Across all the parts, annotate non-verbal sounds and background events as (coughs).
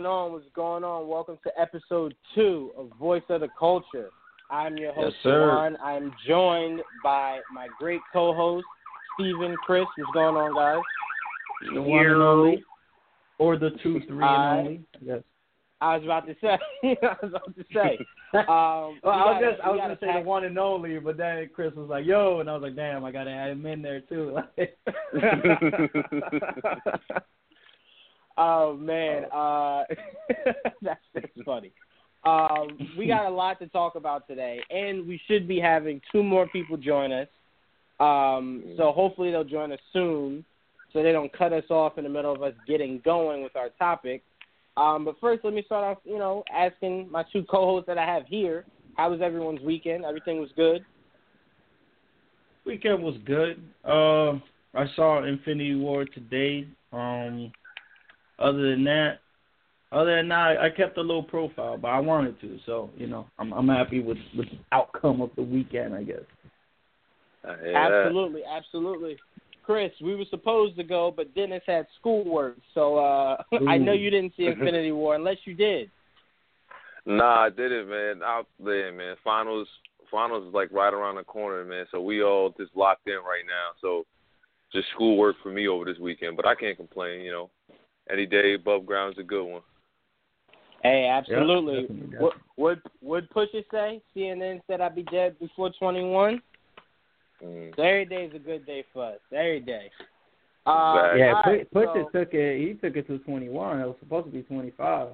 going on? What's going on? Welcome to episode two of Voice of the Culture. I'm your host, yes. Juan. I'm joined by my great co-host, Stephen Chris. What's going on, guys? The one and only, or the two, three, I- and only. Yes. I was about to say. (laughs) I was about to say. (laughs) Um, Well, we I was gotta- just I was gotta gonna say the one and only, but then Chris was like, "Yo," and I was like, "Damn, I gotta add him in there too." (laughs) oh man, uh, (laughs) that's that's funny. Um, we got a lot to talk about today, and we should be having two more people join us. Um, so hopefully they'll join us soon, so they don't cut us off in the middle of us getting going with our topic. Um, but first, let me start off, you know, asking my two co-hosts that I have here, how was everyone's weekend? Everything was good. Weekend was good. Uh, I saw Infinity War today. Um, other than that, other than that, I kept a low profile, but I wanted to. So you know, I'm I'm happy with with the outcome of the weekend. I guess. I hear that. Absolutely, absolutely. Chris, we were supposed to go, but Dennis had schoolwork, so uh (laughs) I know you didn't see Infinity War unless you did. Nah, I did it, man. Out there, man. Finals, finals is like right around the corner, man. So we all just locked in right now. So just schoolwork for me over this weekend, but I can't complain. You know, any day above ground is a good one. Hey, absolutely. definitely, what would would Pusha say? CNN said I'd be dead before twenty one. Mm. So every day is a good day for us. Every day. Uh, Exactly. Yeah, all right, Push so- took it. He took it to 21. It was supposed to be 25.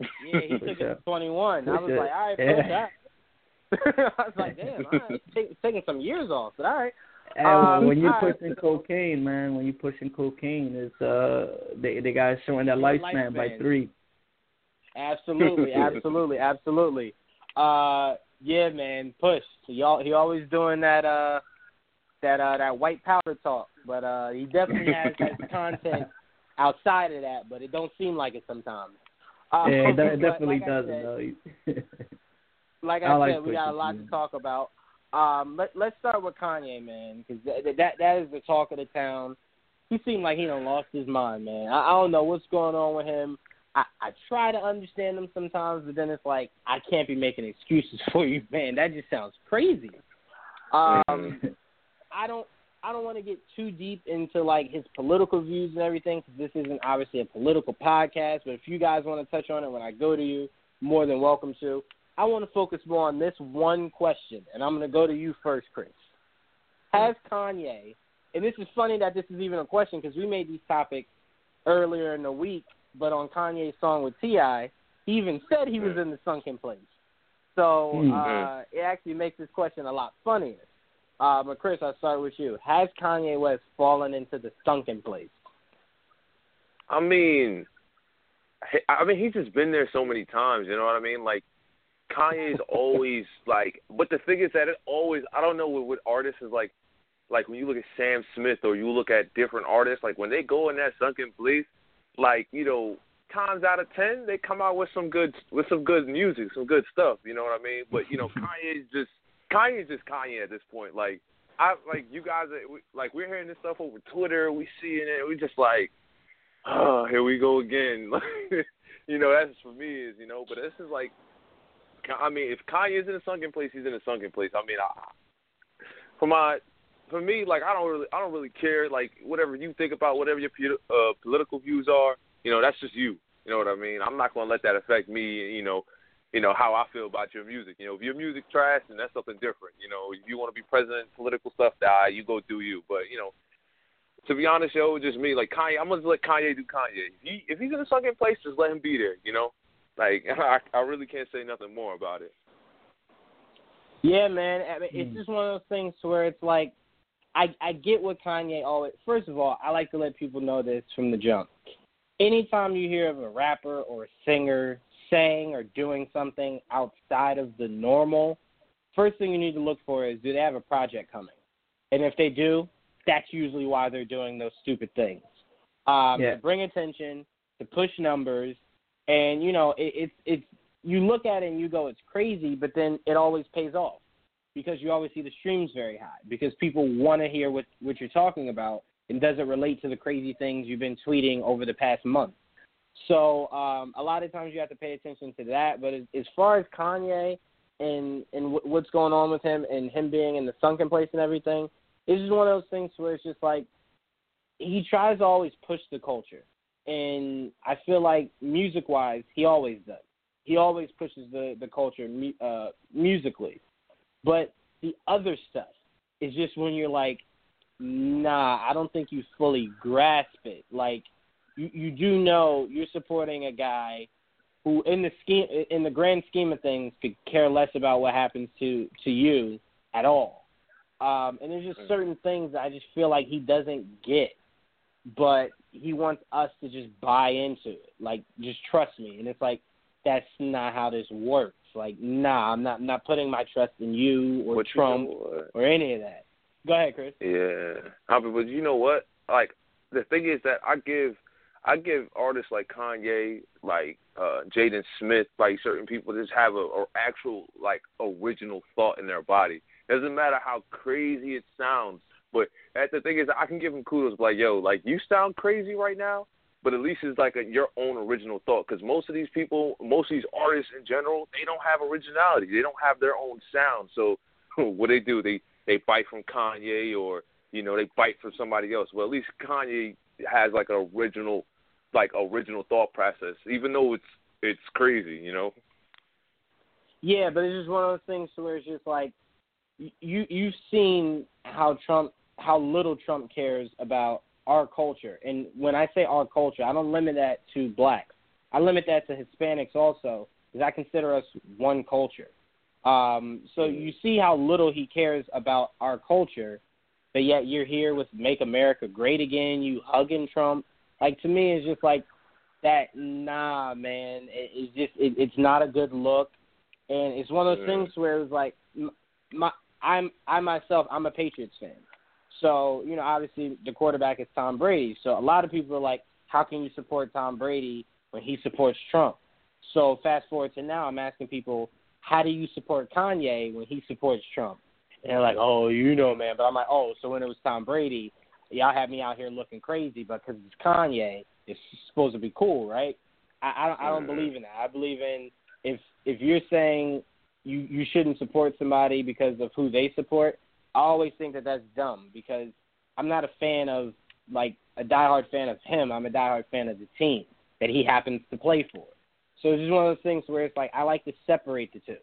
Yeah, he took it to Pusha. twenty one. I was Pusha. like, all right, Yeah. push that. (laughs) I was like, damn, all right. Take, taking some years off, but all right. And when- Um, when you're pushing cocaine, man, when you're pushing cocaine, it's uh they they got showing that Yeah, lifespan by three. Absolutely, (laughs) absolutely, absolutely. Uh, yeah, man, push. He al- he always doing that uh that uh that white powder talk, but uh he definitely has has content (laughs) outside of that, but it don't seem like it sometimes. Uh, yeah, it, (laughs) de- it but definitely like doesn't said- though. Like I, I like said, we got a lot T. to talk about. Um, let let's start with Kanye, man, because that, that that is the talk of the town. He seemed like he done lost his mind, man. I, I don't know what's going on with him. I, I try to understand him sometimes, but then it's like I can't be making excuses (laughs) for you, man. That just sounds crazy. Um, (laughs) I don't I don't want to get too deep into like his political views and everything because this isn't obviously a political podcast. But if you guys want to touch on it when I go to you, more than welcome to. I want to focus more on this one question, and I'm going to go to you first, Chris. Has Kanye, and this is funny that this is even a question because we made these topics earlier in the week, but on Kanye's song with T.I., he even said he was in the sunken place. So Hmm. uh, it actually makes this question a lot funnier. Uh, but Chris, I'll start with you. Has Kanye West fallen into the sunken place? I mean, I mean, he's just been there so many times. You know what I mean? Like Kanye's always like, but the thing is that it always. I don't know what, what artists is like. Like when you look at Sam Smith or you look at different artists, like when they go in that sunken place, like you know, times out of ten they come out with some good with some good music, some good stuff. You know what I mean? But you know, (laughs) Kanye's just Kanye's just Kanye at this point. Like I like you guys, are, we, like we're hearing this stuff over Twitter, we seeing it, we just like oh, here we go again. (laughs) you know, that's for me is, you know, but this is like, I mean, if Kanye's in a sunken place, he's in a sunken place. I mean, I, for my, for me, like, I don't really, I don't really care. Like, whatever you think about, whatever your uh, political views are, you know, that's just you. You know what I mean? I'm not gonna let that affect me. You know, you know how I feel about your music. You know, if your music trash, then that's something different. You know, if you want to be president, political stuff, die, you go do you. But you know, to be honest, yo, just me. Like Kanye, I'm gonna let Kanye do Kanye. If, he, if he's in a sunken place, just let him be there. You know, like (laughs) I, I really can't say nothing more about it. Yeah, man. I mean, it's Hmm. just one of those things where it's like, I I get what Kanye always. First of all, I like to let people know this from the jump. Anytime you hear of a rapper or a singer saying or doing something outside of the normal, first thing you need to look for is do they have a project coming? And if they do, that's usually why they're doing those stupid things. Um, Yeah. To bring attention, to push numbers, and you know, it, it's it's you look at it and you go, it's crazy, but then it always pays off because you always see the streams very high because people want to hear what what you're talking about and does it relate to the crazy things you've been tweeting over the past month. So um, a lot of times you have to pay attention to that. But as, as far as Kanye and and w- what's going on with him and him being in the sunken place and everything, it's just one of those things where it's just like he tries to always push the culture, and I feel like music wise, he always does. He always pushes the the culture uh, musically, but the other stuff is just when you're like, nah, I don't think you fully grasp it. Like you you do know you're supporting a guy who in the scheme in the grand scheme of things could care less about what happens to to you at all. Um, and there's just certain things that I just feel like he doesn't get, but he wants us to just buy into it. Like just trust me. And it's like that's not how this works. Like nah, I'm not I'm not putting my trust in you or what Trump you know or any of that. Go ahead, Chris. Yeah, but you know what? Like the thing is that I give I give artists like Kanye, like uh Jaden Smith, like certain people just have a, a actual like original thought in their body. Doesn't matter how crazy it sounds, but at the thing is, I can give them kudos. Like, yo, like you sound crazy right now, but at least it's like a, your own original thought. Because most of these people, most of these artists in general, they don't have originality. They don't have their own sound. So (laughs) what they do, they they bite from Kanye or you know they bite from somebody else. Well, at least Kanye has like an original like original thought process, even though it's it's crazy, you know. Yeah, but it's just one of those things where it's just like you you've seen how Trump how little Trump cares about our culture, and when I say our culture, I don't limit that to blacks. I limit that to Hispanics also, because I consider us one culture. Um, so Mm-hmm. you see how little he cares about our culture, but yet you're here with "Make America Great Again." You hugging Trump, like to me, it's just like that. Nah, man, it, it's just it, it's not a good look, and it's one of those Yeah. things where it's like my I'm I myself I'm a Patriots fan, so you know obviously the quarterback is Tom Brady. So a lot of people are like, how can you support Tom Brady when he supports Trump? So fast forward to now, I'm asking people, how do you support Kanye when he supports Trump? And they're like, oh, you know, man. But I'm like, oh, so when it was Tom Brady, y'all had me out here looking crazy, but because it's Kanye, it's supposed to be cool, right? I, I don't, I don't Mhm. believe in that. I believe in if if you're saying you you shouldn't support somebody because of who they support, I always think that that's dumb because I'm not a fan of like a diehard fan of him. I'm a diehard fan of the team that he happens to play for. So it's just one of those things where it's like I like to separate the two.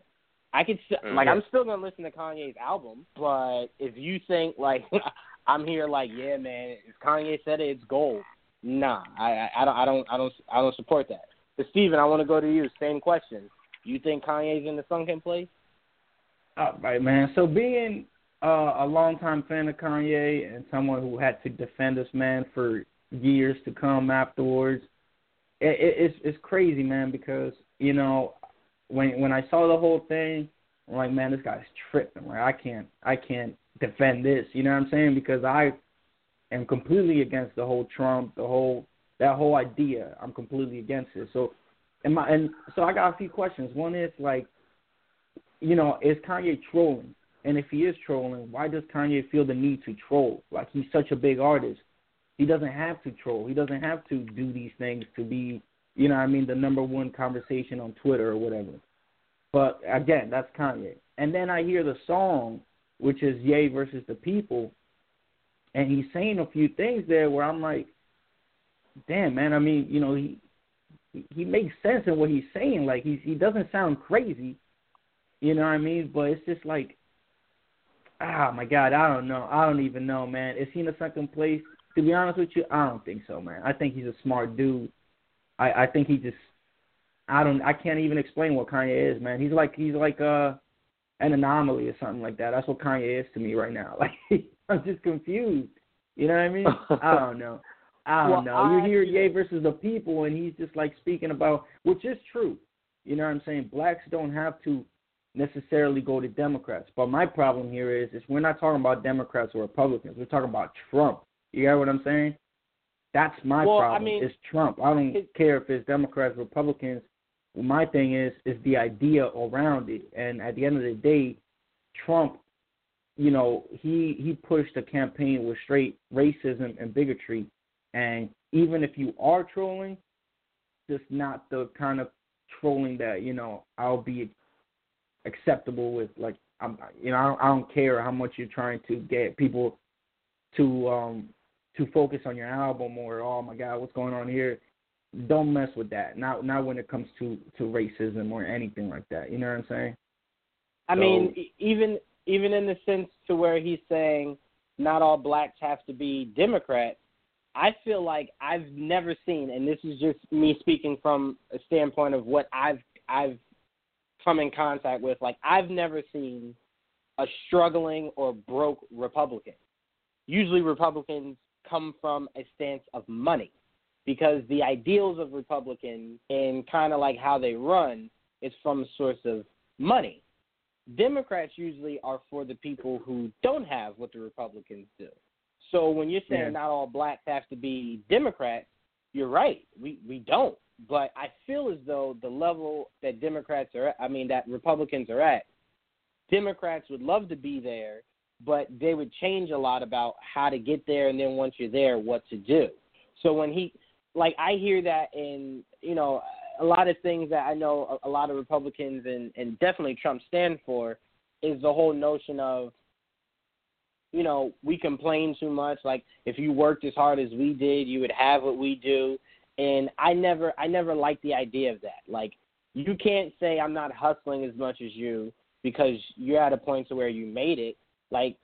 I could s mm-hmm. like. I'm still gonna listen to Kanye's album, but if you think like (laughs) I'm here like yeah man, if Kanye said it, it's gold. Nah, I I, I don't I don't I don't I don't support that. But Steven, I want to go to you. Same question. You think Kanye's in the sunken place? All right, man. So being uh, a longtime fan of Kanye and someone who had to defend this man for years to come afterwards, it, it, it's it's crazy, man. Because you know, when when I saw the whole thing, I'm like, man, this guy's tripping. Like I can't I can't defend this. You know what I'm saying? Because I am completely against the whole Trump, the whole that whole idea. I'm completely against it. So, and my and so I got a few questions. One is like you know, is Kanye trolling? And if he is trolling, why does Kanye feel the need to troll? Like he's such a big artist. He doesn't have to troll. He doesn't have to do these things to be, you know I mean, the number one conversation on Twitter or whatever. But again, that's Kanye. And then I hear the song, which is Ye versus the People, and he's saying a few things there where I'm like, damn, man, I mean, you know, he he, he makes sense in what he's saying. Like he's he doesn't sound crazy you know what I mean? But it's just like, ah, my God, I don't know. I don't even know, man. Is he in a sunken place? To be honest with you, I don't think so, man. I think he's a smart dude. I I think he just, I don't, I can't even explain what Kanye is, man. He's like he's like uh an anomaly or something like that. That's what Kanye is to me right now. (laughs) Like I'm just confused. You know what I mean? I don't know. I don't Well, know. I you hear Ye versus the people, and he's just like speaking about, which is true. You know what I'm saying? Blacks don't have to necessarily go to Democrats. But my problem here is is we're not talking about Democrats or Republicans. We're talking about Trump. You get what I'm saying? That's my Well, I problem. mean, it's Trump. I don't it- care if it's Democrats, or Republicans. My thing is is the idea around it. And at the end of the day, Trump, you know, he he pushed a campaign with straight racism and bigotry. And even if you are trolling, just not the kind of trolling that you know I'll be acceptable with. Like I'm, you know, I don't, I don't care how much you're trying to get people to um to focus on your album or oh my god, what's going on here? Don't mess with that. Not not when it comes to to racism or anything like that. You know what I'm saying? I So- mean, even even in the sense to where he's saying not all blacks have to be Democrats. I feel like I've never seen, and this is just me speaking from a standpoint of what I've I've come in contact with. Like I've never seen a struggling or broke Republican. Usually, Republicans come from a stance of money because the ideals of Republicans and kind of like how they run is from a source of money. Democrats usually are for the people who don't have what the Republicans do. So when you're saying Yeah. not all blacks have to be Democrats, you're right. We we don't. But I feel as though the level that Democrats are at, I mean that Republicans are at, Democrats would love to be there, but they would change a lot about how to get there and then once you're there what to do. So when he like I hear that in, you know, a lot of things that I know a, a lot of Republicans and and definitely Trump stand for is the whole notion of you know, we complain too much. Like if you worked as hard as we did, you would have what we do. And I never, I never liked the idea of that. Like you can't say I'm not hustling as much as you because you're at a point to where you made it. Like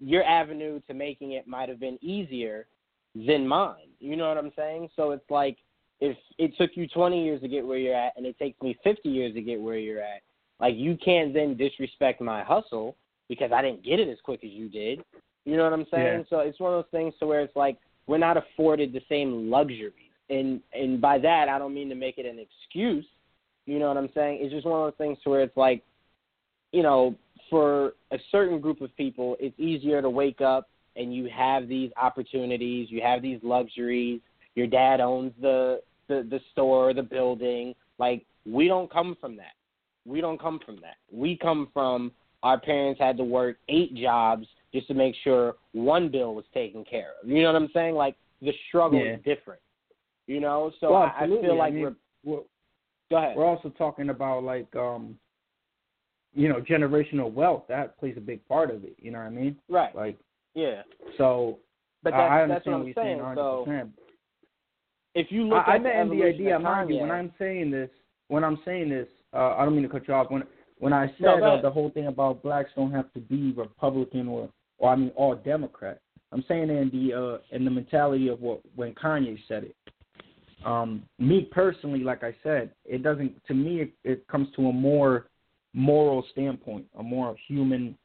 your avenue to making it might have been easier than mine. You know what I'm saying? So it's like if it took you 20 years to get where you're at and it takes me 50 years to get where you're at, like you can't then disrespect my hustle because I didn't get it as quick as you did. You know what I'm saying? Yeah. So it's one of those things to where it's like we're not afforded the same luxuries. And and by that I don't mean to make it an excuse. You know what I'm saying? It's just one of those things to where it's like, you know, for a certain group of people, it's easier to wake up and you have these opportunities, you have these luxuries. Your dad owns the the the store, the building. Like we don't come from that. We don't come from that. We come from our parents had to work eight jobs just to make sure one bill was taken care of. You know what I'm saying? Like the struggle Yeah. is different. You know, so Well, I, I feel like I mean, we're we're, go ahead. we're also talking about like um you know generational wealth that plays a big part of it. You know what I mean? right. Like Yeah. so. But I- that's, I that's understand what what I'm you're saying. saying. So 100%. if you look I, I at meant the the idea, mind you, when I'm saying this, when I'm saying this, uh, I don't mean to cut you off. When when I said No, uh, the whole thing about blacks don't have to be Republican or or I mean all Democrat, I'm saying in the uh, in the mentality of what when Kanye said it. Um, me personally, like I said, it doesn't. To me, it, it comes to a more moral standpoint, a more human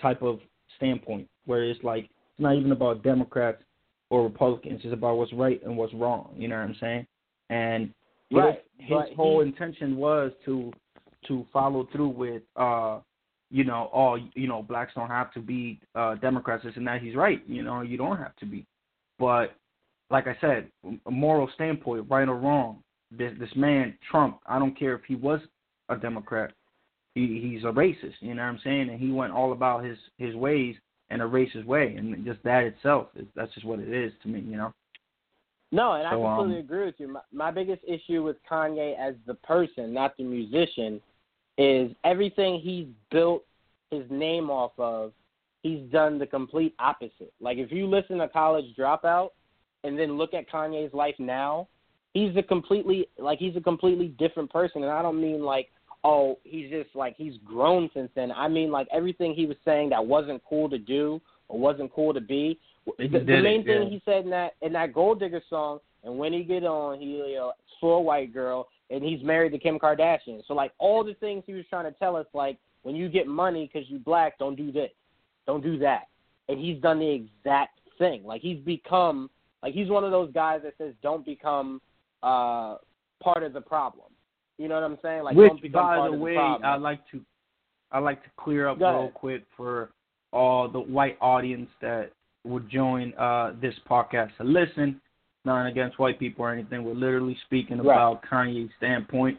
type of standpoint, where it's like it's not even about Democrats or Republicans. It's about what's right and what's wrong. You know what I'm saying? And Right, his whole he- intention was to to follow through with uh you know, oh, you know, blacks don't have to be uh Democrats, this and that. He's right. You know, you don't have to be. But like I said, a moral standpoint, right or wrong, this this man Trump, I don't care if he was a Democrat, he he's a racist. You know what I'm saying? And he went all about his his ways in a racist way, and just that itself, is, that's just what it is to me. You know? No, and So, I completely um, agree with you. My, my biggest issue with Kanye as the person, not the musician, is everything he's built his name off of. He's done the complete opposite. Like if you listen to College Dropout and then look at Kanye's life now, he's a completely like he's a completely different person. And I don't mean like oh he's just like he's grown since then. I mean like everything he was saying that wasn't cool to do or wasn't cool to be. He The, the did it, main thing yeah. he said in that in that Gold Digger song, and when he get on, he you know, for a white girl, and he's married to Kim Kardashian. So like all the things he was trying to tell us, like when you get money because you black, don't do this, don't do that, and he's done the exact thing. Like he's become like he's one of those guys that says don't become uh part of the problem. You know what I'm saying? Like Which, don't become by part the of the way, problem. I like to, I like to clear up real quick for all the white audience that would join uh, this podcast to listen. Not against white people or anything. We're literally speaking Right. about Kanye's standpoint.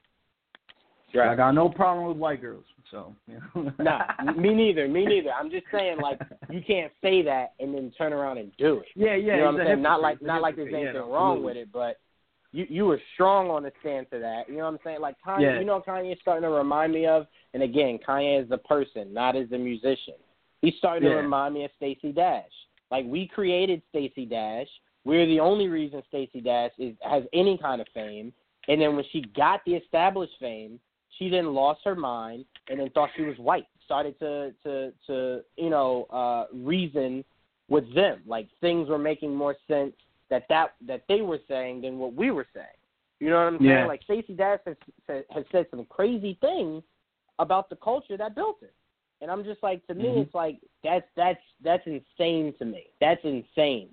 I got no problem with white girls, so. You know. (laughs) nah, me neither. Me neither. I'm just saying, like, you can't say that and then turn around and do it. Yeah, yeah. you know what I'm saying? Not like not like there's anything yeah, wrong with it, but you you were strong on the stance of that. You know what I'm saying? Like Kanye, Yeah. you know, what Kanye's starting to remind me of. And again, Kanye is the person, not as a musician. He's starting to remind me of Stacey Dash. Like we created Stacey Dash. We're the only reason Stacey Dash is has any kind of fame. And then when she got the established fame, she then lost her mind and then thought she was white. Started to to to you know uh, reason with them. Like things were making more sense that that that they were saying than what we were saying. You know what I'm saying? Yeah. Like Stacey Dash has said- has said some crazy things about the culture that built it. And I'm just like, to me, Mhm. it's like that's that's that's insane to me. That's insane.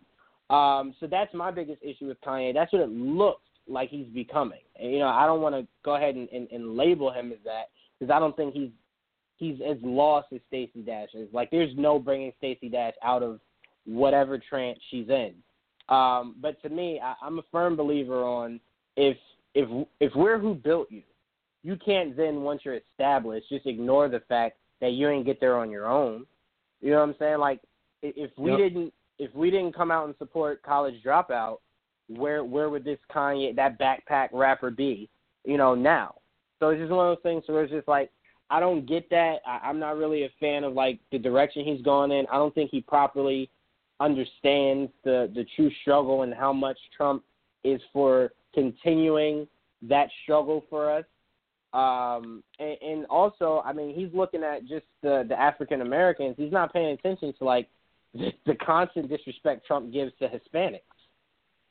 Um, so that's my biggest issue with Kanye. That's what it looks like he's becoming. And, you know, I don't want to go ahead and, and, and label him as that because I don't think he's he's as lost as Stacey Dash is. Like, there's no bringing Stacey Dash out of whatever trance she's in. Um, but to me, I, I'm a firm believer on if if if we're who built you, you can't then once you're established just ignore the fact that you ain't get there on your own. You know what I'm saying? Like if we Yep. didn't if we didn't come out and support college dropout, where where would this Kanye that backpack rapper be? You know now. So it's just one of those things where it's just like I don't get that. I, I'm not really a fan of like the direction he's going in. I don't think he properly understands the the true struggle and how much Trump is for continuing that struggle for us. Um, and, and also, I mean, he's looking at just the the African Americans. He's not paying attention to like (laughs) the, the constant disrespect Trump gives to Hispanics.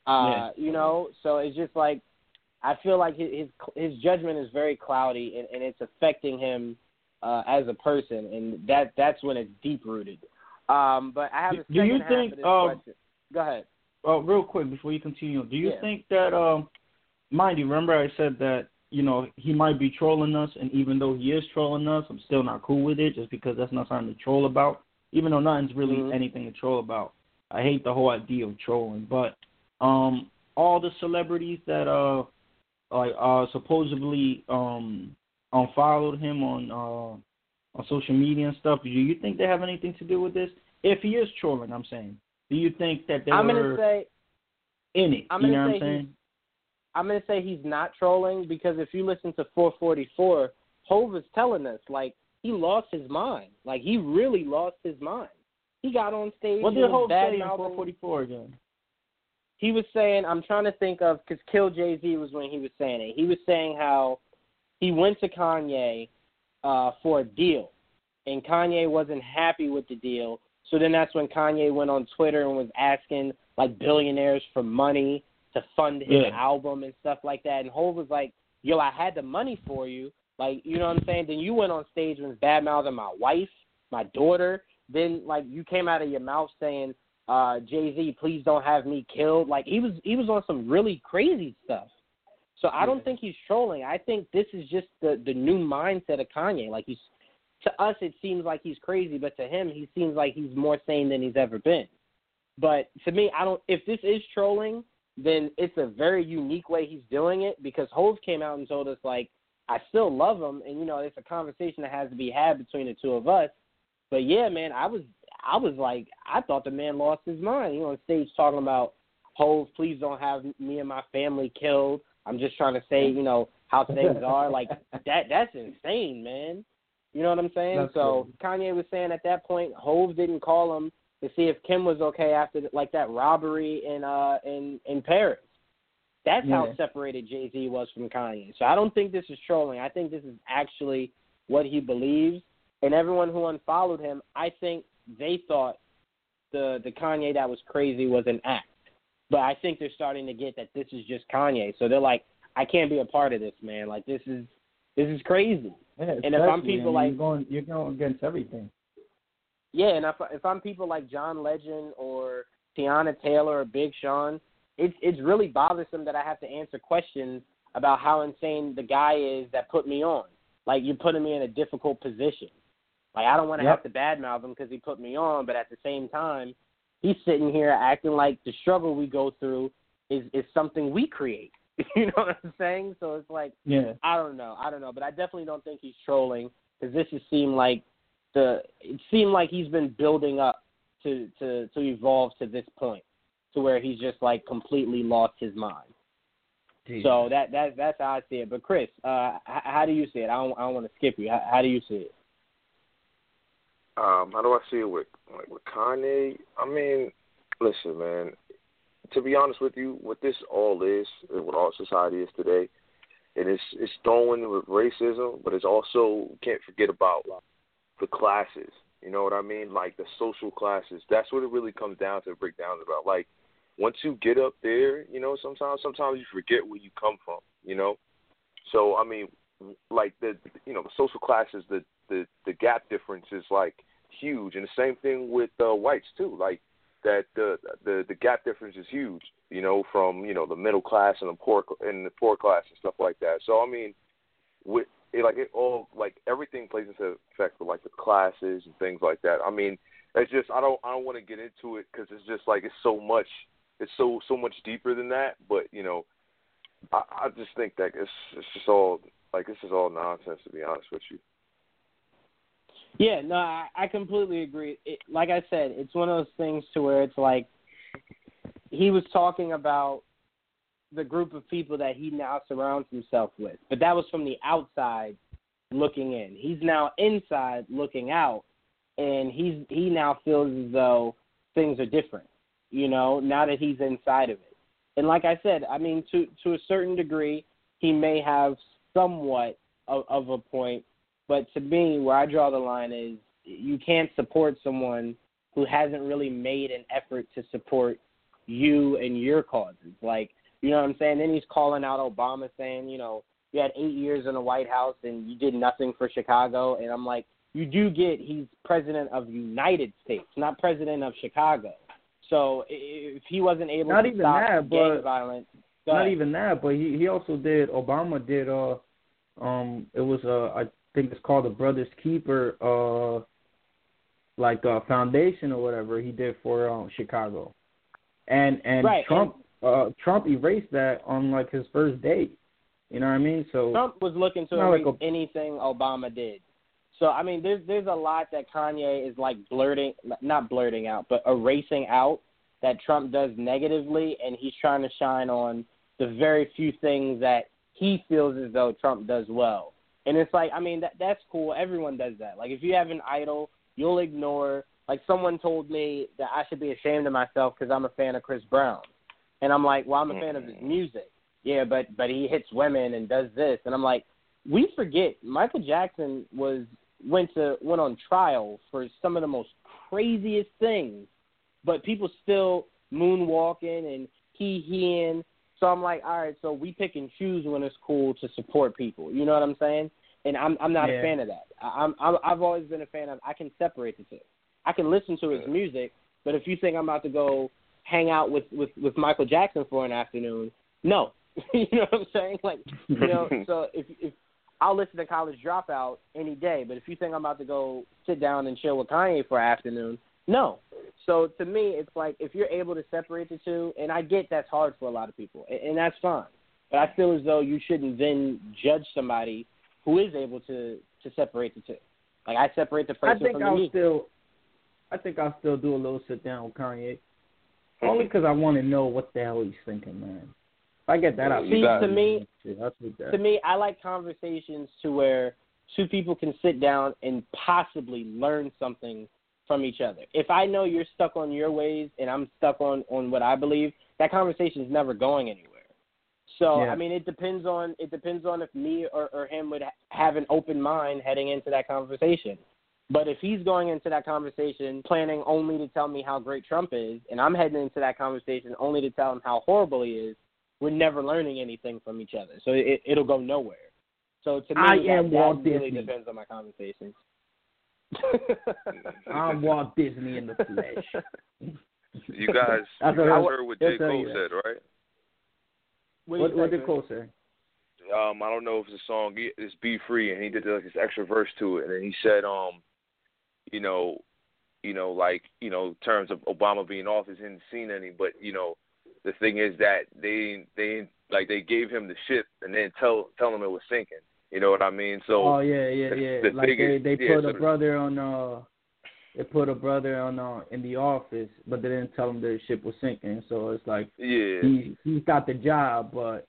Uh, Yeah. You know, so it's just like I feel like his his, judgment is very cloudy, and, and it's affecting him uh, as a person, and that that's when it's deep rooted. Um, but I have a Do- do second you think, um, question. Go ahead. Uh, real quick before you continue, do you Yeah. think that, um, mind you, remember I said that you know he might be trolling us, and even though he is trolling us, I'm still not cool with it, just because that's not something to troll about. Even though nothing's really Mhm. anything to troll about, I hate the whole idea of trolling. But um, all the celebrities that uh, like uh, supposedly um, unfollowed him on uh, on social media and stuff, do you think they have anything to do with this? If he is trolling, I'm saying. Do you think that they I'm were gonna say in it? I'm you know say what I'm saying? I'm gonna say he's not trolling because if you listen to 444, Hove is telling us like he lost his mind. Like he really lost his mind. He got on stage. What did was say in 444 again? He was saying, I'm trying to think of because Kill Jay Z was when he was saying it. He was saying how he went to Kanye uh, for a deal, and Kanye wasn't happy with the deal. So then that's when Kanye went on Twitter and was asking like billionaires for money to fund his Yeah. album and stuff like that. And Hov was like, "Yo, I had the money for you." Like, you know what I'm saying? Then you went on stage and was bad mouthing my wife, my daughter. Then like you came out of your mouth saying, uh, Jay Z, please don't have me killed. Like he was he was on some really crazy stuff. So I don't think he's trolling. I think this is just the the new mindset of Kanye. Like he's to us it seems like he's crazy, but to him he seems like he's more sane than he's ever been. But to me, I don't if this is trolling, then it's a very unique way he's doing it because Hove came out and told us like I still love him and you know, it's a conversation that has to be had between the two of us. But yeah, man, I was I was like I thought the man lost his mind. You know, on stage talking about Hove, please don't have me and my family killed. I'm just trying to say, you know, how things are. Like (laughs) that that's insane, man. You know what I'm saying? That's so Kanye was saying at that point, Hove didn't call him to see if Kim was okay after like that robbery in uh in in Paris. That's how Yeah. separated Jay Z was from Kanye. So I don't think this is trolling. I think this is actually what he believes. And everyone who unfollowed him, I think they thought the the Kanye that was crazy was an act. But I think they're starting to get that this is just Kanye. So they're like, I can't be a part of this, man. Like this is this is crazy. Yeah, And if I'm people I like- you're going, you're going against everything. Yeah, and if if I'm people like John Legend or Teyana Taylor or Big Sean, it's it's really bothersome that I have to answer questions about how insane the guy is that put me on. Like you're putting me in a difficult position. Like I don't want to Yep. have to badmouth him because he put me on, but at the same time, he's sitting here acting like the struggle we go through is is something we create. (laughs) you know what I'm saying? So it's like Yeah. I don't know. I don't know, but I definitely don't think he's trolling because this just seemed like the it seemed like he's been building up to to to evolve to this point to where he's just like completely lost his mind. Jesus. So that that that's how I see it. But Chris, uh, h- how do you see it? I don't I don't want to skip you. How, how do you see it? Um, how do I see it with like with Kanye? I mean, listen, man. To be honest with you, what this all is, and what all society is today, and it's it's throwing with racism, but it's also can't forget about the classes. You know what I mean? Like the social classes. That's what it really comes down to. Break down about like once you get up there, you know, sometimes sometimes you forget where you come from. You know, so I mean, like the you know the social classes, the the the gap difference is like huge, and the same thing with uh, whites too. Like that the the the gap difference is huge. You know, from you know the middle class and the poor and the poor class and stuff like that. So I mean, with it, like it all like everything plays into effect with like the classes and things like that. I mean, it's just I don't I don't want to get into it because it's just like it's so much it's so so much deeper than that. But you know, I, I just think that it's it's just all like this is all nonsense to be honest with you. Yeah, no, I, I completely agree. It, like I said, it's one of those things to where it's like he was talking about the group of people that he now surrounds himself with, but that was from the outside looking in. He's now inside looking out, and he's he now feels as though things are different. You know, now that he's inside of it. And like I said, I mean, to to a certain degree, he may have somewhat of, of a point but to me, where I draw the line is you can't support someone who hasn't really made an effort to support you and your causes. Like, you know what I'm saying? Then he's calling out Obama saying, you know, you had eight years in the White House and you did nothing for Chicago. And I'm like, you do get he's president of the United States, not president of Chicago. So if he wasn't able Not to even stop that, gang violence, Not ahead. even that, but he he also did. Obama did. Uh, um, it was uh, I think it's called the Brothers Keeper. Uh, like uh, foundation or whatever he did for um, Chicago, and and Right, Trump uh Trump erased that on like his first day. You know what I mean? So Trump was looking to Not like erase a- anything Obama did. So I mean, there's there's a lot that Kanye is like blurting, not blurting out, but erasing out that Trump does negatively, and he's trying to shine on the very few things that he feels as though Trump does well. And it's like, I mean, that that's cool. Everyone does that. Like if you have an idol, you'll ignore. Like someone told me that I should be ashamed of myself because I'm a fan of Chris Brown, and I'm like, well, I'm a fan of his music. Yeah, but but he hits women and does this, and I'm like, we forget Michael Jackson was went to went on trial for some of the most craziest things, but people still moonwalking and he heing. So I'm like, all right, so we pick and choose when it's cool to support people. You know what I'm saying? And I'm I'm not Yeah. a fan of that. I- I'm, I'm I've always been a fan of. I can separate the two. I can listen to his music, but if you think I'm about to go hang out with with with Michael Jackson for an afternoon, no. (laughs) you know what I'm saying? Like, you know, (laughs) so if if I'll listen to College Dropout any day, but if you think I'm about to go sit down and chill with Kanye for an afternoon, no. So to me, it's like if you're able to separate the two, and I get that's hard for a lot of people, and, and that's fine. But I feel as though you shouldn't then judge somebody who is able to to separate the two. Like I separate the I person think from the I'll music. still, I think I'll still do a little sit down with Kanye, mm-hmm. only because I want to know what the hell he's thinking, man. If I get that out, See, to me- shit, I'll take that. to me, I like conversations to where two people can sit down and possibly learn something from each other. If I know you're stuck on your ways and I'm stuck on on what I believe, that conversation is never going anywhere. So Yeah. I mean, it depends on it depends on if me or, or him would ha- have an open mind heading into that conversation. But if he's going into that conversation planning only to tell me how great Trump is, and I'm heading into that conversation only to tell him how horrible he is, we're never learning anything from each other. So it, it'll go nowhere. So to me, I that, am that Walt really Disney. depends on my conversations. I'm Walt Disney in the flesh. You guys, (laughs) you guys I- heard what they'll J. Cole said, right? What, What, what did? Cole say? um, I don't know if it's a song. It's "Be Free," and he did like this extra verse to it, and then he said, um, you know, you know, like you know, in terms of Obama being off, he hadn't seen any, but you know, the thing is that they they like they gave him the ship and then tell tell him it was sinking. You know what I mean? So oh yeah, yeah, the- yeah. the like thing they is- they yeah, put so a the- brother on uh they put a brother on uh in the office, but they didn't tell him the ship was sinking. So it's like yeah, he he's got the job, but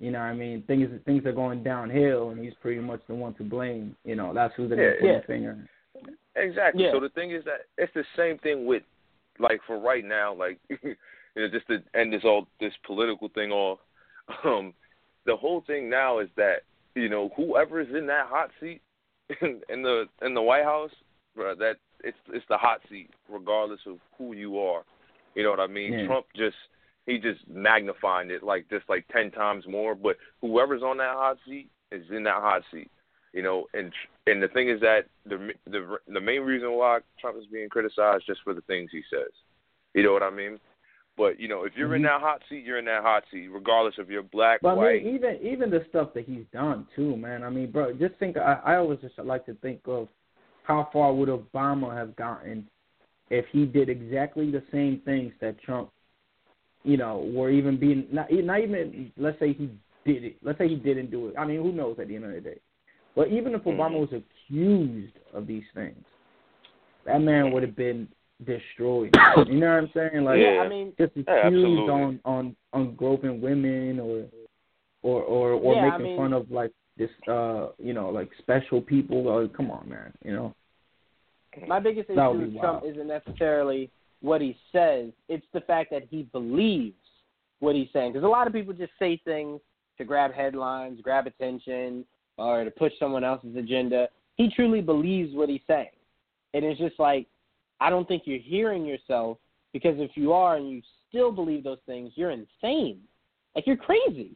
You know, what I mean, things things are going downhill, and he's pretty much the one to blame. You know, that's who they're Yeah, yeah, yeah. finger. Exactly. Yeah. So the thing is that it's the same thing with, like, for right now, like, (laughs) you know, just to end this all this political thing off. (laughs) Um, the whole thing now is that you know whoever is in that hot seat (laughs) in, in the in the White House, bro, that it's it's the hot seat regardless of who you are. You know what I mean? Yeah. Trump just he just magnifying it like just like ten times more. But whoever's on that hot seat is in that hot seat. You know, and and the thing is that the the the main reason why Trump is being criticized just for the things he says. You know what I mean? But you know, if you're in Mhm. that hot seat, you're in that hot seat, regardless if you're black, But I mean, even even the stuff that he's done too, man. I mean, bro, just think. I, I always just like to think of how far would Obama have gotten if he did exactly the same things that Trump, you know, were even being not not even. Let's say he did it. Let's say he didn't do it. I mean, who knows at the end of the day? But even if Obama Mhm. was accused of these things, that man would have been destroyed. (coughs) you know what I'm saying? Like, Yeah. I mean, just Yeah, accused absolutely. on on on groping women or or or or Yeah, I making mean- fun of like this uh you know like special people. Uh, come on, man. You know. My biggest issue That would be with Trump wild. isn't necessarily what he says; it's the fact that he believes what he's saying. Because a lot of people just say things to grab headlines, grab attention, or to push someone else's agenda. He truly believes what he's saying, and it's just like I don't think you're hearing yourself because if you are and you still believe those things, you're insane. Like you're crazy,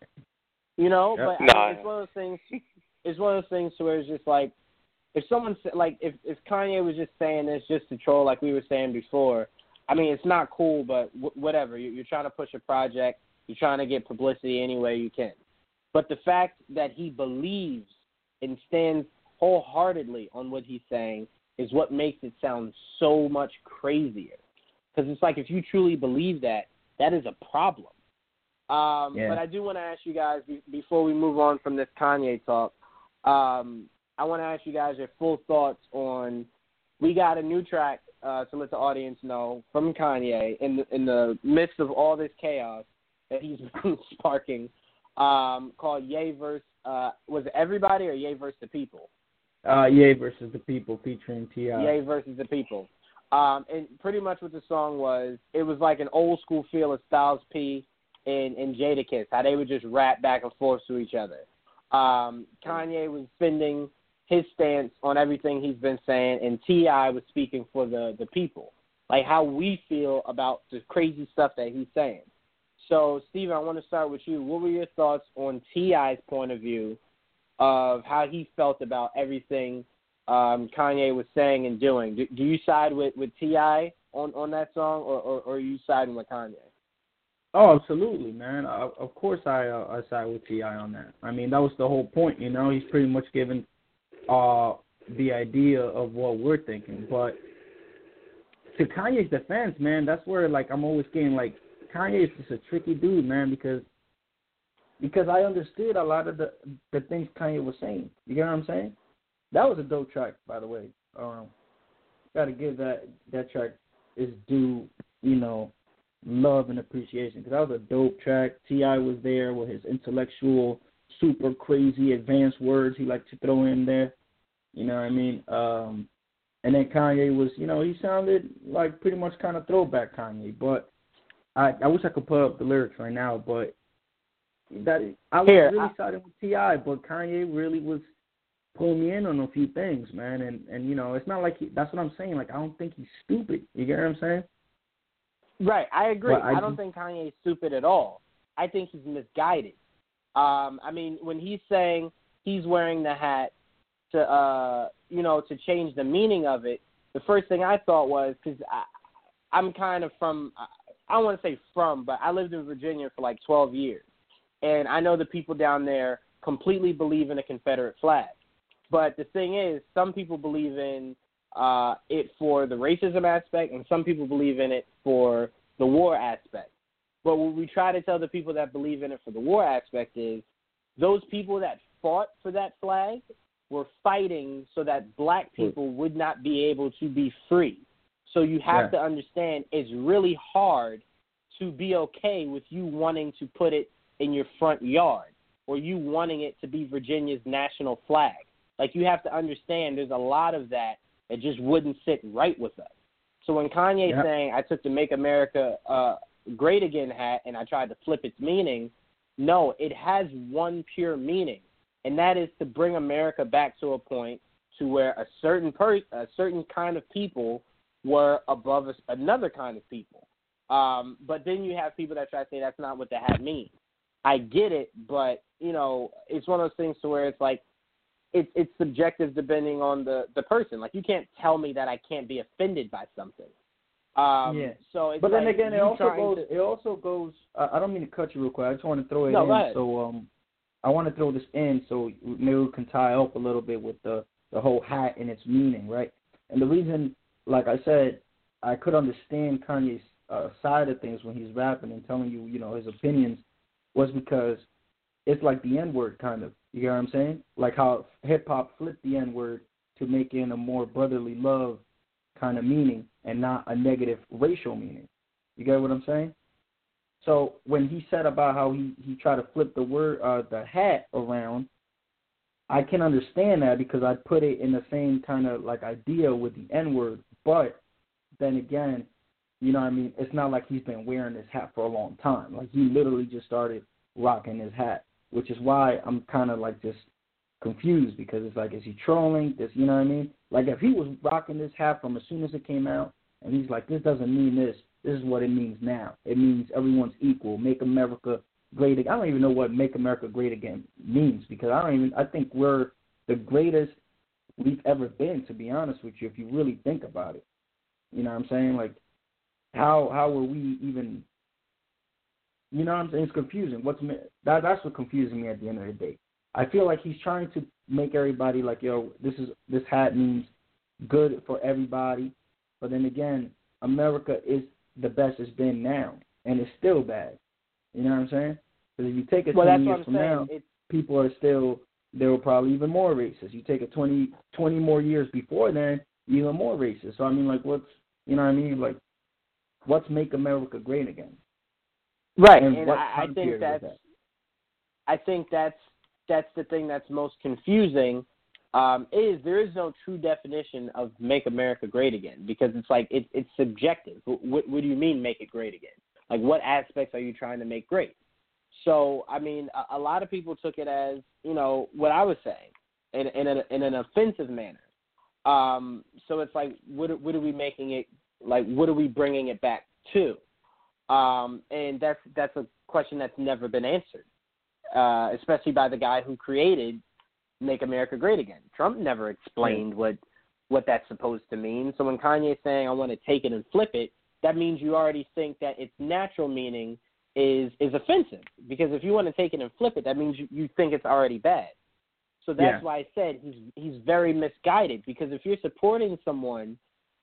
you know. Yep. But Nah. mean, it's one of those things. It's one of those things where it's just like if someone like if if Kanye was just saying this just to troll, like we were saying before, I mean it's not cool, but w- whatever. You're, you're trying to push a project, you're trying to get publicity any way you can. But the fact that he believes and stands wholeheartedly on what he's saying is what makes it sound so much crazier. Because it's like if you truly believe that, that is a problem. Um, Yeah. But I do want to ask you guys be- before we move on from this Kanye talk. Um, I want to ask you guys your full thoughts on. We got a new track uh, to let the audience know from Kanye in the, in the midst of all this chaos that he's (laughs) been sparking, um, called Ye verse. Uh, was it everybody or Ye versus the people? Uh, Ye versus the People featuring Ti. Ye versus the people. Um, and pretty much what the song was, it was like an old school feel of Styles P and, and Jadakiss, how they would just rap back and forth to each other. Um, Kanye was spending his stance on everything he's been saying, and T.I. was speaking for the the people, like how we feel about the crazy stuff that he's saying. So, Steven, I want to start with you. What were your thoughts on T.I.'s point of view of how he felt about everything um, Kanye was saying and doing? Do, do you side with with T.I. on on that song, or, or, or are you siding with Kanye? Oh, absolutely, man. Uh, of course, I uh, I side with T.I. on that. I mean, that was the whole point. You know, he's pretty much given uh the idea of what we're thinking. But to Kanye's defense, man, that's where like I'm always getting like Kanye is just a tricky dude, man, because because I understood a lot of the the things Kanye was saying. You get what I'm saying? That was a dope track, by the way. Um, got to give that that track is due, you know, love and appreciation because that was a dope track. T.I. was there with his intellectual, super crazy, advanced words he liked to throw in there. You know what I mean? Um, and then Kanye was, you know, he sounded like pretty much kind of throwback Kanye. But I I wish I could put up the lyrics right now, but that I was Here, really I- siding with T.I., but Kanye really was pulling me in on a few things, man. And and you know, it's not like he, that's what I'm saying. Like I don't think he's stupid. You get what I'm saying? Right, I agree. I I, don't just- think Kanye's stupid at all. I think he's misguided. Um, I mean, when he's saying he's wearing the hat to, uh, you know, to change the meaning of it, the first thing I thought was because I'm kind of from, I don't want to say from, but I lived in Virginia for like 12 years, and I know the people down there completely believe in a Confederate flag. But the thing is, some people believe in uh, it for the racism aspect, and some people believe in it for the war aspect. But what we try to tell the people that believe in it for the war aspect is those people that fought for that flag were fighting so that black people would not be able to be free. So you have Yeah. to understand it's really hard to be okay with you wanting to put it in your front yard. or you wanting it to be Virginia's national flag. Like you have to understand there's a lot of that that just wouldn't sit right with us. So when Kanye's yep. saying I took the Make America uh, Great Again hat and I tried to flip its meaning, no, it has one pure meaning, and that is to bring America back to a point to where a certain per a certain kind of people were above a, another kind of people. Um, but then you have people that try to say that's not what the hat means. I get it, but you know, it's one of those things to where it's like it's it's subjective depending on the the person. Like you can't tell me that I can't be offended by something. Um, yeah. So, it's but like then again, it also goes. To... It also goes. Uh, I don't mean to cut you real quick. I just want to throw it no, in. Go ahead. So um, I want to throw this in so maybe we can tie up a little bit with the the whole hat and its meaning, right? And the reason, like I said, I could understand Kanye's uh, side of things when he's rapping and telling you, you know, his opinions, was because it's like the N word kind of. You get what I'm saying? Like how hip hop flipped the N word to make in a more brotherly love kind of meaning and not a negative racial meaning. You get what I'm saying? So when he said about how he he tried to flip the word uh the hat around, I can understand that because I put it in the same kind of like idea with the N word, but then again, you know what I mean, it's not like he's been wearing this hat for a long time. Like he literally just started rocking his hat, which is why I'm kind of like just confused because it's like, is he trolling? This, you know what I mean? Like if he was rocking this hat from as soon as it came out, and he's like, this doesn't mean this. This is what it means now. It means everyone's equal. Make America great again. I don't even know what "Make America Great Again" means because I don't even. I think we're the greatest we've ever been. To be honest with you, if you really think about it, you know what I'm saying? Like, how how were we even you know what I'm saying? It's confusing. What's that? That's what confuses me at the end of the day. I feel like he's trying to make everybody like, yo, this is this hat means good for everybody, but then again, America is the best it's been now, and it's still bad. You know what I'm saying? Because if you take it well, 20 years from saying. now, it's... people are still they were probably even more racist. You take it 20, 20 more years before then, even more racist. So I mean, like, what's you know what I mean? Like, what's make America great again? Right, and, and I, I think that's that? I think that's that's the thing that's most confusing. Um, is there is no true definition of make America great again because it's like it, it's subjective. What, what do you mean make it great again? Like what aspects are you trying to make great? So I mean, a, a lot of people took it as you know what I was saying in in, a, in an offensive manner. Um, so it's like what what are we making it like? What are we bringing it back to? Um, and that's that's a question that's never been answered, uh, especially by the guy who created "Make America Great Again." Trump never explained what what that's supposed to mean. So when Kanye's saying "I want to take it and flip it," that means you already think that its natural meaning is is offensive. Because if you want to take it and flip it, that means you, you think it's already bad. So that's yeah. why I said he's he's very misguided. Because if you're supporting someone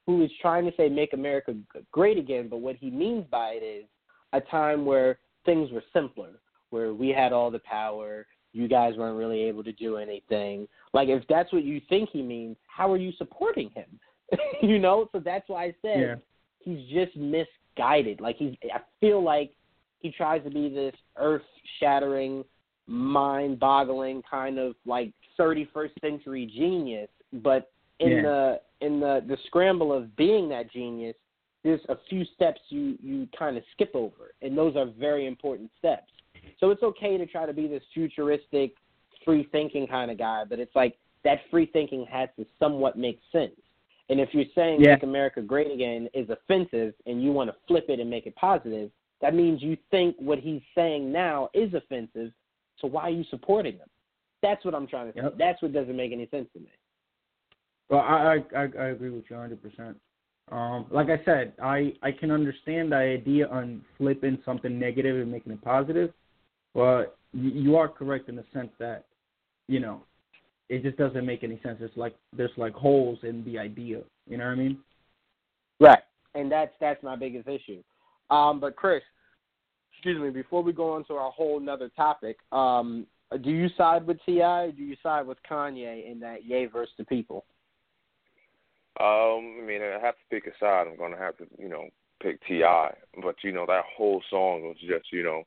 who is trying to say make America great again, but what he means by it is a time where things were simpler, where we had all the power, you guys weren't really able to do anything. Like if that's what you think he means, how are you supporting him? (laughs) you know, so that's why I said yeah. he's just misguided. Like he's I feel like he tries to be this earth shattering, mind boggling kind of like 31st century genius, but in yeah. the in the the scramble of being that genius, there's a few steps you you kind of skip over, and those are very important steps. So it's okay to try to be this futuristic, free thinking kind of guy, but it's like that free thinking has to somewhat make sense. And if you're saying yeah. make America great again is offensive and you want to flip it and make it positive, that means you think what he's saying now is offensive. So why are you supporting him? That's what I'm trying to say. That's what doesn't make any sense to me. Well, I I I agree with you 100. percent um, like I said, I I can understand the idea on flipping something negative and making it positive, but you, are correct in the sense that, you know, it just doesn't make any sense. It's like there's like holes in the idea. You know what I mean? Right, and that's that's my biggest issue. Um, but Chris, excuse me, before we go on to our whole another topic, um, do you side with T.I? Or do you side with Kanye in that Ye versus the people? Um, I mean, I have to pick a side. I'm gonna have to, you know, pick T.I. But you know, that whole song was just, you know,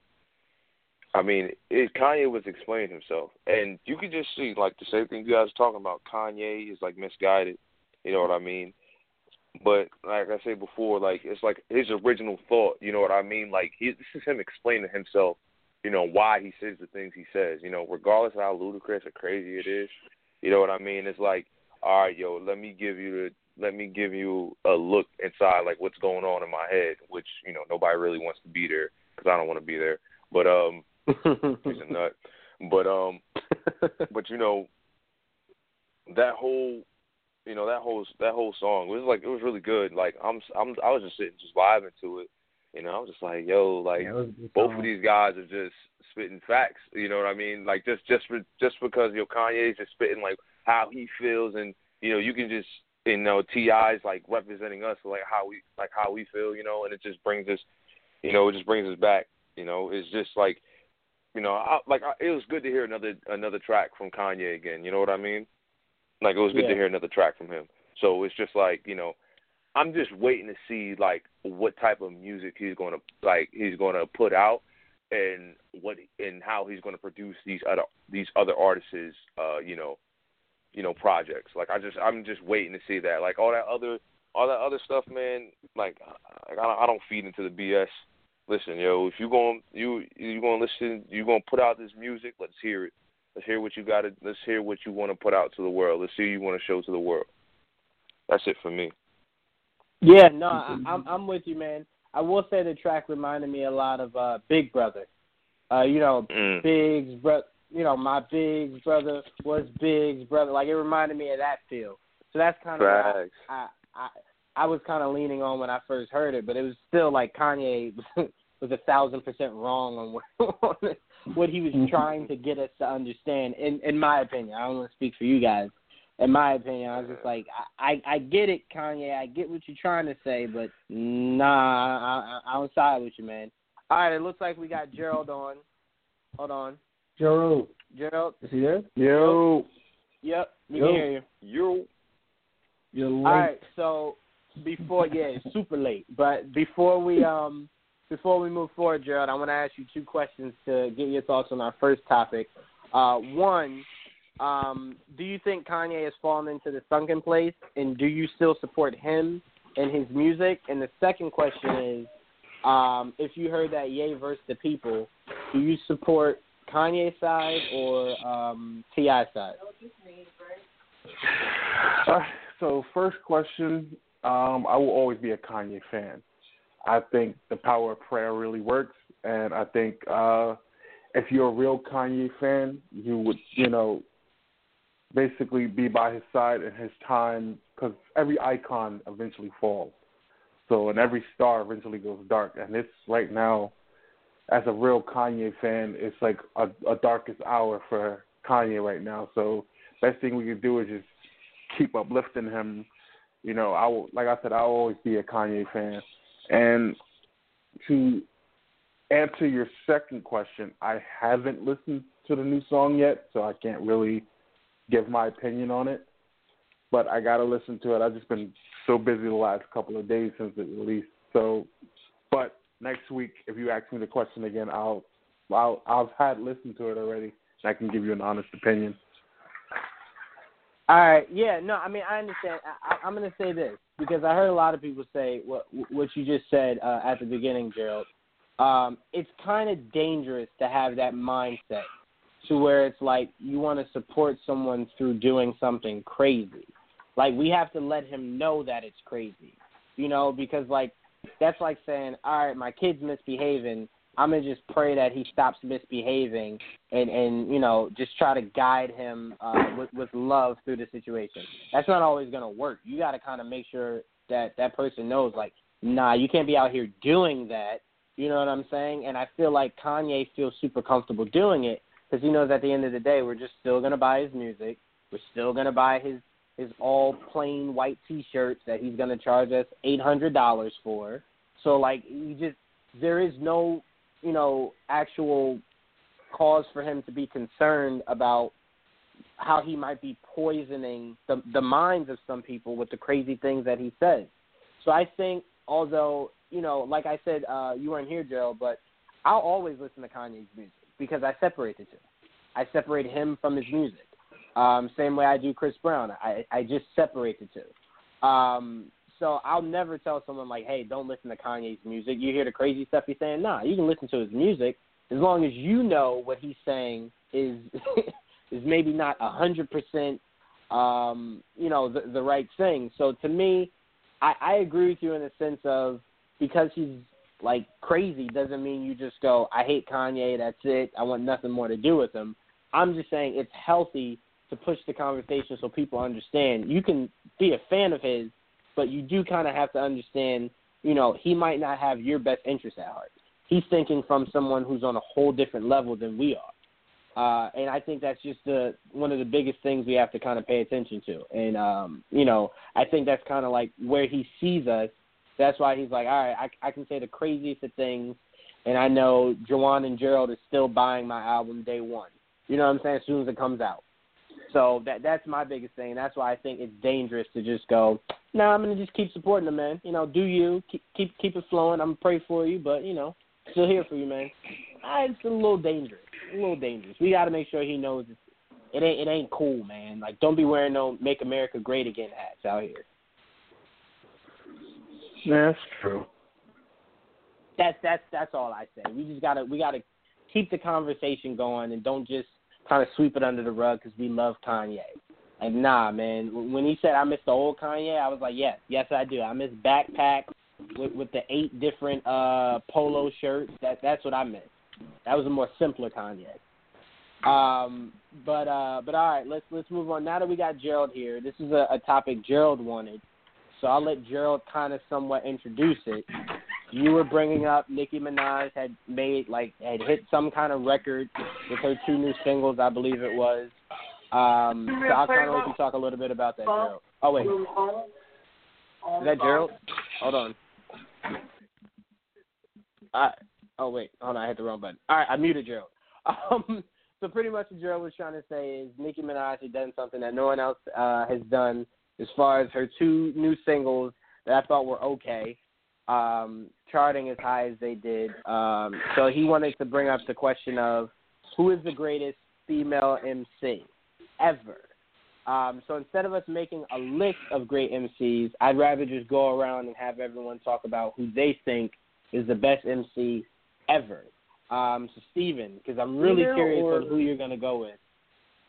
I mean, it, Kanye was explaining himself, and you could just see like the same thing you guys talking about. Kanye is like misguided. You know what I mean? But like I said before, like it's like his original thought. You know what I mean? Like he, this is him explaining himself. You know why he says the things he says. You know, regardless of how ludicrous or crazy it is. You know what I mean? It's like, all right, yo, let me give you the let me give you a look inside, like what's going on in my head, which you know nobody really wants to be there because I don't want to be there. But um, (laughs) he's a nut. But um, but you know, that whole, you know, that whole that whole song was like it was really good. Like I'm I'm I was just sitting just vibing to it. You know, I was just like, yo, like Yeah, both of these guys are just spitting facts. You know what I mean? Like just just for, just because you know Kanye's just spitting like how he feels, and you know you can just you know T.I's like representing us like how we like how we feel. You know, and it just brings us, you know, it just brings us back. You know, it's just like, you know, I, like I, it was good to hear another another track from Kanye again. You know what I mean? Like it was good Yeah. to hear another track from him. So it's just like you know, I'm just waiting to see like what type of music he's gonna like he's gonna put out and what and how he's gonna produce these other these other artists uh you know you know projects. Like I just I'm just waiting to see that. Like all that other all that other stuff, man. Like I don't, I don't feed into the BS. Listen, yo, if you going you you gonna listen, you gonna put out this music. Let's hear it. Let's hear what you got to. Let's hear what you want to put out to the world. Let's see what you want to show to the world. That's it for me. Yeah, no, I, I'm I'm with you, man. I will say the track reminded me a lot of uh Big Brother. Uh, you know, Mm. Big's bro, you know, my big brother was big brother. Like it reminded me of that feel. So that's kind of what I I I was kind of leaning on when I first heard it, but it was still like Kanye (laughs) was a thousand percent wrong on what (laughs) on what he was trying to get us to understand. In in my opinion, I don't want to speak for you guys. In my opinion, I was just like, I I, I get it, Kanye. I get what you're trying to say, but nah, I, I, I don't side with you, man. All right, it looks like we got Gerald on. Hold on, Gerald, Gerald. is he there? Yo, Yep, we Yo. can hear you. You You're late. All right, so before yeah, it's super late. But before we um before we move forward, Gerald, I want to ask you two questions to get your thoughts on our first topic. Uh, one, um, do you think Kanye has fallen into the sunken place, and do you still support him and his music? And the second question is, um, if you heard that Ye versus the People, do you support Kanye's side or um, T.I side? Uh, so first question, um, I will always be a Kanye fan. I think the power of prayer really works, and I think uh, if you're a real Kanye fan, you would, you know, basically be by his side in his time, because every icon eventually falls. So, and every star eventually goes dark, and it's right now, as a real Kanye fan, it's like a, a darkest hour for Kanye right now. So, best thing we can do is just keep uplifting him. You know, I will, like I said, I'll always be a Kanye fan. And to answer your second question, I haven't listened to the new song yet, so I can't really give my opinion on it. But I gotta listen to it. I've just been so busy the last couple of days since it released. So, but next week, if you ask me the question again, I'll, I'll I've had listened to it already, and I can give you an honest opinion. All right. Yeah. No. I mean, I understand. I, I'm going to say this because I heard a lot of people say what what you just said uh, at the beginning, Gerald. Um, it's kind of dangerous to have that mindset to where it's like you want to support someone through doing something crazy. Like we have to let him know that it's crazy, you know, because like that's like saying, all right, my kid's misbehaving. I'm gonna just pray that he stops misbehaving and and you know just try to guide him uh, with with love through the situation. That's not always gonna work. You got to kind of make sure that that person knows like, nah, you can't be out here doing that. You know what I'm saying? And I feel like Kanye feels super comfortable doing it because he knows at the end of the day we're just still gonna buy his music. We're still gonna buy his his all plain white T-shirts that he's gonna charge us eight hundred dollars for. So like he just there is no you know actual cause for him to be concerned about how he might be poisoning the the minds of some people with the crazy things that he says. So I think although, you know, like I said, uh you weren't here, Gerald, but I'll always listen to Kanye's music. because I separate the two. I separate him from his music. Um, same way I do Chris Brown. I I just separate the two. Um, so I'll never tell someone like, "Hey, don't listen to Kanye's music." You hear the crazy stuff he's saying. Nah, you can listen to his music as long as you know what he's saying is (laughs) is maybe not a hundred percent, um, you know, the, the right thing. So to me, I, I agree with you in the sense of because he's like crazy doesn't mean you just go, I hate Kanye, that's it. I want nothing more to do with him. I'm just saying it's healthy to push the conversation so people understand. You can be a fan of his, but you do kind of have to understand, you know, he might not have your best interest at heart. He's thinking from someone who's on a whole different level than we are. Uh, and I think that's just the one of the biggest things we have to kind of pay attention to. And um, you know, I think that's kind of like where he sees us. That's why he's like, all right, I, I can say the craziest of things, and I know Juwan and Gerald is still buying my album day one. You know what I'm saying? As soon as it comes out. So that that's my biggest thing. That's why I think it's dangerous to just go. No, nah, I'm gonna just keep supporting the man. You know, do you keep keep keep it flowing? I'm gonna pray for you, but you know, still here for you, man. Ah, it's a little dangerous. A little dangerous. We got to make sure he knows it's, it ain't it ain't cool, man. Like, don't be wearing no "Make America Great Again" hats out here. That's true. That's that's that's all I say. We just gotta we gotta keep the conversation going and don't just kind of sweep it under the rug because we love Kanye. Like, nah, man. When he said I miss the old Kanye, I was like, yes, yes, I do. I miss backpack with with the eight different uh polo shirts. That that's what I miss. That was a more simpler Kanye. Um, but uh, but all right, let's let's move on. Now that we got Gerald here, this is a, a topic Gerald wanted, so I'll let Gerald kind of somewhat introduce it. You were bringing up Nicki Minaj had made like had hit some kind of record with her two new singles, I believe it was. Um, so I'll kind of let you talk a little bit about that, Gerald. Oh wait, is that Gerald? Hold on. I, oh wait, hold on, I hit the wrong button. All right, I muted Gerald. (laughs) Um, so pretty much what Gerald was trying to say is Nicki Minaj had done something that no one else uh, has done as far as her two new singles that I thought were okay, um, charting as high as they did. Um, so he wanted to bring up the question of who is the greatest female MC ever. Um, so instead of us making a list of great MCs, I'd rather just go around and have everyone talk about who they think is the best MC ever. Um, so Steven, because I'm really female curious or... on who you're gonna go with.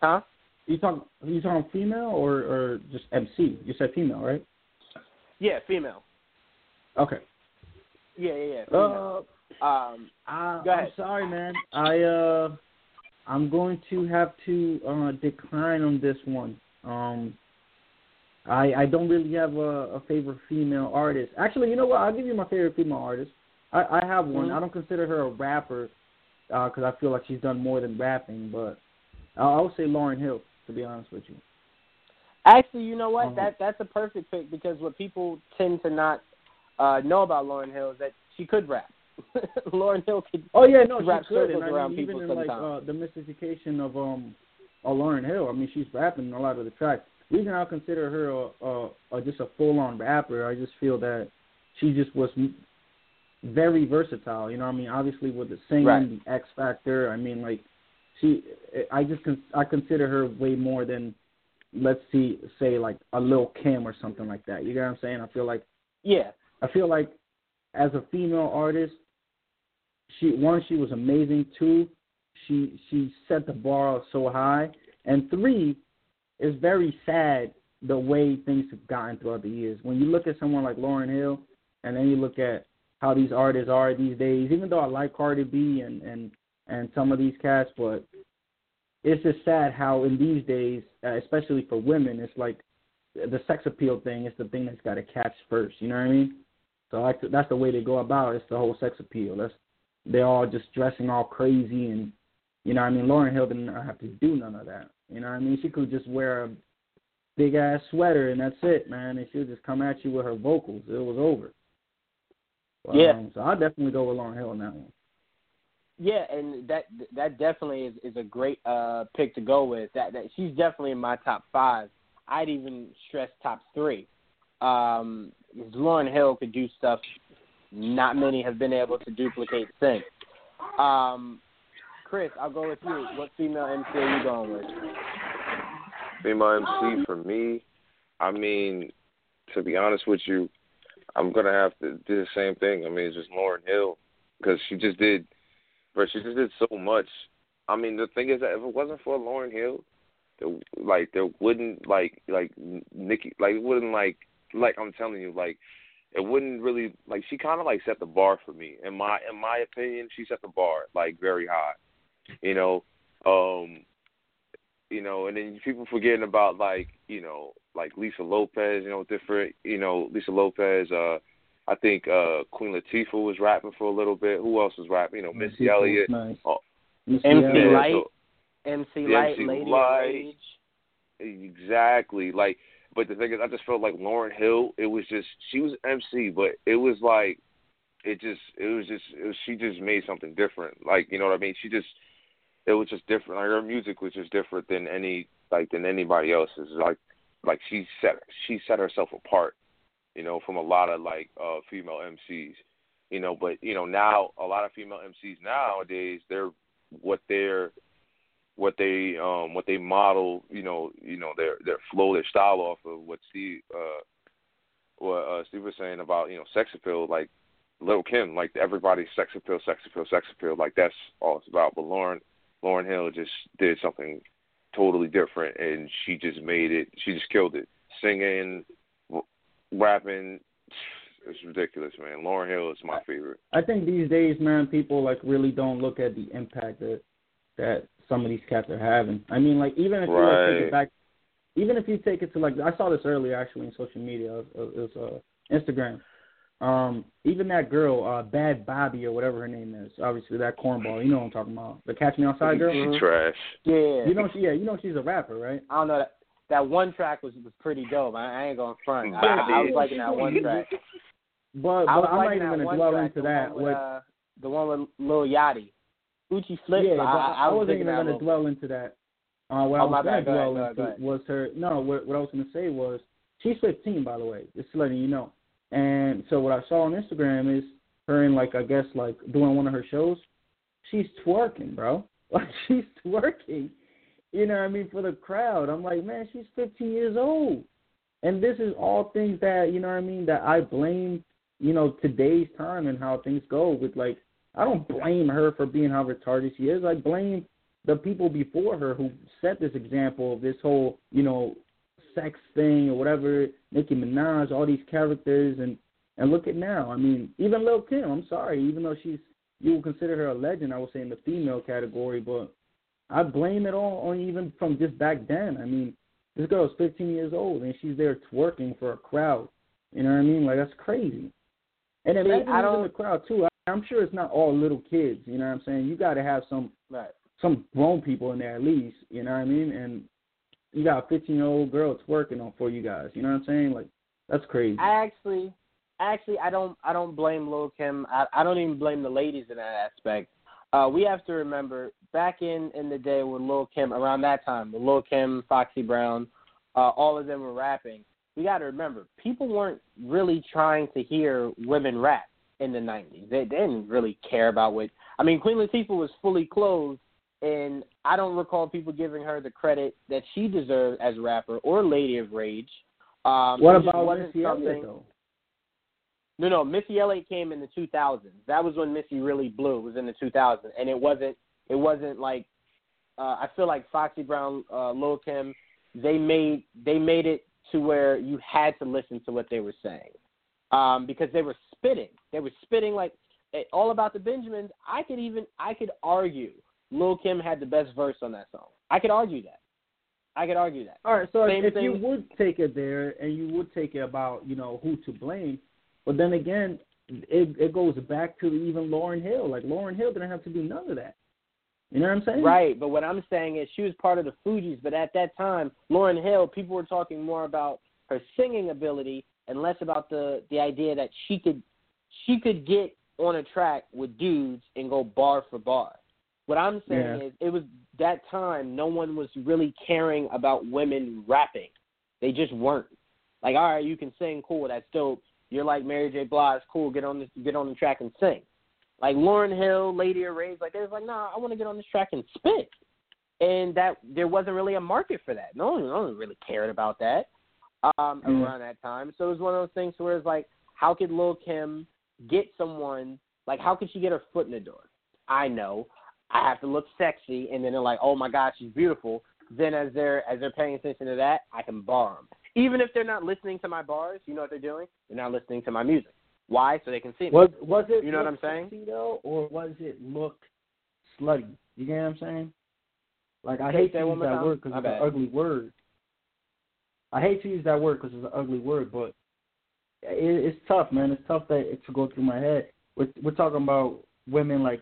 Huh? You talking you talking female or or just MC? You said female, right? Yeah, female. Okay. Yeah, yeah, yeah. Uh, um, I. I'm sorry, man. I uh, I'm going to have to uh decline on this one. Um, I I don't really have a, a favorite female artist. Actually, you know what? I'll give you my favorite female artist. I, I have one. Mm-hmm. I don't consider her a rapper because uh, I feel like she's done more than rapping, but I would say Lauryn Hill to be honest with you. Actually, you know what? Um, that that's a perfect pick because what people tend to not uh, know about Lauryn Hill is that she could rap. (laughs) Lauryn Hill could. Oh yeah, no, wrap she could. And I around mean, even people in like uh, the Miseducation of um, uh, Lauryn Hill, I mean, she's rapping a lot of the tracks. The reason I consider her a, a, a just a full-on rapper, I just feel that she just was very versatile. You know, what I mean, obviously with the singing, Right. the X Factor. I mean, like she, I just con- I consider her way more than let's see, say like a Lil Kim or something like that. You know what I'm saying? I feel like Yeah, I feel like as a female artist, she one she was amazing. Two, she she set the bar so high, and three, it's very sad the way things have gotten throughout the years. When you look at someone like Lauryn Hill, and then you look at how these artists are these days. Even though I like Cardi B and and and some of these cats, but it's just sad how in these days, uh, especially for women, it's like the sex appeal thing is the thing that's got to catch first. You know what I mean? So I, that's the way they go about it. It's the whole sex appeal. That's they're all just dressing all crazy and you know what I mean. Lauryn Hill didn't have to do none of that. You know what I mean? She could just wear a big ass sweater and that's it, man. And she'll just come at you with her vocals. It was over. Yeah. Um, so I'll definitely go with Lauryn Hill on that one. yeah, and that that definitely is, is a great uh, pick to go with. That that she's definitely in my top five. I'd even stress top three. Um, Lauryn Hill could do stuff not many have been able to duplicate since. Um, Chris, I'll go with you. What female MC are you going with? Female MC for me, I mean, to be honest with you, I'm gonna have to do the same thing. I mean, it's just Lauryn Hill because she just did, but she just did so much. I mean, the thing is that if it wasn't for Lauryn Hill, there, like there wouldn't like like Nicki like it wouldn't like like I'm telling you like it wouldn't really like she kind of like set the bar for me in my in my opinion she set the bar like very high you know um you know and then people forgetting about like you know like Lisa Lopes you know different you know Lisa Lopes uh I think uh Queen Latifah was rapping for a little bit who else was rapping you know Missy Elliott Nice. Oh. Missy MC Elliott. Light. so- MC Lyte, MC Lady Light. Rage. Exactly. Like, but the thing is, I just felt like Lauryn Hill. It was just she was MC, but it was like, it just, it was just, it was, she just made something different. Like, you know what I mean? She just, it was just different. Like her music was just different than any, like than anybody else's. Like, like she set, she set herself apart. You know, from a lot of like uh female MCs. You know, but you know now a lot of female MCs nowadays they're what they're what they um what they model, you know, you know their their flow, their style off of what Steve uh what uh Steve was saying about, you know, sex appeal, like Lil Kim, like everybody's sex appeal, sex appeal, sex appeal, like that's all it's about. But Lauryn Lauryn Hill just did something totally different and she just made it she just killed it. Singing, rapping it's ridiculous, man. Lauryn Hill is my favorite. I think these days, man, people like really don't look at the impact that that some of these cats are having. I mean, like even if you like, take it back, even if you take it to like I saw this earlier actually in social media, it was, it was uh, Instagram. Um, even that girl, uh, Bhad Bhabie or whatever her name is, obviously that cornball, you know what I'm talking about, the Catch Me Outside girl. She trash. Yeah. You know, she, yeah, you know she's a rapper, right? I don't know that that one track was was pretty dope. I, I ain't gonna front. I, I was liking that one track. But, I was I'm not even gonna one dwell track, into the that. One with, What- uh, the one with Lil Yachty. Gucci Flip. Yeah, but I, I, I, was wasn't even going to dwell into that. Uh, what Oh, I was going to dwell ahead, into ahead. was her. No, what, what I was going to say was she's 15, by the way. Just letting you know. And so what I saw on Instagram is her in like I guess like doing one of her shows. She's twerking, bro. (laughs) Like she's twerking. You know what I mean for the crowd. I'm like, man, she's 15 years old. And this is all things that you know what I mean that I blame. You know today's time and how things go with like I don't blame her for being how retarded she is. I blame the people before her who set this example of this whole, you know, sex thing or whatever, Nicki Minaj, all these characters and and look at now. I mean, even Lil Kim, I'm sorry, even though she's you would consider her a legend, I would say in the female category, but I blame it all on even from just back then. I mean, this girl's 15 years old and she's there twerking for a crowd. You know what I mean? Like that's crazy. And See, imagine I who's in don't- the crowd too. I'm sure it's not all little kids. You know what I'm saying? You got to have some Right. some grown people in there at least. You know what I mean? And you got a 15 year old girl twerking on for you guys. You know what I'm saying? Like that's crazy. I actually, actually, I don't, I don't blame Lil Kim. I, I don't even blame the ladies in that aspect. Uh, we have to remember back in in the day when Lil Kim, around that time, when Lil Kim, Foxy Brown, uh, all of them were rapping. We got to remember, people weren't really trying to hear women rap in the '90s. They, they didn't really care about what. I mean, Queen Latifah was fully clothed, and I don't recall people giving her the credit that she deserved as a rapper or Lady of Rage. Um, what about Missy Elliott though? no, no. Missy Elliott came in the 2000s. That was when Missy really blew. It was in the 2000s, and it wasn't. It wasn't like. Uh, I feel like Foxy Brown, uh, Lil Kim, they made they made it to where you had to listen to what they were saying, um, because they were spitting. They were spitting like eh, all about the Benjamins. I could even I could argue Lil Kim had the best verse on that song. I could argue that. I could argue that. All right, so Same if thing- you would take it there and you would take it about you know who to blame, but then again, it it goes back to even Lauryn Hill. Like Lauryn Hill didn't have to do none of that. You know what I'm saying? Right, but what I'm saying is she was part of the Fugees, but at that time, Lauryn Hill, people were talking more about her singing ability and less about the the idea that she could she could get on a track with dudes and go bar for bar. What I'm saying Yeah. is it was that time no one was really caring about women rapping. They just weren't. Like, all right, you can sing, cool, that's dope. You're like Mary J. Blige, cool, get on the get on the track and sing. Like Lauryn Hill, Lady of Rage, like they was like, nah, I want to get on this track and spit, and that there wasn't really a market for that. No one, no one really cared about that um, Mm. around that time. So it was one of those things where it's like, how could Lil Kim get someone like how could she get her foot in the door? I know I have to look sexy, and then they're like, oh my God, she's beautiful. Then as they're as they're paying attention to that, I can bar them. Even if they're not listening to my bars, you know what they're doing? They're not listening to my music. Why? So they can see me. Was was it? You know what I'm saying? though, or was it look slutty? You get what I'm saying? Like I hate say to one use more that word because it's an ugly word. I hate to use that word because it's an ugly word, but it, it's tough, man. It's tough that it to go through my head. We're we're talking about women like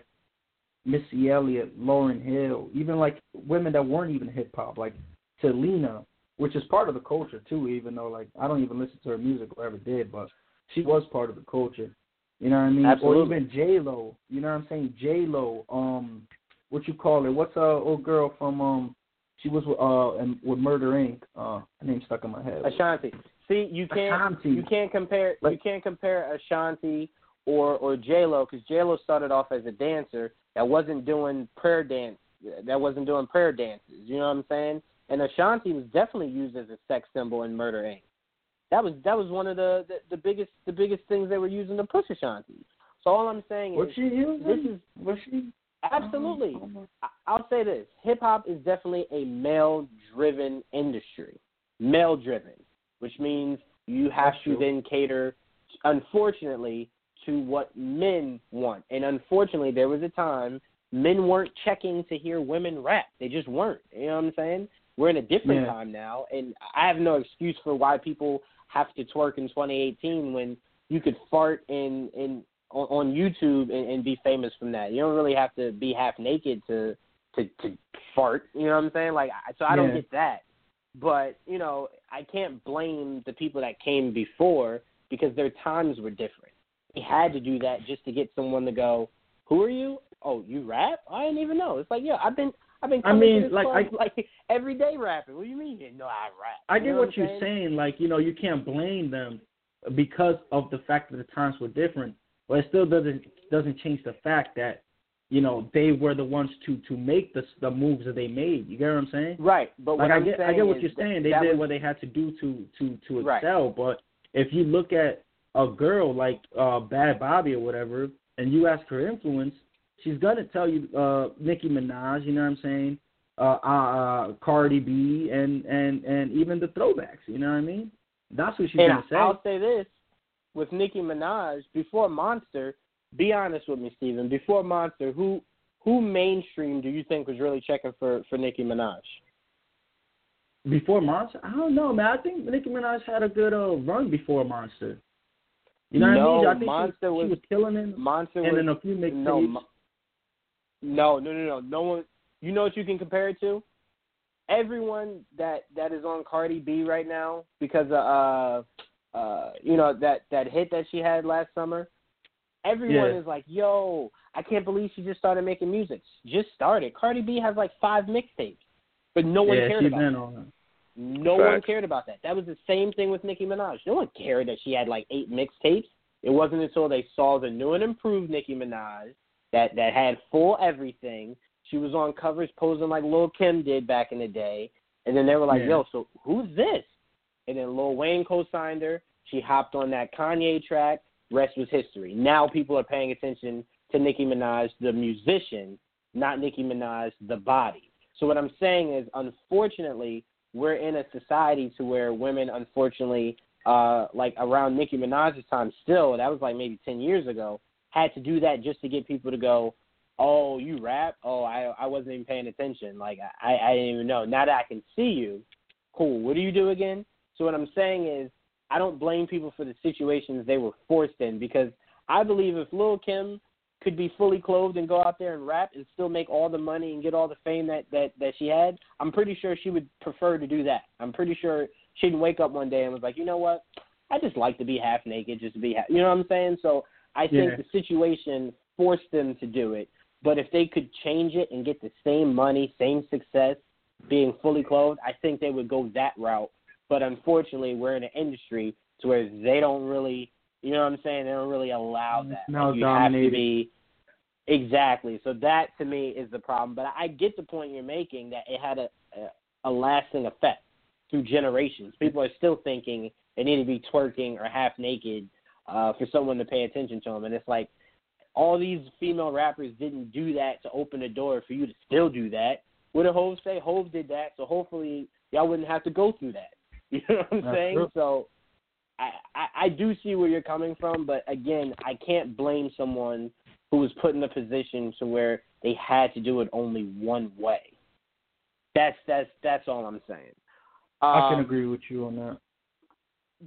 Missy Elliott, Lauryn Hill, even like women that weren't even hip hop, like Selena, which is part of the culture too. Even though like I don't even listen to her music or ever did, but she was part of the culture. You know what I mean? Absolutely. Or even J Lo. You know what I'm saying? J Lo. Um, what you call it? What's uh old girl from um? She was with, uh and with Murder Inc. Uh, her name stuck in my head. Ashanti. See, you can't Ashanti. you can't compare you can't compare Ashanti or or J Lo because J Lo started off as a dancer that wasn't doing prayer dance that wasn't doing prayer dances. You know what I'm saying? And Ashanti was definitely used as a sex symbol in Murder Inc. That was that was one of the the, the biggest the biggest things they were using to push Ashanti. So all I'm saying is she using? this is what she? Absolutely. Oh, I- I'll say this: hip hop is definitely a male-driven industry, male-driven, which means you have to then cater, unfortunately, to what men want. And unfortunately, there was a time men weren't checking to hear women rap; they just weren't. You know what I'm saying? We're in a different Yeah. time now, and I have no excuse for why people have to twerk in 2018 when you could fart in in on, on YouTube and, and be famous from that. You don't really have to be half naked to to to fart. You know what I'm saying? Like, I- so I don't Yeah. get that. But you know, I can't blame the people that came before because their times were different. They had to do that just to get someone to go, "Who are you? Oh, you rap? I didn't even know." It's like, yeah, I've been I've been I mean, like, club, I- like every day rapping. What do you mean you didn't know I rap? I You get know what I'm you're saying. Like, you know, you can't blame them because of the fact that the times were different, but it still doesn't doesn't change the fact that you know they were the ones to to make the the moves that they made. You get what I'm saying? Right, but Like what I I'm get I get what you're saying. They did was, what they had to do to to to Right. excel. But if you look at a girl like uh Bhad Bhabie or whatever, and you ask her influence, she's gonna tell you uh Nicki Minaj. You know what I'm saying? Uh, uh, uh Cardi B and and and even the throwbacks. You know what I mean? That's what she's and gonna say. I'll say this with Nicki Minaj before Monster. Be honest with me, Steven. Before Monster, who who mainstream do you think was really checking for for Nicki Minaj? Before Monster, I don't know, man. I think Nicki Minaj had a good uh, run before Monster. You know No, what I mean? I think Monster she, was- she was killing it, Monster and was in a few mixtapes. no, Mo- no, no, no, no. No one. You know what you can compare it to? Everyone that that is on Cardi B right now because of uh uh you know that that hit that she had last summer. Everyone Yeah. is like, "Yo, I can't believe she just started making music." Just started. Cardi B has like five mixtapes, but no one yeah, cared about been that. on it. No one cared about that. That was the same thing with Nicki Minaj. No one cared that she had like eight mixtapes. It wasn't until they saw the new and improved Nicki Minaj that that had full everything. She was on covers posing like Lil Kim did back in the day, and then they were like, Yeah. "Yo, so who's this?" And then Lil Wayne co-signed her. She hopped on that Kanye track. Rest was history. Now people are paying attention to Nicki Minaj, the musician, not Nicki Minaj, the body. So what I'm saying is, unfortunately, we're in a society to where women, unfortunately, uh, like around Nicki Minaj's time, still that was like maybe ten years ago, had to do that just to get people to go, "Oh, you rap? Oh, I I wasn't even paying attention. Like I I didn't even know. Now that I can see you, cool. What do you do again?" So what I'm saying is, I don't blame people for the situations they were forced in because I believe if Lil Kim could be fully clothed and go out there and rap and still make all the money and get all the fame that that that she had, I'm pretty sure she would prefer to do that. I'm pretty sure she didn't wake up one day and was like, you know what, I just like to be half naked, just to be, half, you know what I'm saying? So I think Yeah. the situation forced them to do it. But if they could change it and get the same money, same success, being fully clothed, I think they would go that route. But unfortunately, we're in an industry to where they don't really, you know what I'm saying? They don't really allow that. now Like, you have to be Exactly. So that to me is the problem. But I get the point you're making that it had a a, a lasting effect through generations. People are still thinking they need to be twerking or half naked uh, for someone to pay attention to them, and it's like all these female rappers didn't do that to open the door for you to still do that. What did Hove say? Hove did that, so hopefully y'all wouldn't have to go through that. You know what I'm That's saying? true. So I, I I do see where you're coming from, but again, I can't blame someone who was put in a position to where they had to do it only one way. That's that's that's all I'm saying. I can Um, agree with you on that.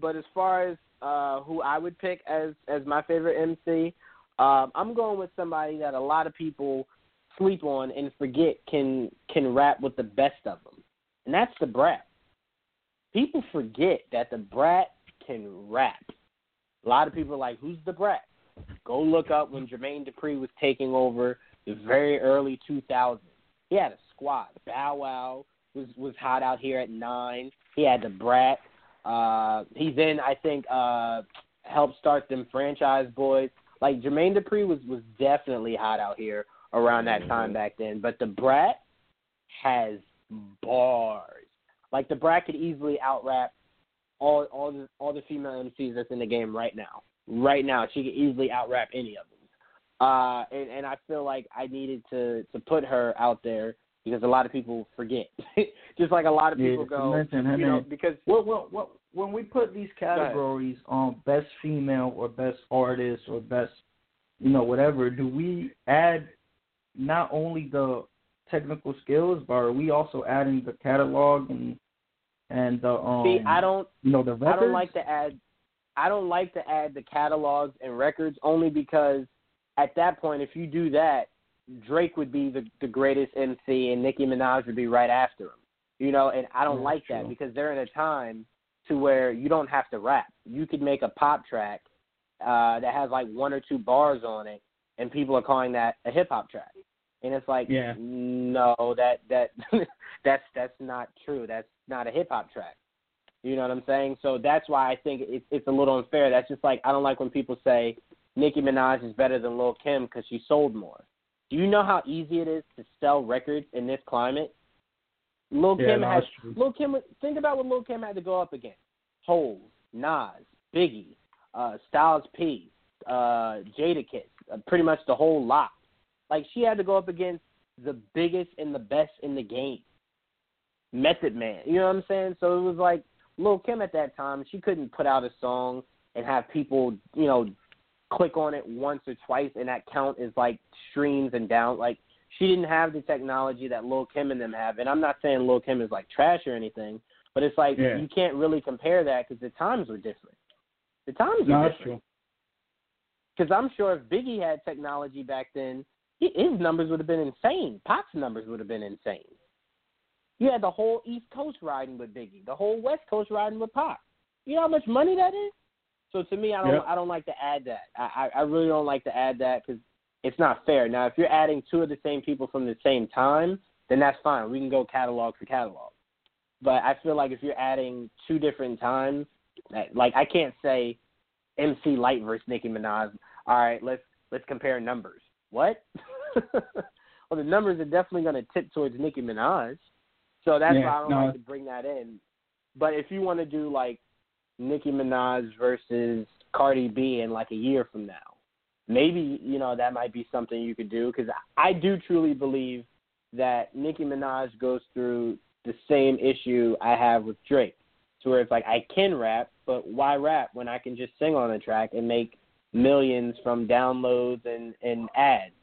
but as far as uh, who I would pick as as my favorite MC, um, I'm going with somebody that a lot of people sleep on and forget can can rap with the best of them, and that's the Brat. People forget that the Brat can rap. A lot of people are like, "Who's the Brat?" Go look up when Jermaine Dupri was taking over the very early 2000s. He had a squad. Bow Wow was was hot out here at nine. He had the Brat. Uh, he then I think uh, helped start them Franchize Boyz. Like Jermaine Dupri was was definitely hot out here around that time back then. But the Brat has bars. Like the Brat could easily out rap all all the all the female MCs that's in the game right now. Right now, she could easily out rap any of them. Uh, and, and I feel like I needed to to put her out there because a lot of people forget. (laughs) Just like a lot of people to go, mention you know, because What what what when we put these categories on best female or best artist or best you know whatever, do we add not only the technical skills, but are we also adding the catalog and and the um see, I don't you know the records? I don't like to add I don't like to add the catalogs and records only because at that point if you do that, Drake would be the the greatest MC and Nicki Minaj would be right after him. You know, and I don't Yeah, like that true. because they're in a time to where you don't have to rap. You could make a pop track uh that has like one or two bars on it and people are calling that a hip hop track. And it's like Yeah. no, that that (laughs) that's that's not true. That's not a hip hop track. You know what I'm saying? So that's why I think it's it's a little unfair. That's just like I don't like when people say Nicki Minaj is better than Lil Kim because she sold more. Do you know how easy it is to sell records in this climate? Lil Yeah, Kim no, has. Lil Kim. Think about what Lil Kim had to go up against: Hove, Nas, Biggie, uh, Styles P, uh, Jadakiss, uh, pretty much the whole lot. Like she had to go up against the biggest and the best in the game. Method Man. You know what I'm saying? So it was like Lil Kim at that time, she couldn't put out a song and have people, you know, click on it once or twice and that count is like streams and down like she didn't have the technology that Lil Kim and them have. And I'm not saying Lil Kim is like trash or anything, but it's like Yeah. you can't really compare that because the times were different. The times No, were that's different. Because I'm sure if Biggie had technology back then, his numbers would have been insane. Pac's numbers would have been insane. You had the whole East Coast riding with Biggie, the whole West Coast riding with Pac. You know how much money that is? So to me, I don't, Yep. I don't like to add that. I, I really don't like to add that because it's not fair. Now, if you're adding two of the same people from the same time, then that's fine. We can go catalog for catalog. But I feel like if you're adding two different times, like I can't say MC Lyte versus Nicki Minaj. All right, let's let's compare numbers. What? (laughs) well, the numbers are definitely going to tip towards Nicki Minaj. So that's Yeah, why I don't no. like to bring that in. But if you want to do like Nicki Minaj versus Cardi B in like a year from now, maybe you know that might be something you could do because I do truly believe that Nicki Minaj goes through the same issue I have with Drake, to where it's like I can rap, but why rap when I can just sing on a track and make millions from downloads and and ads.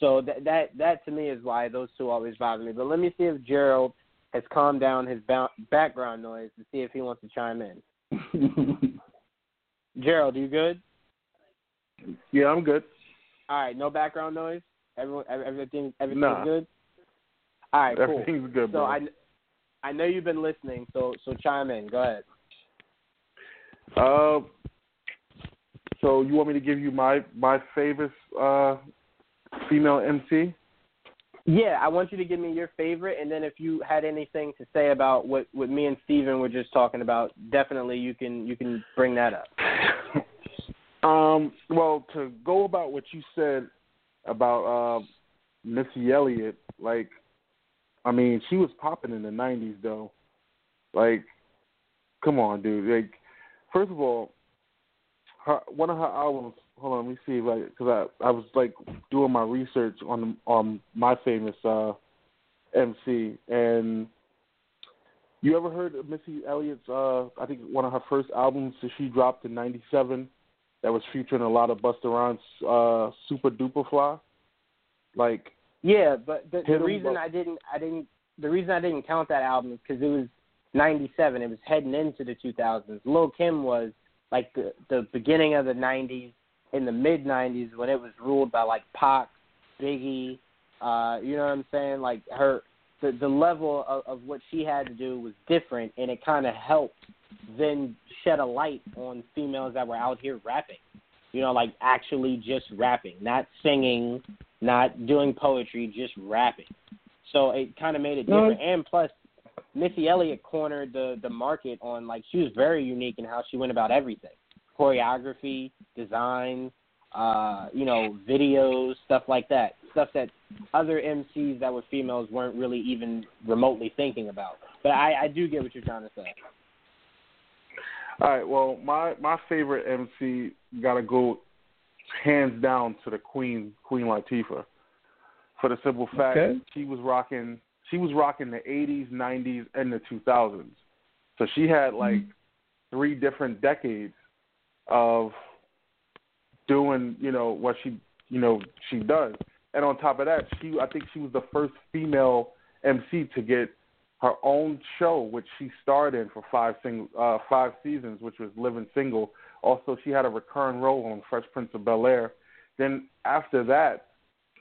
So that that that to me is why those two always bother me. But let me see if Gerald has calmed down his ba- background noise to see if he wants to chime in. (laughs) Gerald, you good? Yeah, I'm good. All right, no background noise. Everyone, everything, everything's Nah. good. All right, cool. Everything's good, bro. So. I, I know you've been listening. So so chime in. Go ahead. Uh, so you want me to give you my my favorite uh, female MC? Yeah, I want you to give me your favorite, and then if you had anything to say about what what me and Steven were just talking about, definitely you can you can bring that up. (laughs) Um, well, to go about what you said about uh, Missy Elliott. Like, I mean, she was popping in the '90s though. Like, come on, dude. Like, first of all, her one of her albums. Hold on, let me see. Like, because I I was like doing my research on on my famous uh MC and. You ever heard of Missy Elliott's? Uh, I think one of her first albums that she dropped in '97 that was featuring a lot of Busta Rhymes, uh, Supa Dupa Fly. Like, yeah, but the, the reason up. I didn't, I didn't, the reason I didn't count that album is because it was '97. It was heading into the 2000s. Lil Kim was like the the beginning of the '90s, in the mid '90s when it was ruled by like Pac, Biggie. Uh, you know what I'm saying? Like her, the the level of, of what she had to do was different, and it kind of helped then shed a light on females that were out here rapping. You know, like actually just rapping, not singing, not doing poetry, just rapping. So it kind of made it different. And plus, Missy Elliott cornered the the market on like she was very unique in how she went about everything, choreography, design, uh, you know, videos, stuff like that, stuff that other MCs that were females weren't really even remotely thinking about. But I, I do get what you're trying to say. all right, well, my my favorite MC gotta go hands down to the Queen, Queen Latifah, for the simple fact Okay. she was rocking she was rocking the '80s, '90s, and the 2000s. So she had like three different decades of doing, you know, what she, you know, she does. And on top of that, she, I think she was the first female MC to get her own show, which she starred in for five sing, uh, five seasons, which was Living Single. Also, she had a recurring role on Fresh Prince of Bel Air. Then after that,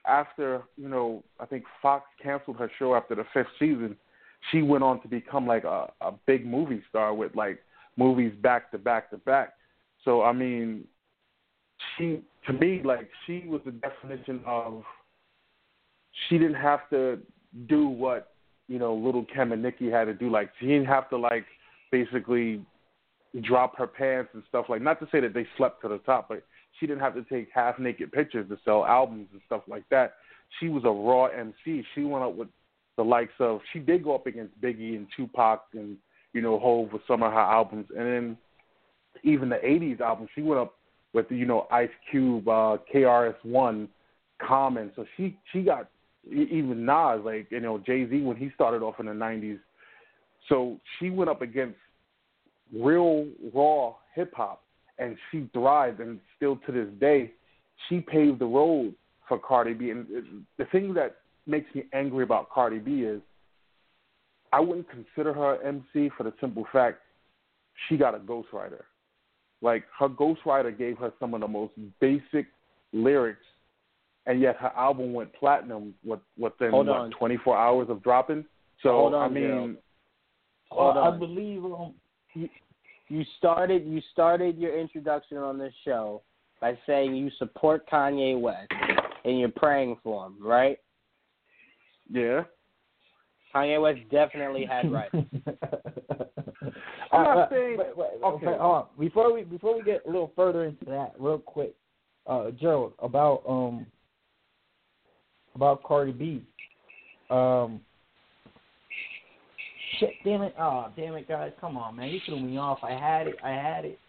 after you know, I think Fox canceled her show after the fifth season. She went on to become like a, a big movie star with like movies back to back to back. So I mean, she to me like she was the definition of she didn't have to do what you know little Kim and Nicki had to do. Like she didn't have to like basically drop her pants and stuff like. Not to say that they slept to the top, but she didn't have to take half naked pictures to sell albums and stuff like that. She was a raw MC. She went up with the likes of. She did go up against Biggie and Tupac and you know Hove with some of her albums, and then even the '80s albums. She went up with you know Ice Cube, uh, KRS One, Common. So she she got even Nas, like you know Jay Z when he started off in the '90s. So she went up against real raw hip hop, and she thrived. And still to this day, she paved the road for Cardi B. And the thing that makes me angry about Cardi B is I wouldn't consider her MC for the simple fact she got a ghostwriter. Like her ghostwriter gave her some of the most basic lyrics, and yet her album went platinum with, within Hold what, on. 24 hours of dropping. So on, I mean, Gerald. Hold Well, I believe um, You started you started your introduction on this show by saying you support Kanye West and you're praying for him, right? yeah. Kanye West definitely had rights. (laughs) I'm not Uh, saying- wait, wait, okay. okay. hold on. Before we before we get a little further into that, real quick, uh, Gerald, about um about Cardi B. Um, shit, damn it! Oh, damn it, guys! Come on, man! You threw me off. I had it. I had it.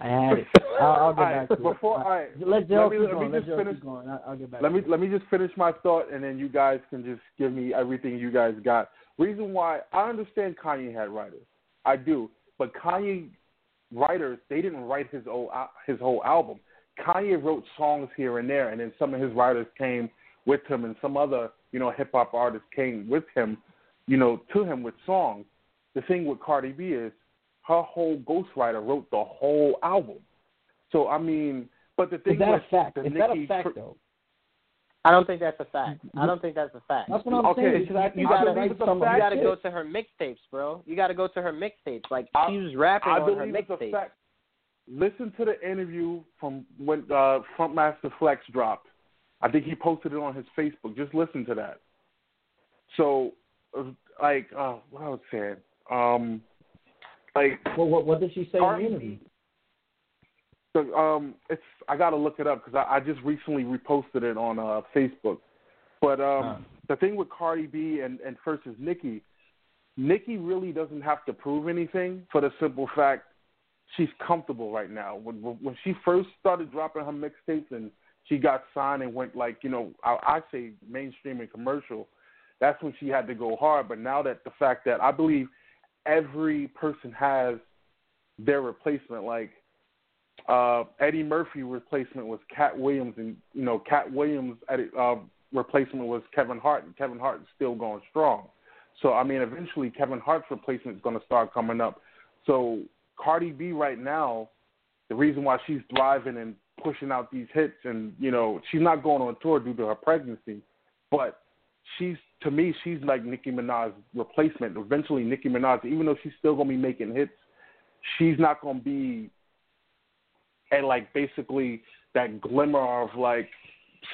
I had it. (laughs) I'll, I'll get right, back to before- it. all right, let keep let me. Let just finish- keep going. I'll, I'll get back. Let me it. let me just finish my thought, and then you guys can just give me everything you guys got. Reason why I understand Kanye had writers, I do, but Kanye writers they didn't write his whole his whole album. Kanye wrote songs here and there, and then some of his writers came with him, and some other you know hip hop artists came with him, you know, to him with songs. The thing with Cardi B is her whole ghostwriter wrote the whole album. So I mean, but the thing Is that with a fact? the Is that a fact tr- though? I don't think that's a fact. I don't think that's a fact. That's what I'm Okay, saying. Because I You think gotta- I believe it's a some of fact. You got to go to her mixtapes, bro. You got to go to her mixtapes. Like I- she was rapping I on her believe it's a mixtapes. fact. Listen to the interview from when uh, Funkmaster Flex dropped. I think he posted it on his Facebook. Just listen to that. So, like, uh, what I was saying, um, like What, what, what did she say Cardi in the interview? the um, it's I gotta look it up because I, I just recently reposted it on uh, Facebook. But um, Huh. the thing with Cardi B and and versus Nicki, Nicki really doesn't have to prove anything for the simple fact she's comfortable right now. When when she first started dropping her mixtapes and she got signed and went like you know I, I say mainstream and commercial, that's when she had to go hard. But now that the fact that I believe every person has their replacement, like uh, Eddie Murphy replacement was Katt Williams, and you know Katt Williams uh, replacement was Kevin Hart, and Kevin Hart is still going strong. So I mean, eventually Kevin Hart's replacement is going to start coming up. So Cardi B right now, the reason why she's thriving and pushing out these hits, and you know she's not going on tour due to her pregnancy, but she's to me she's like Nicki Minaj's replacement. Eventually, Nicki Minaj, even though she's still to be making hits, she's not to be and like basically that glimmer of like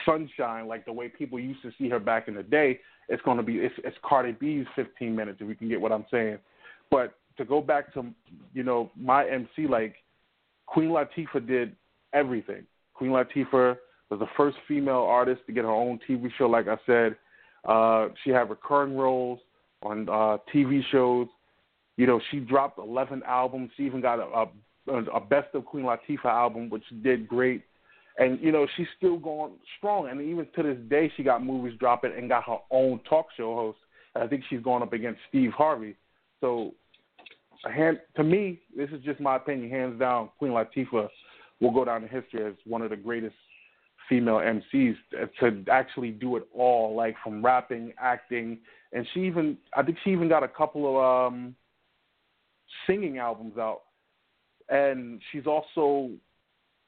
sunshine, like the way people used to see her back in the day. It's to be it's, it's Cardi B's 15 minutes, if you can get what I'm saying. But to go back to you know my MC, like Queen Latifah did everything. Queen Latifah was the first female artist to get her own TV show. Like I said, uh, she had recurring roles on uh, TV shows. You know, she dropped 11 albums. She even got a, a, a Best of Queen Latifah album, which did great. And you know, she's still going strong. And even to this day, she got movies dropping and got her own talk show host. And I think she's going up against Steve Harvey. So, hand, to me, this is just my opinion. Hands down, Queen Latifah will go down in history as one of the greatest female MCs to actually do it all, like from rapping, acting, and she even I think she even got a couple of um singing albums out. And she's also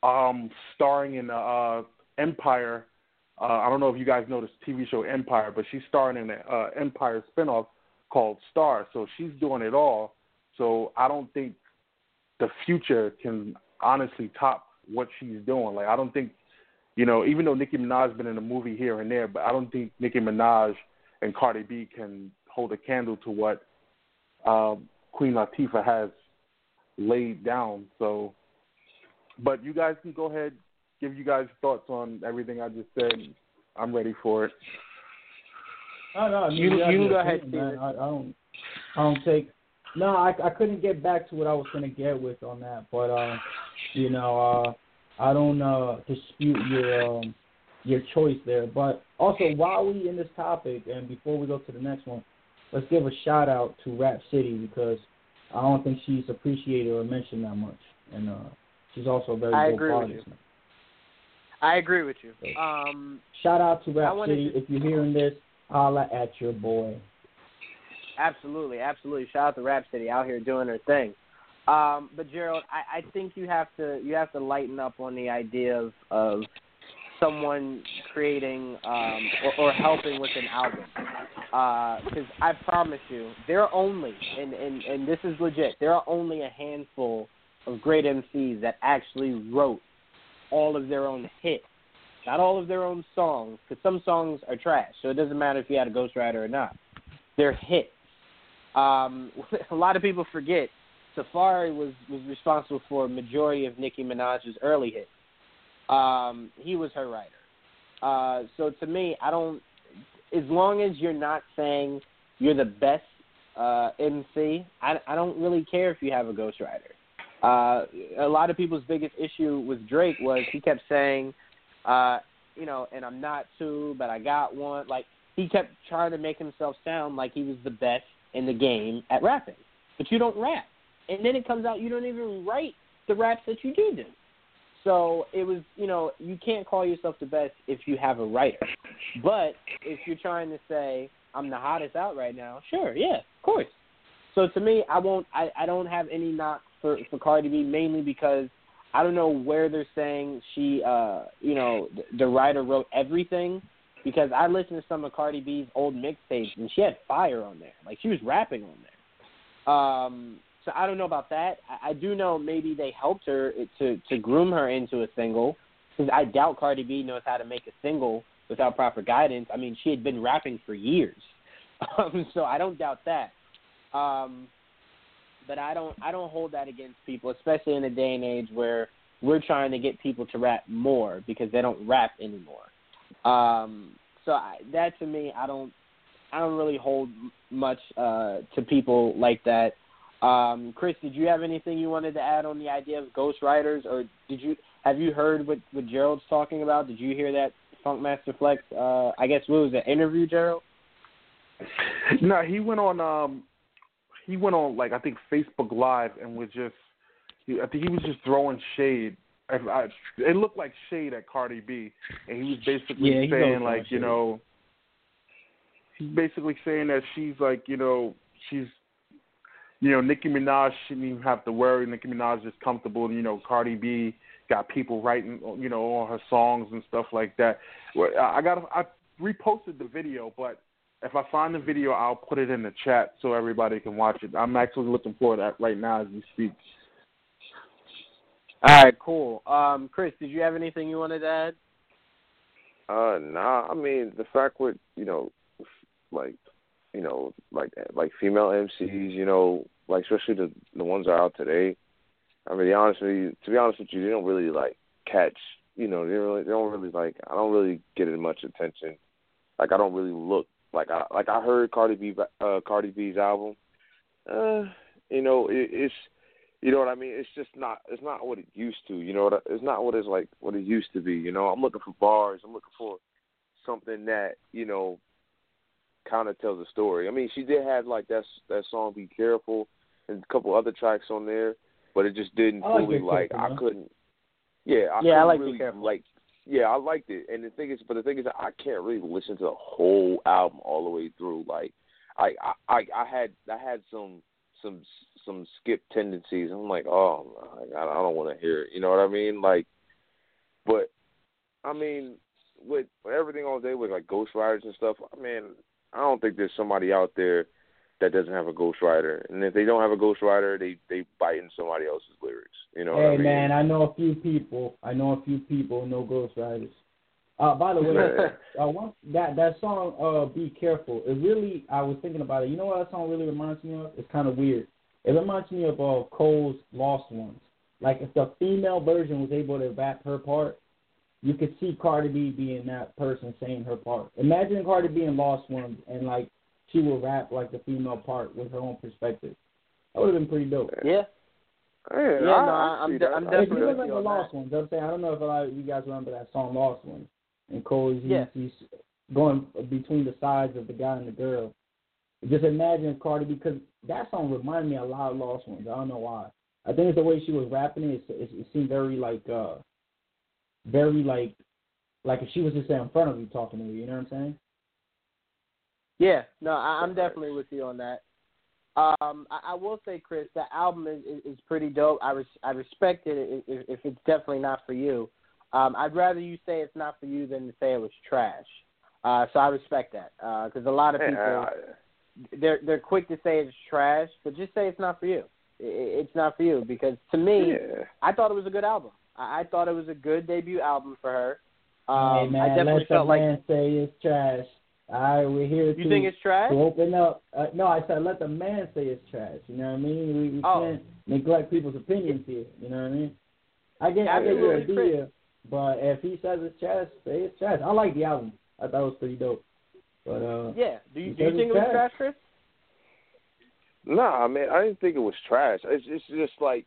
um starring in uh Empire. Uh, I don't know if you guys know this TV show Empire, but she's starring in an uh, Empire spinoff called Star. So she's doing it all. So I don't think the future can honestly top what she's doing. Like I don't think, you know, even though Nicki Minaj's been in a movie here and there, but I don't think Nicki Minaj and Cardi B can hold a candle to what um, Queen Latifah has laid down. So, but you guys can go ahead, give you guys thoughts on everything I just said. I'm ready for it. No, no, I mean, You- you, you go ahead, man. I, I don't, I don't take. No, I, I couldn't get back to what I was gonna get with on that, but uh, you know, uh, I don't uh dispute your um your choice there. But also, while we in this topic, and before we go to the next one, let's give a shout out to Rap City because I don't think she's appreciated or mentioned that much, and uh, she's also a very I with artist. you. I agree with you. Um, Shout out to Rap City to- if you're hearing this, holla at your boy. Absolutely, absolutely. Shout out to Rapsody out here doing her thing. Um, but Gerald, I, I think you have to you have to lighten up on the idea of, of someone creating um, or, or helping with an album. Because I promise you, there are only and, and and this is legit. There are only a handful of great MCs that actually wrote all of their own hits, not all of their own songs. Because some songs are trash, so it doesn't matter if you had a ghostwriter or not. They're hits. Um, (laughs) a lot of people forget Safaree was was responsible for a majority of Nicki Minaj's early hits. Um, he was her writer. Uh, so to me, I don't. As long as you're not saying you're the best uh, MC, I, I don't really care if you have a ghostwriter. Uh, a lot of people's biggest issue with Drake was he kept saying, uh, you know, and I'm not too, but I got one. Like he kept trying to make himself sound like he was the best in the game at rapping, but you don't rap. And then it comes out you don't even write the raps that you do do. So it was, you know, you can't call yourself the best if you have a writer. But if you're trying to say I'm the hottest out right now, sure, yeah, of course. So to me, I won't. I, I don't have any knock for for Cardi B mainly because I don't know where they're saying she, uh, you know, the, the writer wrote everything. Because I listened to some of Cardi B's old mixtapes and she had fire on there, like she was rapping on there. Um, so I don't know about that. I, I do know maybe they helped her to to groom her into a single. Because I doubt Cardi B knows how to make a single without proper guidance. I mean, she had been rapping for years, (laughs) um, so I don't doubt that. Um, but I don't I don't hold that against people, especially in a day and age where we're trying to get people to rap more because they don't rap anymore. Um, so I, that to me, I don't, I don't really hold much uh, to people like that. Um, Chris, did you have anything you wanted to add on the idea of ghostwriters, or did you have you heard what what Gerald's talking about? Did you hear that Funkmaster Flex? Uh, I guess what was the interview, Gerald? No, he went on. um He went on like I think Facebook Live and was just. I think he was just throwing shade. I, I, it looked like shade at Cardi B, and he was basically yeah, saying like you know. He's basically saying that she's like you know she's you know, Nicki Minaj shouldn't even have to worry. Nicki Minaj is comfortable. You know, Cardi B got people writing, you know, all her songs and stuff like that. I got, I reposted the video, but if I find the video, I'll put it in the chat so everybody can watch it. I'm actually looking for that right now as we speak. All right, cool. Um, Chris, did you have anything you wanted to add? Uh, nah. I mean, the fact with you know, like you know, like like female MCs, you know, like especially the the ones that are out today. I mean, to be honest with you, to be honest with you, they don't really like catch. You know, they really they don't really like. I don't really get it much attention. Like I don't really look like I like I heard Cardi B uh Cardi B's album. Uh, you know, it, it's you know what I mean. It's just not. It's not what it used to. You know what? I, It's not what it's like. What it used to be. You know, I'm looking for bars. I'm looking for something that you know kind of tells a story. I mean, she did have like that that song "Be Careful" and a couple other tracks on there, but it just didn't I like fully like. I couldn't. Yeah, I yeah, I like really, Be Careful. Like, yeah, I liked it, and the thing is, but the thing is, I can't really listen to the whole album all the way through. Like, I I I had I had some some some skip tendencies. I'm like, oh, I, I don't want to hear it. You know what I mean? Like, but I mean, with, with everything all day with like ghostwriters and stuff, I mean, I don't think there's somebody out there that doesn't have a ghostwriter. And if they don't have a ghostwriter, they they bite in somebody else's lyrics. You know hey what I mean? man, I know a few people. I know a few people know ghostwriters. Uh, by the way, uh, one, that that song, uh, "Be Careful," it really. I was thinking about it. You know what that song really reminds me of? It's kind of weird. It reminds me of uh, Cole's "Lost Ones." Like if the female version was able to rap her part, you could see Cardi B being that person saying her part. Imagine Cardi B in Lost Ones and like she would rap like the female part with her own perspective. That would have been pretty dope. Yeah. Yeah, Yeah, I, no, I I'm see de- I'm If you definitely that. look with like the Lost Ones, I'm saying I don't know if a lot of you guys remember that song Lost Ones. And Cole is Yeah. he's going between the sides of the guy and the girl. Just imagine Cardi because that song reminded me a lot of Lost Ones. I don't know why. I think it's the way she was rapping it. It, it, it seemed very like, uh very like, like if she was just in front of you talking to you. You know what I'm saying? Yeah, no, I, I'm definitely with you on that. Um, I, I will say, Chris, that album is, is, is pretty dope. I res- I respect it if, if it's definitely not for you. Um, I'd rather you say it's not for you than to say it was trash. Uh, so I respect that because a lot of people Yeah, they're they're quick to say it's trash, but just say it's not for you. It, it's not for you because to me, yeah. I thought it was a good album. I, I thought it was a good debut album for her. Um, hey man, I definitely let the felt like man say it's trash. All right, we're here to you think it's trash. to open up. Uh, no, I said let the man say it's trash. You know what I mean? We, we Oh. can't neglect people's opinions here. You know what I mean? I get I get your Absolutely, idea, but if he says it's trash, say it's trash. I like the album. I thought it was pretty dope. But uh, Yeah. Do you do you think it was trash. trash, Chris? Nah, I mean, I didn't think it was trash. It's it's just like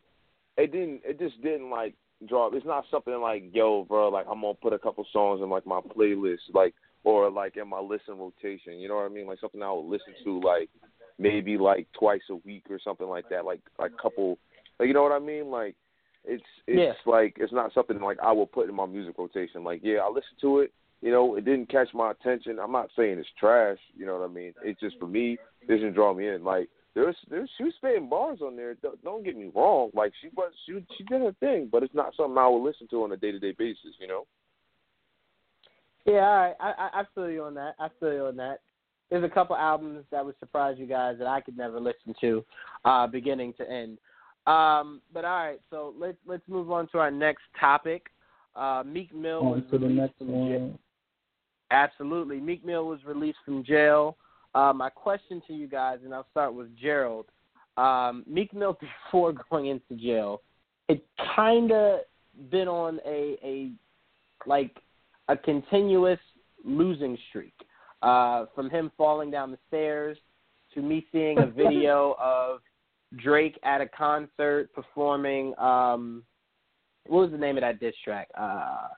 it didn't. It just didn't like draw. It's not something like yo, bro. Like I'm gonna put a couple songs in like my playlist, like or like in my listen rotation. You know what I mean? Like something I would listen to like maybe like twice a week or something like that. Like like a couple. Like you know what I mean? Like it's it's like it's not something like I will put in my music rotation. Like yeah, I listen to it. You know, it didn't catch my attention. I'm not saying it's trash. You know what I mean? It's just for me, it didn't draw me in. Like there's there's she was spitting bars on there. Don't, don't get me wrong. Like she was she she did her thing, but it's not something I would listen to on a day to day basis. You know? Yeah, all right. I, I I feel you on that. I feel you on that. There's a couple albums that would surprise you guys that I could never listen to, uh, beginning to end. Um, but all right, so let's let's move on to our next topic. Uh, Meek Mill was on to the released next from jail. one. Absolutely, Meek Mill was released from jail. Uh, my question to you guys, and I'll start with Gerald. Um, Meek Mill (laughs) before going into jail, it kind of been on a a like a continuous losing streak. Uh, from him falling down the stairs to me seeing a (laughs) video of Drake at a concert performing um what was the name of that diss track? Uh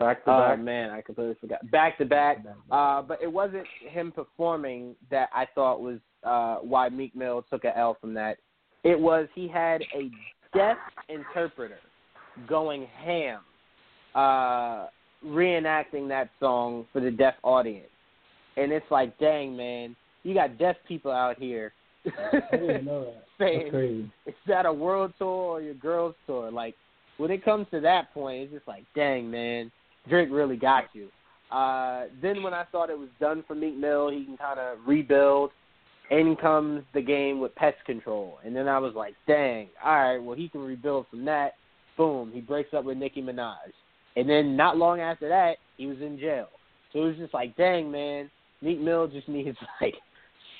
Back to oh back. man, I completely forgot. Back to back. Uh but it wasn't him performing that I thought was uh why Meek Mill took a L from that. It was he had a deaf interpreter going ham, uh reenacting that song for the deaf audience. And it's like, dang man, you got deaf people out here I didn't know that. (laughs) That's saying crazy. is that a world tour or your girls tour? Like when it comes to that point, it's just like, dang man, Drake really got you. Uh, then when I thought it was done for Meek Mill, he can kind of rebuild. In comes the game with pest control, and then I was like, dang, all right, well he can rebuild from that. Boom, he breaks up with Nicki Minaj, and then not long after that, he was in jail. So it was just like, dang man, Meek Mill just (laughs) needs like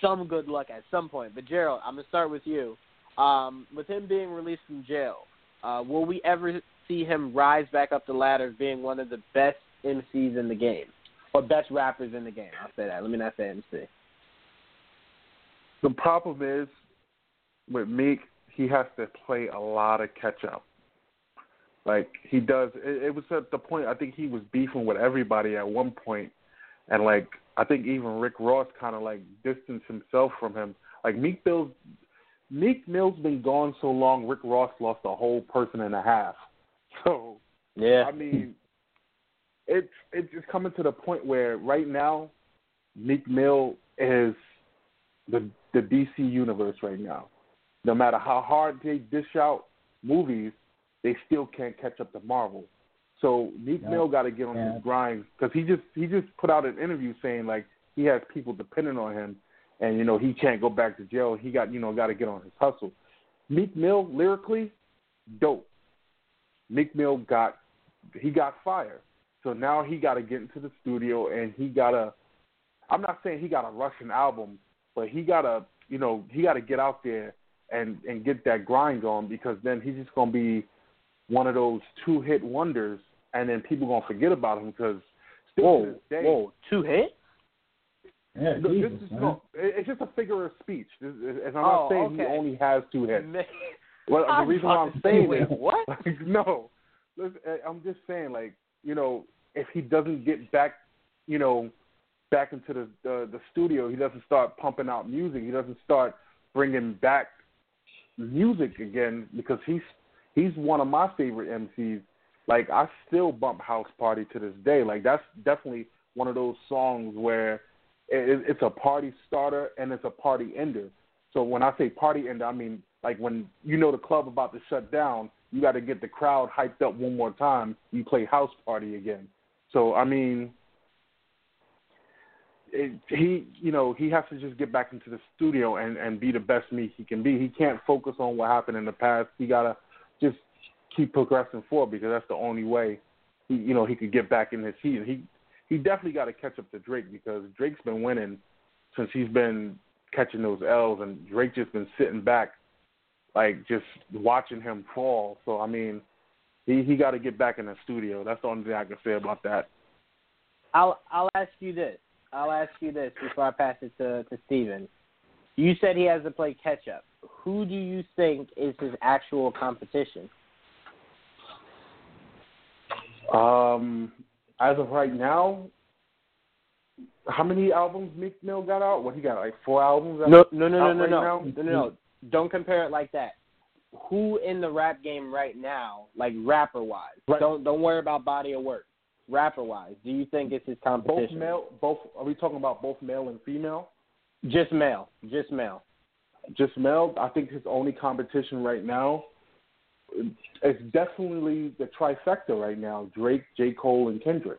some good luck at some point. But Gerald, I'm gonna start with you. Um, with him being released from jail, uh, will we ever see him rise back up the ladder being one of the best MCs in the game or best rappers in the game? I'll say that. Let me not say MC. The problem is with Meek, he has to play a lot of catch up. Like he does. It, it was at the point I think he was beefing with everybody at one point, and like I think even Rick Ross kind of like distanced himself from him. Like Meek Mill's Meek Mill's been gone so long. Rick Ross lost a whole person and a half. (laughs) So Yeah. I mean, it's it's just coming to the point where right now, Meek Mill is the the DC universe right now. No matter how hard they dish out movies, they still can't catch up to Marvel. So Meek. Mill got to get on Yeah. his grind because he just he just put out an interview saying like he has people depending on him, and you know he can't go back to jail. He got you know got to get on his hustle. Meek Mill lyrically, dope. Meek Mill got he got fired. So now he got to get into the studio and he got to. I'm not saying he got to rush an album, but he got to you know he got to get out there and and get that grind on because then he's just gonna be one of those two hit wonders, and then people gonna forget about him because Whoa, day, whoa, two hits? Yeah, Look, Jesus, this is man. no, it's just a figure of speech. This and I'm Oh, not saying he only has two hits. (laughs) Well, the I'm reason why I'm saying wait, this, (laughs) what? like, no, listen, I'm just saying, like, you know, if he doesn't get back, you know, back into the, the the studio, he doesn't start pumping out music. He doesn't start bringing back music again because he's he's one of my favorite MCs. Like, I still bump House Party to this day. Like, that's definitely one of those songs where it, it's a party starter and it's a party ender. So when I say party ender, I mean like when you know the club about to shut down, you got to get the crowd hyped up one more time. You play house party again. So I mean, it, he you know he has to just get back into the studio and and be the best me he can be. He can't focus on what happened in the past. He gotta just keep progressing forward because that's the only way he you know he could get back in his heat. He he definitely got to catch up to Drake because Drake's been winning since he's been catching those L's, and Drake just been sitting back, like just watching him fall. So I mean, he he got to get back in the studio. That's the only thing I can say about that. I'll I'll ask you this. I'll ask you this before I pass it to to Steven. You said he has to play catch up. Who do you think is his actual competition? Um, as of right now, how many albums Meek Mill got out? What he got like four albums? No, no, no, no, no, right no, no, no, no. Don't compare it like that. Who in the rap game right now, like rapper wise? Right. Don't don't worry about body of work. Rapper wise, do you think it's his competition? Both male, both. Are we talking about both male and female? Just male. Just male. Just male. I think his only competition right now is definitely the trifecta right now: Drake, J. Cole, and Kendrick.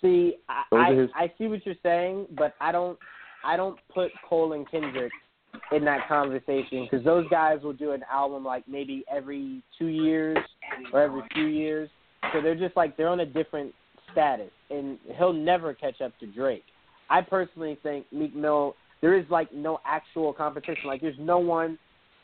See, I Those I, his- I see what you're saying, but I don't I don't put Cole and Kendrick in that conversation because those guys will do an album like maybe every two years or every few years. So they're just like they're on a different status, and he'll never catch up to Drake. I personally think Meek Mill there is like no actual competition. Like there's no one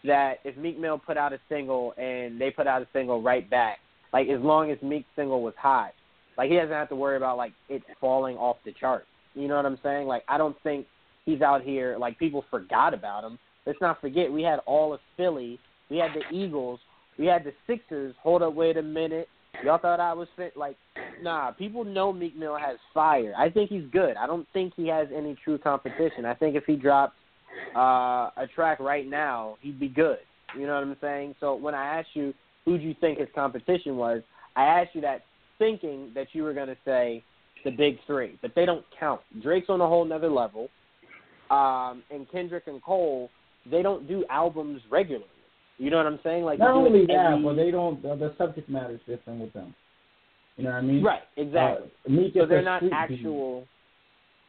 that if Meek Mill put out a single and they put out a single right back, like as long as Meek's single was hot, like he doesn't have to worry about like it falling off the charts. You know what I'm saying? Like I don't think he's out here like people forgot about him. Let's not forget we had all of Philly, we had the Eagles, we had the Sixers. Hold up, wait a minute. Y'all thought I was fit? Like, nah. People know Meek Mill has fire. I think he's good. I don't think he has any true competition. I think if he dropped uh, a track right now, he'd be good. You know what I'm saying? So when I asked you who do you think his competition was, I asked you that thinking that you were going to say the big three, but they don't count. Drake's on a whole nother level, um, and Kendrick and Cole, they don't do albums regularly. You know what I'm saying? Like not only that, but they don't. The, the subject matter is different with them. You know what I mean? Right. Exactly. Uh, so they're not actual.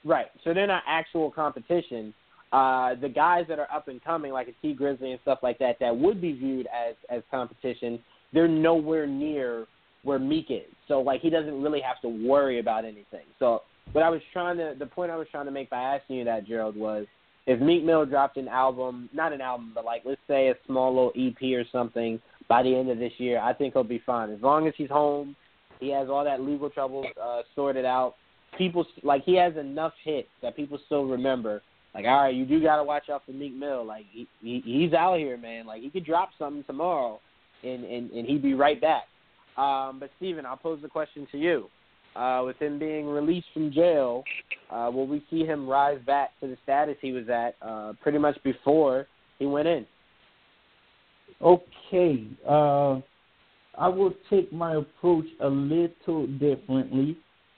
Right. So they're not actual competition. Uh, the guys that are up and coming, like a Tee Grizzley and stuff like that, that would be viewed as as competition, they're nowhere near where Meek is. So like he doesn't really have to worry about anything. So what I was trying to, the point I was trying to make by asking you that, Gerald, was if Meek Mill dropped an album, not an album, but like let's say a small little EP or something by the end of this year, I think he'll be fine as long as he's home. He has all that legal troubles uh, sorted out. People like he has enough hits that people still remember. Like, all right, you do got to watch out for Meek Mill. Like, he, he he's out here, man. Like, he could drop something tomorrow, and and and he'd be right back. Um, but Steven, I'll pose the question to you uh, with him being released from jail, uh, will we see him rise back to the status he was at uh, pretty much before he went in? Okay. Uh, I will take my approach a little differently.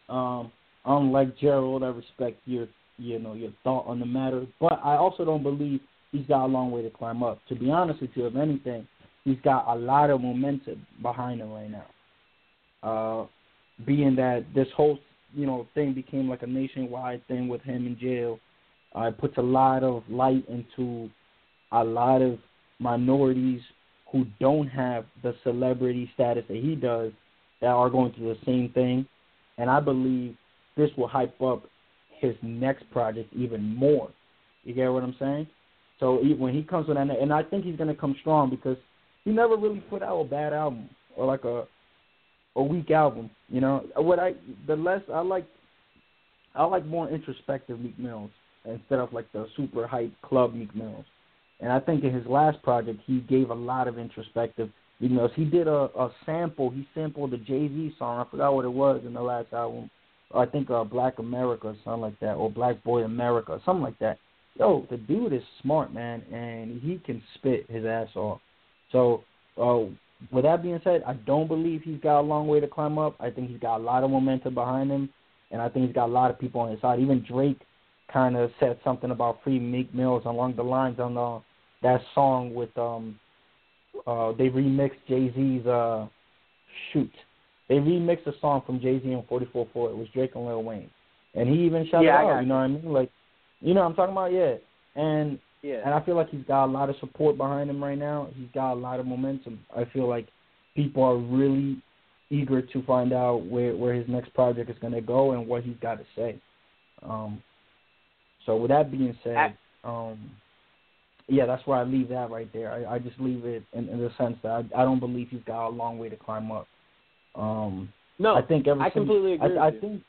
Um, unlike Gerald, I respect your you know your thought on the matter, but I also don't believe he's got a long way to climb up. To be honest with you, if anything, he's got a lot of momentum behind him right now. Uh, being that this whole you know thing became like a nationwide thing with him in jail, uh, it puts a lot of light into a lot of minorities who don't have the celebrity status that he does that are going through the same thing, and I believe this will hype up his next project even more. You get what I'm saying? So when he comes with that, and I think he's going to come strong because he never really put out a bad album or like a a weak album. You know what I the less I like I like more introspective Meek Mills instead of like the super hype club Meek Mills. And I think in his last project he gave a lot of introspective Meek Mills. He did a, a sample. He sampled the Jay Z song. I forgot what it was in the last album. I think uh, Black America or something like that, or Black Boy America, something like that. Yo, the dude is smart, man, and he can spit his ass off. So uh, with that being said, I don't believe he's got a long way to climb up. I think he's got a lot of momentum behind him, and I think he's got a lot of people on his side. Even Drake kind of said something about free Meek Mills along the lines on uh, that song with um uh they remixed Jay Z's uh shoot. They remixed a song from Jay Z and Forty Four Four. It was Drake and Lil Wayne, and he even shouted yeah, out. You know what I mean? Like, you know what I'm talking about? Yeah. And yeah. And I feel like he's got a lot of support behind him right now. He's got a lot of momentum. I feel like people are really eager to find out where where his next project is going to go and what he's got to say. Um, so with that being said, um, yeah, that's where I leave that right there. I, I just leave it in, in the sense that I, I don't believe he's got a long way to climb up. Um, no, I think I completely agree. I, I think,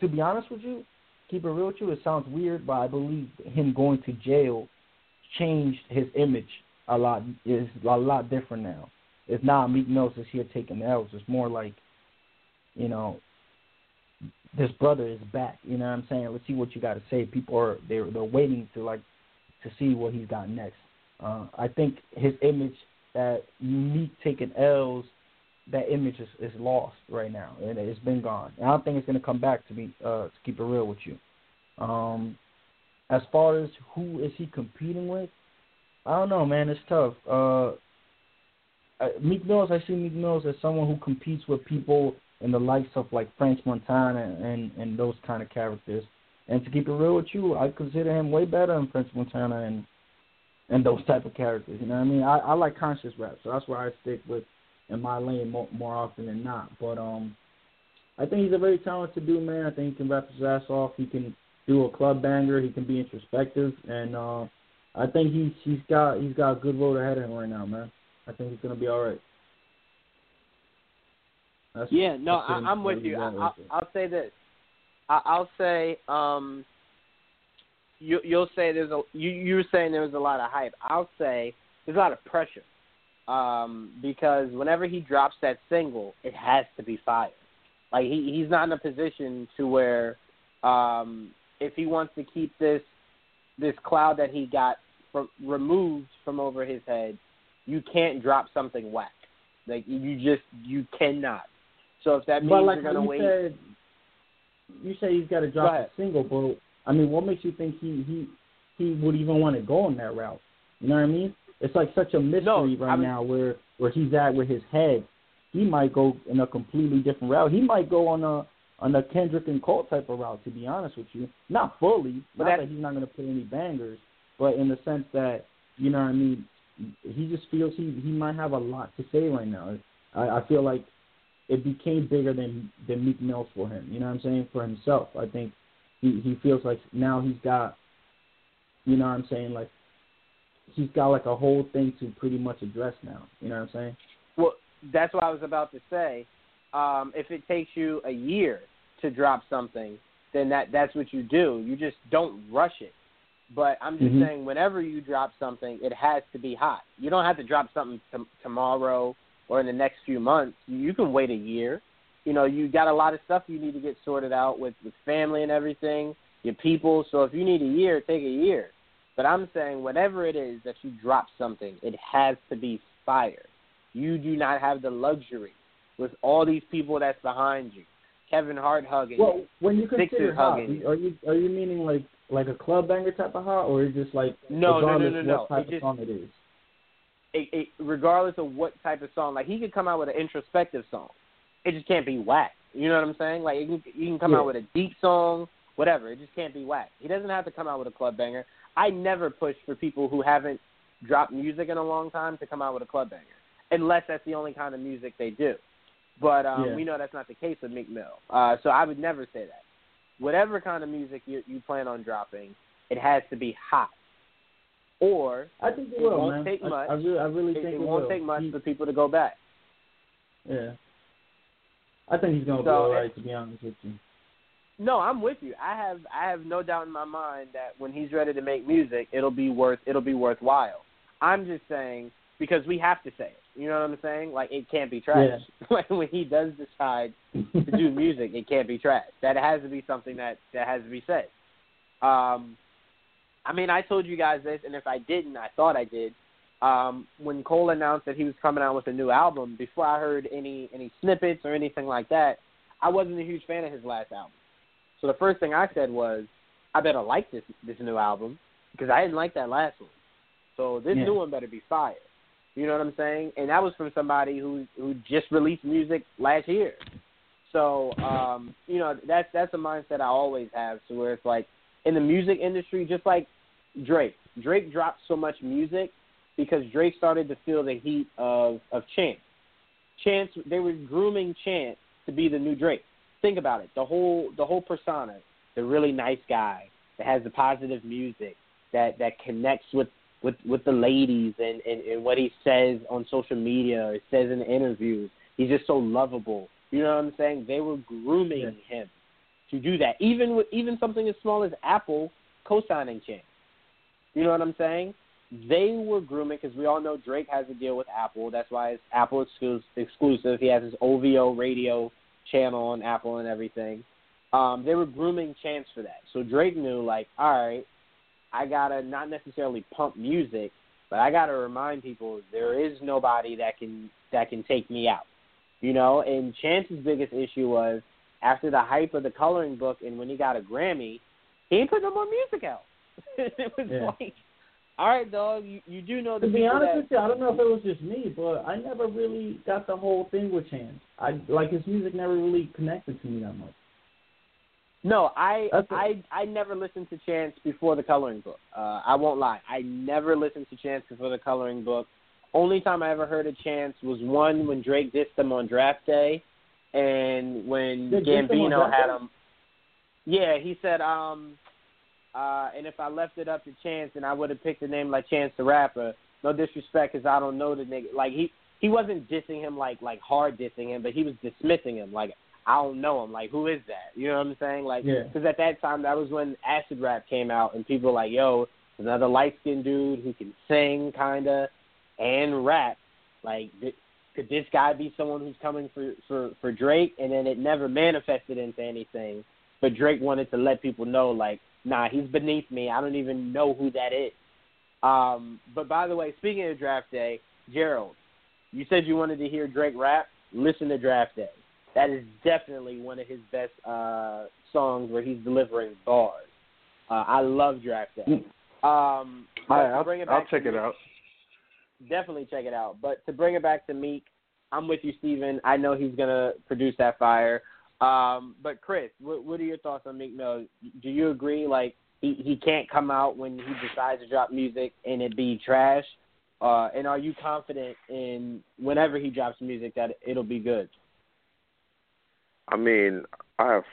to be honest with you, keep it real with you, it sounds weird, but I believe him going to jail changed his image a lot. Is a lot different now. It's not Meek Mills is here taking L's. It's more like, you know, this brother is back. You know what I'm saying? Let's see what you got to say. People are they're they're waiting to like to see what he's got next. Uh, I think his image that Meek taking L's, that image is, is lost right now, and it's been gone. And I don't think it's to come back to be uh, to keep it real with you. Um, as far as who is he competing with, I don't know, man. It's tough. Uh, Meek Mills, I see Meek Mills as someone who competes with people in the likes of like French Montana and and those kind of characters. And to keep it real with you, I consider him way better than French Montana and and those type of characters. You know what I mean? I, I like conscious rap, so that's why I stick with in my lane more, more often than not. But um, I think he's a very talented dude, man. I think he can rap his ass off. He can do a club banger. He can be introspective, and uh, I think he's he's got he's got a good road ahead of him right now, man. I think he's gonna be all right. That's, yeah, no, I, I'm with you. I, I'll, I'll say this. I, I'll say um, you, you'll say there's a you you were saying there was a lot of hype. I'll say there's a lot of pressure um, because whenever he drops that single, it has to be fire. Like he he's not in a position to where um, if he wants to keep this this cloud that he got from, removed from over his head, you can't drop something whack. Like you just you cannot. So if that means but like you're gonna you wait, said, you say he's got to drop a single, but I mean, what makes you think he he he would even want to go on that route? You know what I mean? It's like such a mystery No, right I now where where he's at with his head. He might go in a completely different route. He might go on a on a Kendrick and Cole type of route. To be honest with you, not fully. But not that- he's not going to play any bangers, but in the sense that you know what I mean. He just feels he he might have a lot to say right now. I, I feel like it became bigger than than Meek Mill for him. You know what I'm saying? For himself, I think he he feels like now he's got, you know what I'm saying? Like he's got like a whole thing to pretty much address now. You know what I'm saying? Well, that's what I was about to say. Um, if it takes you a year to drop something, then that that's what you do. You just don't rush it. But I'm just Mhm. saying, whenever you drop something, it has to be hot. You don't have to drop something t- tomorrow or in the next few months. You can wait a year. You know, you got a lot of stuff you need to get sorted out with with family and everything, your people. So if you need a year, take a year. But I'm saying, whatever it is that you drop something, it has to be fire. You do not have the luxury with all these people that's behind you. Kevin Hart hugging. you. When you Sixers consider hot, hugging. are you are you meaning like like a club banger type of hot, or is just like No, no, no, regardless no, what no. type It of song it is? it, it, regardless of what type of song, like he could come out with an introspective song. It just can't be whack. You know what I'm saying? Like you can, you can come Yeah. out with a deep song, whatever. It just can't be whack. He doesn't have to come out with a club banger. I never push for people who haven't dropped music in a long time to come out with a club banger, unless that's the only kind of music they do. But um, Yeah. we know that's not the case with Meek Mill. Uh, so I would never say that. Whatever kind of music you, you plan on dropping, it has to be hot. Or I think it It will, won't man. take much. I really, I really it, think it it, won't will. take much He- for people to go back. yeah. I think he's gonna be So, all it- right. To be honest with you. No, I'm with you. I have I have no doubt in my mind that when he's ready to make music, it'll be worth it'll be worthwhile. I'm just saying because we have to say it. You know what I'm saying? Like it can't be trash. (laughs) like when he does decide to do (laughs) music, it can't be trash. That has to be something that that has to be said. Um, I mean, I told you guys this, and if I didn't, I thought I did. Um, when Cole announced that he was coming out with a new album, before I heard any any snippets or anything like that, I wasn't a huge fan of his last album. So the first thing I said was, I better like this this new album because I didn't like that last one. So this Yeah. new one better be fire. You know what I'm saying? And that was from somebody who who just released music last year. So um, you know that's that's a mindset I always have. So where it's like in the music industry, just like Drake. Drake dropped so much music because Drake started to feel the heat of of Chance. Chance, they were grooming Chance to be the new Drake. Think about it. The whole the whole persona, the really nice guy that has the positive music that that connects with with with the ladies and and, and what he says on social media or says in interviews. He's just so lovable. You know what I'm saying? They were grooming him to do that. Even with even something as small as Apple co-signing Chance. You know what I'm saying? They were grooming because we all know Drake has a deal with Apple. That's why it's Apple exclusive. He has his OVO radio channel on Apple and everything. Um, they were grooming Chance for that. So Drake knew, like, all right, I gotta not necessarily pump music, but I gotta remind people there is nobody that can that can take me out. You know, and Chance's biggest issue was after the hype of the coloring book and when he got a Grammy, he ain't put no more music out. (laughs) it was Yeah. like, all right, dog, you, you do know the To be honest that with you, I don't know if it was just me, but I never really got the whole thing with Chance. I like his music never really connected to me that much. No, I I I never listened to Chance before the coloring book. Uh, I won't lie. I never listened to Chance before the coloring book. Only time I ever heard of Chance was one when Drake dissed him on draft day, and when They dissed him on Gambino had him. Yeah, he said um, Uh, and if I left it up to Chance, and I would have picked a name like Chance the Rapper. No disrespect, because I don't know the nigga. Like he he wasn't dissing him like like hard dissing him, but he was dismissing him. Like I don't know him. Like who is that? You know what I'm saying? Like because Yeah. at that time that was when acid rap came out, and people were like, yo, another light skinned dude who can sing kinda and rap. Like th- could this guy be someone who's coming for for for Drake? And then it never manifested into anything. But Drake wanted to let people know, like, nah, he's beneath me. I don't even know who that is. Um, but by the way, speaking of draft day, Gerald, you said you wanted to hear Drake rap. Listen to Draft Day. That is definitely one of his best uh, songs where he's delivering bars. Uh, I love Draft Day. Um, right, I'll, bring it I'll back to check it out. Definitely check it out. But to bring it back to Meek, I'm with you, Steven. I know he's gonna produce that fire. Um, but Chris, what, what are your thoughts on Meek Mill? Do you agree? Like he he can't come out when he decides to drop music and it be trash. Uh, and are you confident in whenever he drops music that it'll be good? I mean, I have,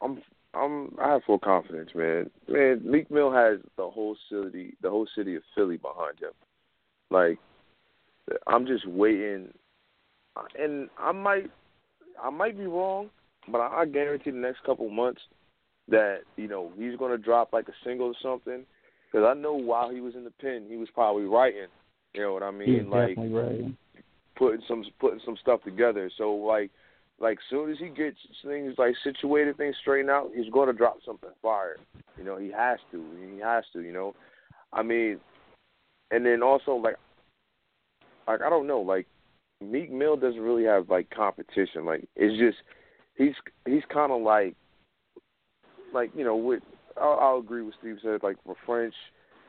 I'm, I'm, I have full confidence, man. Man, Meek Mill has the whole city, the whole city of Philly behind him. Like, I'm just waiting, and I might, I might be wrong, but I, guarantee the next couple months that you know he's gonna drop like a single or something. Because I know while he was in the pen, he was probably writing. You know what I mean? He's like putting some putting some stuff together. So like like soon as he gets things like situated, things straightened out, he's going to drop something fire. You know, he has to. He has to. You know, I mean, and then also like like I don't know, like Meek Mill doesn't really have like competition. Like it's just he's he's kind of like like you know with I'll, I'll agree with Steve said like for French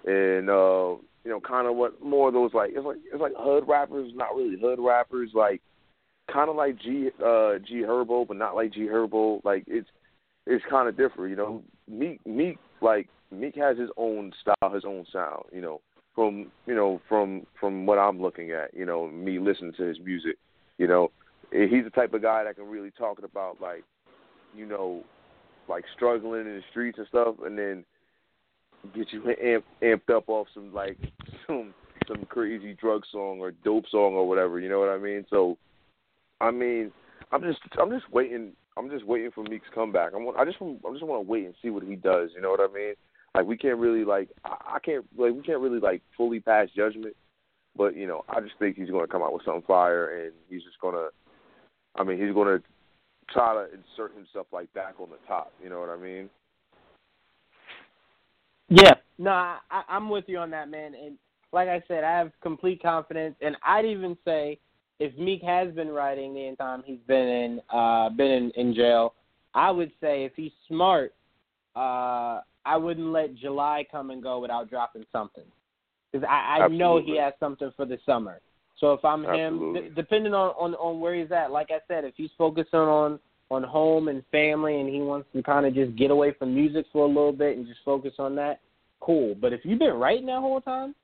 and uh you know kind of what more of those like it's like it's like hood rappers, not really hood rappers, like kind of like G uh G Herbo, but not like G Herbo. Like it's it's kind of different, you know. Meek Meek like Meek has his own style, his own sound, you know. From you know from from what I'm looking at, you know, me listening to his music, you know, he's the type of guy that can really talk about like, you know, like struggling in the streets and stuff, and then get you amp, amped up off some like (laughs) some some crazy drug song or dope song or whatever. You know what I mean? So, I mean, I'm just I'm just waiting. I'm just waiting for Meek's comeback. I'm, I just I just want to wait and see what he does. You know what I mean? Like we can't really like I, I can't like we can't really like fully pass judgment, but you know I just think he's going to come out with something fire and he's just going to. I mean, he's going to try to insert himself like back on the top. You know what I mean? Yeah. No, I, I- I'm with you on that, man. And like I said, I have complete confidence, and I'd even say if Meek has been writing the entire time he's been in uh been in, in jail, I would say if he's smart, uh I wouldn't let July come and go without dropping something. Because I, I know he has something for the summer. So if I'm him, d- depending on, on on where he's at, like I said, if he's focusing on on home and family, and he wants to kind of just get away from music for a little bit and just focus on that, cool. But if you've been writing that whole time,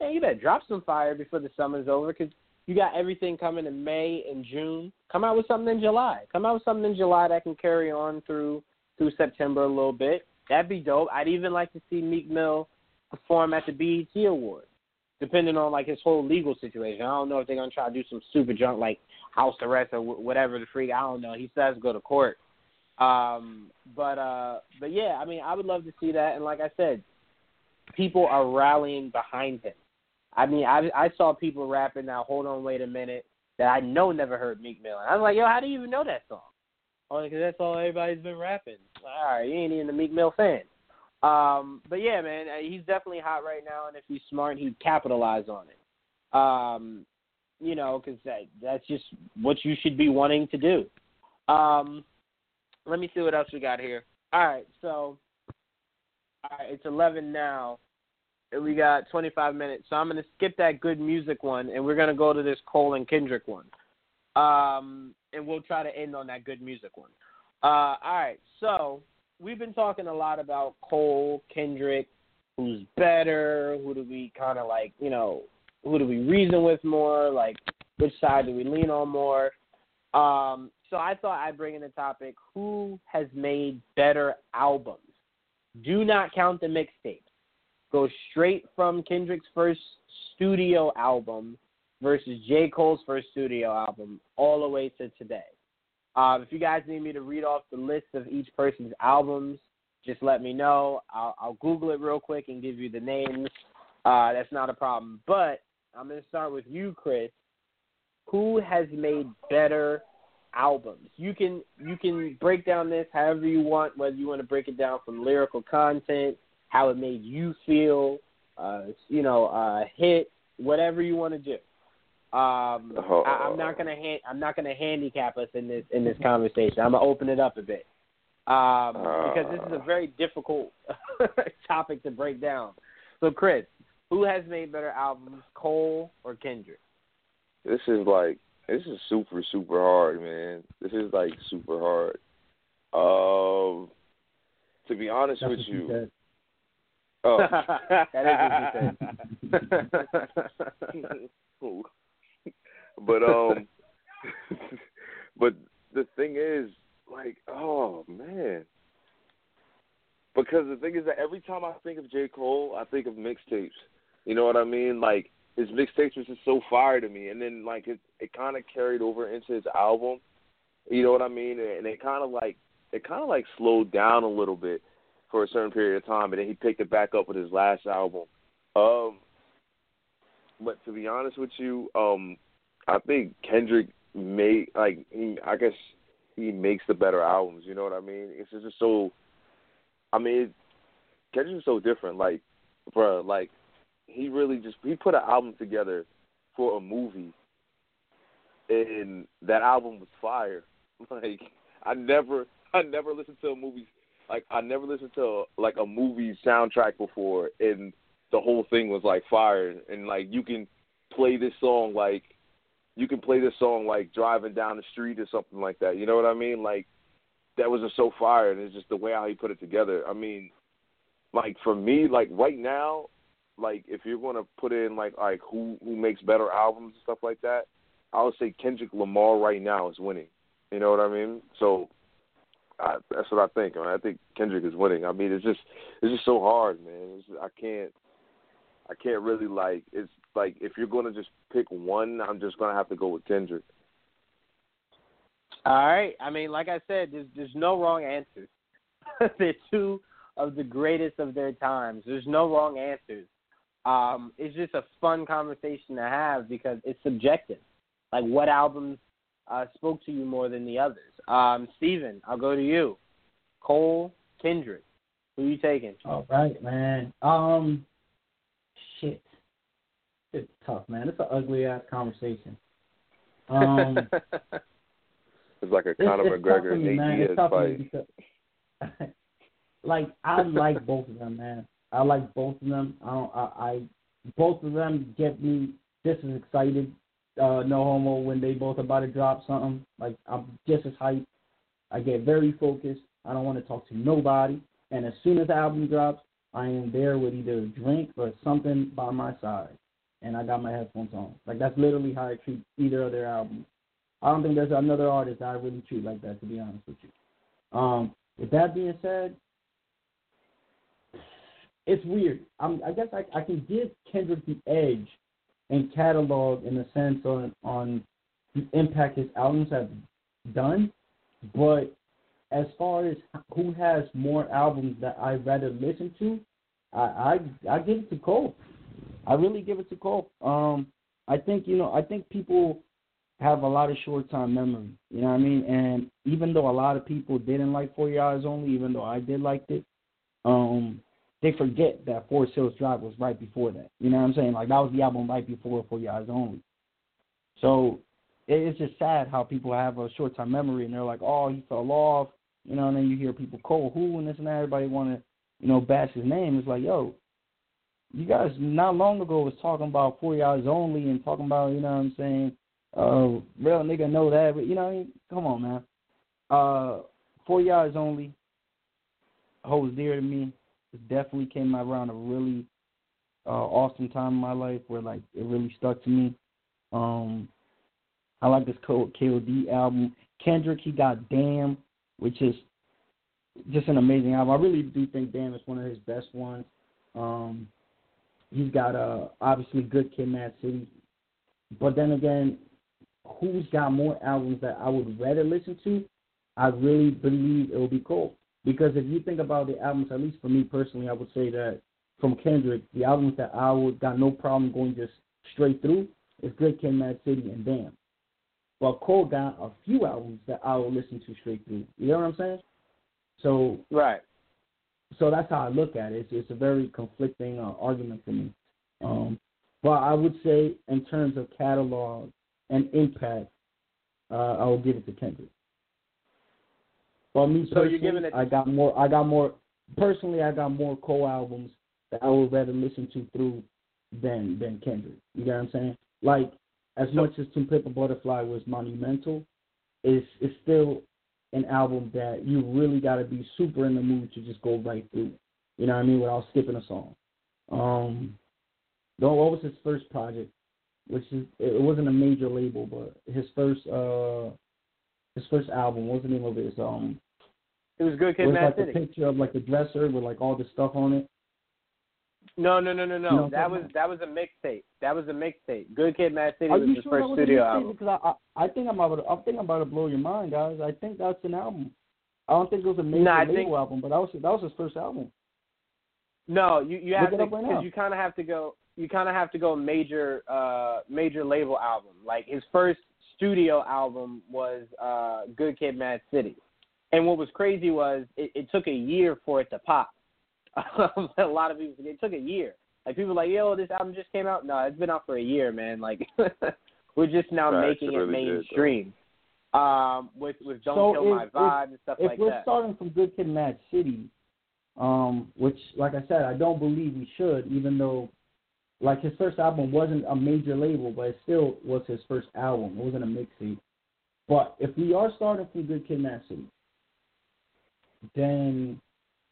man, you better drop some fire before the summer's over because you got everything coming in May and June. Come out with something in July. Come out with something in July that can carry on through through September a little bit. That'd be dope. I'd even like to see Meek Mill perform at the BET Awards, depending on like his whole legal situation. I don't know if they're gonna try to do some super junk like house arrest or wh- whatever the freak. I don't know. He to go to court. Um, but uh, but yeah, I mean, I would love to see that. And like I said, people are rallying behind him. I mean, I I saw people rapping now. Hold on, wait a minute. That I know never heard Meek Mill. And I was like, yo, how do you even know that song? Only because that's all everybody's been rapping. All right, you ain't even a Meek Mill fan. Um, but yeah, man, uh, he's definitely hot right now, and if he's smart, he'd capitalize on it. Um, you know, because that, that's just what you should be wanting to do. Um, let me see what else we got here. All right, so all right, it's eleven now. We got twenty five minutes, so I'm gonna skip that good music one, and we're gonna go to this Cole and Kendrick one. Um, and we'll try to end on that good music one. Uh, all right, so we've been talking a lot about Cole, Kendrick, who's better, who do we kind of like, you know, who do we reason with more, like which side do we lean on more. Um, so I thought I'd bring in the topic: who has made better albums Do not count the mixtapes. Go straight from Kendrick's first studio album versus J. Cole's first studio album all the way to today. Um, if you guys need me to read off the list of each person's albums, just let me know. I'll, I'll Google it real quick and give you the names. Uh, that's not a problem. But I'm going to start with you, Chris. Who has made better albums? You can you can break down this however you want, whether you want to break it down from lyrical content, how it made you feel, uh, you know, uh, hit, whatever you want to do. Um, Oh. I, I'm not gonna ha- I'm not gonna handicap us in this in this conversation. I'm gonna open it up a bit um, because this is a very difficult (laughs) topic to break down. So, Chris, who has made better albums, Cole or Kendrick? This is like this is super super hard, man. This is like super hard. Um, to be honest That's with you, said. Oh, (laughs) that is what said. (laughs) but um, (laughs) but the thing is, like, oh man, because the thing is that every time I think of J Cole, I think of mixtapes. You know what I mean? Like his mixtapes was just so fire to me, and then like it, it kind of carried over into his album. You know what I mean? And it kind of like it kind of like slowed down a little bit for a certain period of time, and then he picked it back up with his last album. Um, but to be honest with you, um, I think Kendrick made like he, I guess he makes the better albums. You know what I mean? It's just so. I mean, it, Kendrick's so different. Like, bruh, like he really just he put an album together for a movie, and that album was fire. (laughs) Like, I never, I never listened to a movie. Like, I never listened to like a movie soundtrack before, and the whole thing was like fire. And like, you can play this song like you can play this song like driving down the street or something like that. You know what I mean? Like that was just so fire, and it's just the way how he put it together. I mean, like for me, like right now, like if you're gonna put in like like who who makes better albums and stuff like that, I would say Kendrick Lamar right now is winning. You know what I mean? So I, that's what I think. I, mean, I think Kendrick is winning. I mean, it's just it's just so hard, man. It's, I can't I can't really like it's like if you're gonna just pick one, I'm just gonna have to go with Kendrick. All right. I mean, like I said, there's there's no wrong answers. (laughs) They're two of the greatest of their times. There's no wrong answers. Um, it's just a fun conversation to have because it's subjective. Like what albums uh, spoke to you more than the others? Um, Steven, I'll go to you. Cole, Kendrick, who you taking? All right, man. Um, shit. It's tough, man. It's an ugly ass conversation. Um, (laughs) It's like a Conor McGregor and Nate. Diaz It's tough for me fight. (laughs) like, I like both of them, man. I like both of them. I don't. I, I both of them get me just as excited. Uh, no homo when they both about to drop something. Like I'm just as hyped. I get very focused. I don't want to talk to nobody. And as soon as the album drops, I am there with either a drink or something by my side, and I got my headphones on. Like that's literally how I treat either of their albums. I don't think there's another artist I really treat like that, to be honest with you. Um, with that being said, it's weird. I'm, I guess I, I can give Kendrick the edge in catalog in a sense on on the impact his albums have done, but as far as who has more albums that I'd rather listen to, I I, I give it to Cole. I really give it to Cole. Um, I think you know I think people have a lot of short time memory. You know what I mean? And even though a lot of people didn't like 4 Your Eyez Only, even though I did like it, um, they forget that Forest Hills Drive was right before that. You know what I'm saying? Like that was the album right before Four Hours Only. So it's just sad how people have a short time memory and they're like, oh, he fell off. You know, and then you hear people Cole who and this and that. Everybody want to, you know, bash his name. It's like, yo, you guys not long ago was talking about 4 Your Eyez Only and talking about, you know what I'm saying, uh, real nigga know that, but you know, I mean? come on, man. Uh, 4 Your Eyez Only holds dear to me. It definitely came around a really uh, awesome time in my life where like it really stuck to me. Um, I like this KOD album. Kendrick, he got Damn, which is just an amazing album. I really do think Damn is one of his best ones. Um, he's got uh obviously Good Kid, Mad City, but then again, who's got more albums that I would rather listen to? I really believe it will be Cole. Because if you think about the albums, at least for me personally, I would say that from Kendrick, the albums that I would got no problem going just straight through is Good Kid, Mad City, and Damn. But Cole got a few albums that I will listen to straight through. You know what I'm saying? So right. So that's how I look at it. It's, it's a very conflicting uh, argument for me. Um, but I would say, in terms of catalog and impact, uh, I will give it to Kendrick. But me so you're giving it I got more. I got more. Personally, I got more Cole albums that I would rather listen to through than than Kendrick. You know what I'm saying? Like as so, much as Pimp a Butterfly was monumental, it's it's still an album that you really got to be super in the mood to just go right through. You know what I mean? Without skipping a song. Um, though what was his first project? Which is it wasn't a major label, but his first uh his first album. What was the name of it? It's, um it was Good Kid, Mad like City. a picture of like the dresser with like all the stuff on it. No, no, no, no, no. You know that was that was a mixtape. That was a mixtape. Good Kid, Mad City Are was his sure first was studio a album. Because I, I, I think I'm about to, I think I'm about to blow your mind, guys. I think that's an album. I don't think it was a major nah, label think, album, but that was that was his first album. No, you you have Look to because right you kind of have to go you kind of have to go major uh major label album. Like his first studio album was uh Good Kid, Mad City. And what was crazy was it, it took a year for it to pop. (laughs) a lot of people it took a year. Like people were like, yo, this album just came out. No, it's been out for a year, man. Like (laughs) we're just now right, making it really mainstream. um, with with Don't so Kill if, My Vibe and stuff if like we're that. starting from Good Kid, Mad City, um, which, like I said, I don't believe we should, even though, like his first album wasn't a major label, but it still was his first album. It wasn't a mixtape. But if we are starting from Good Kid, Mad City, then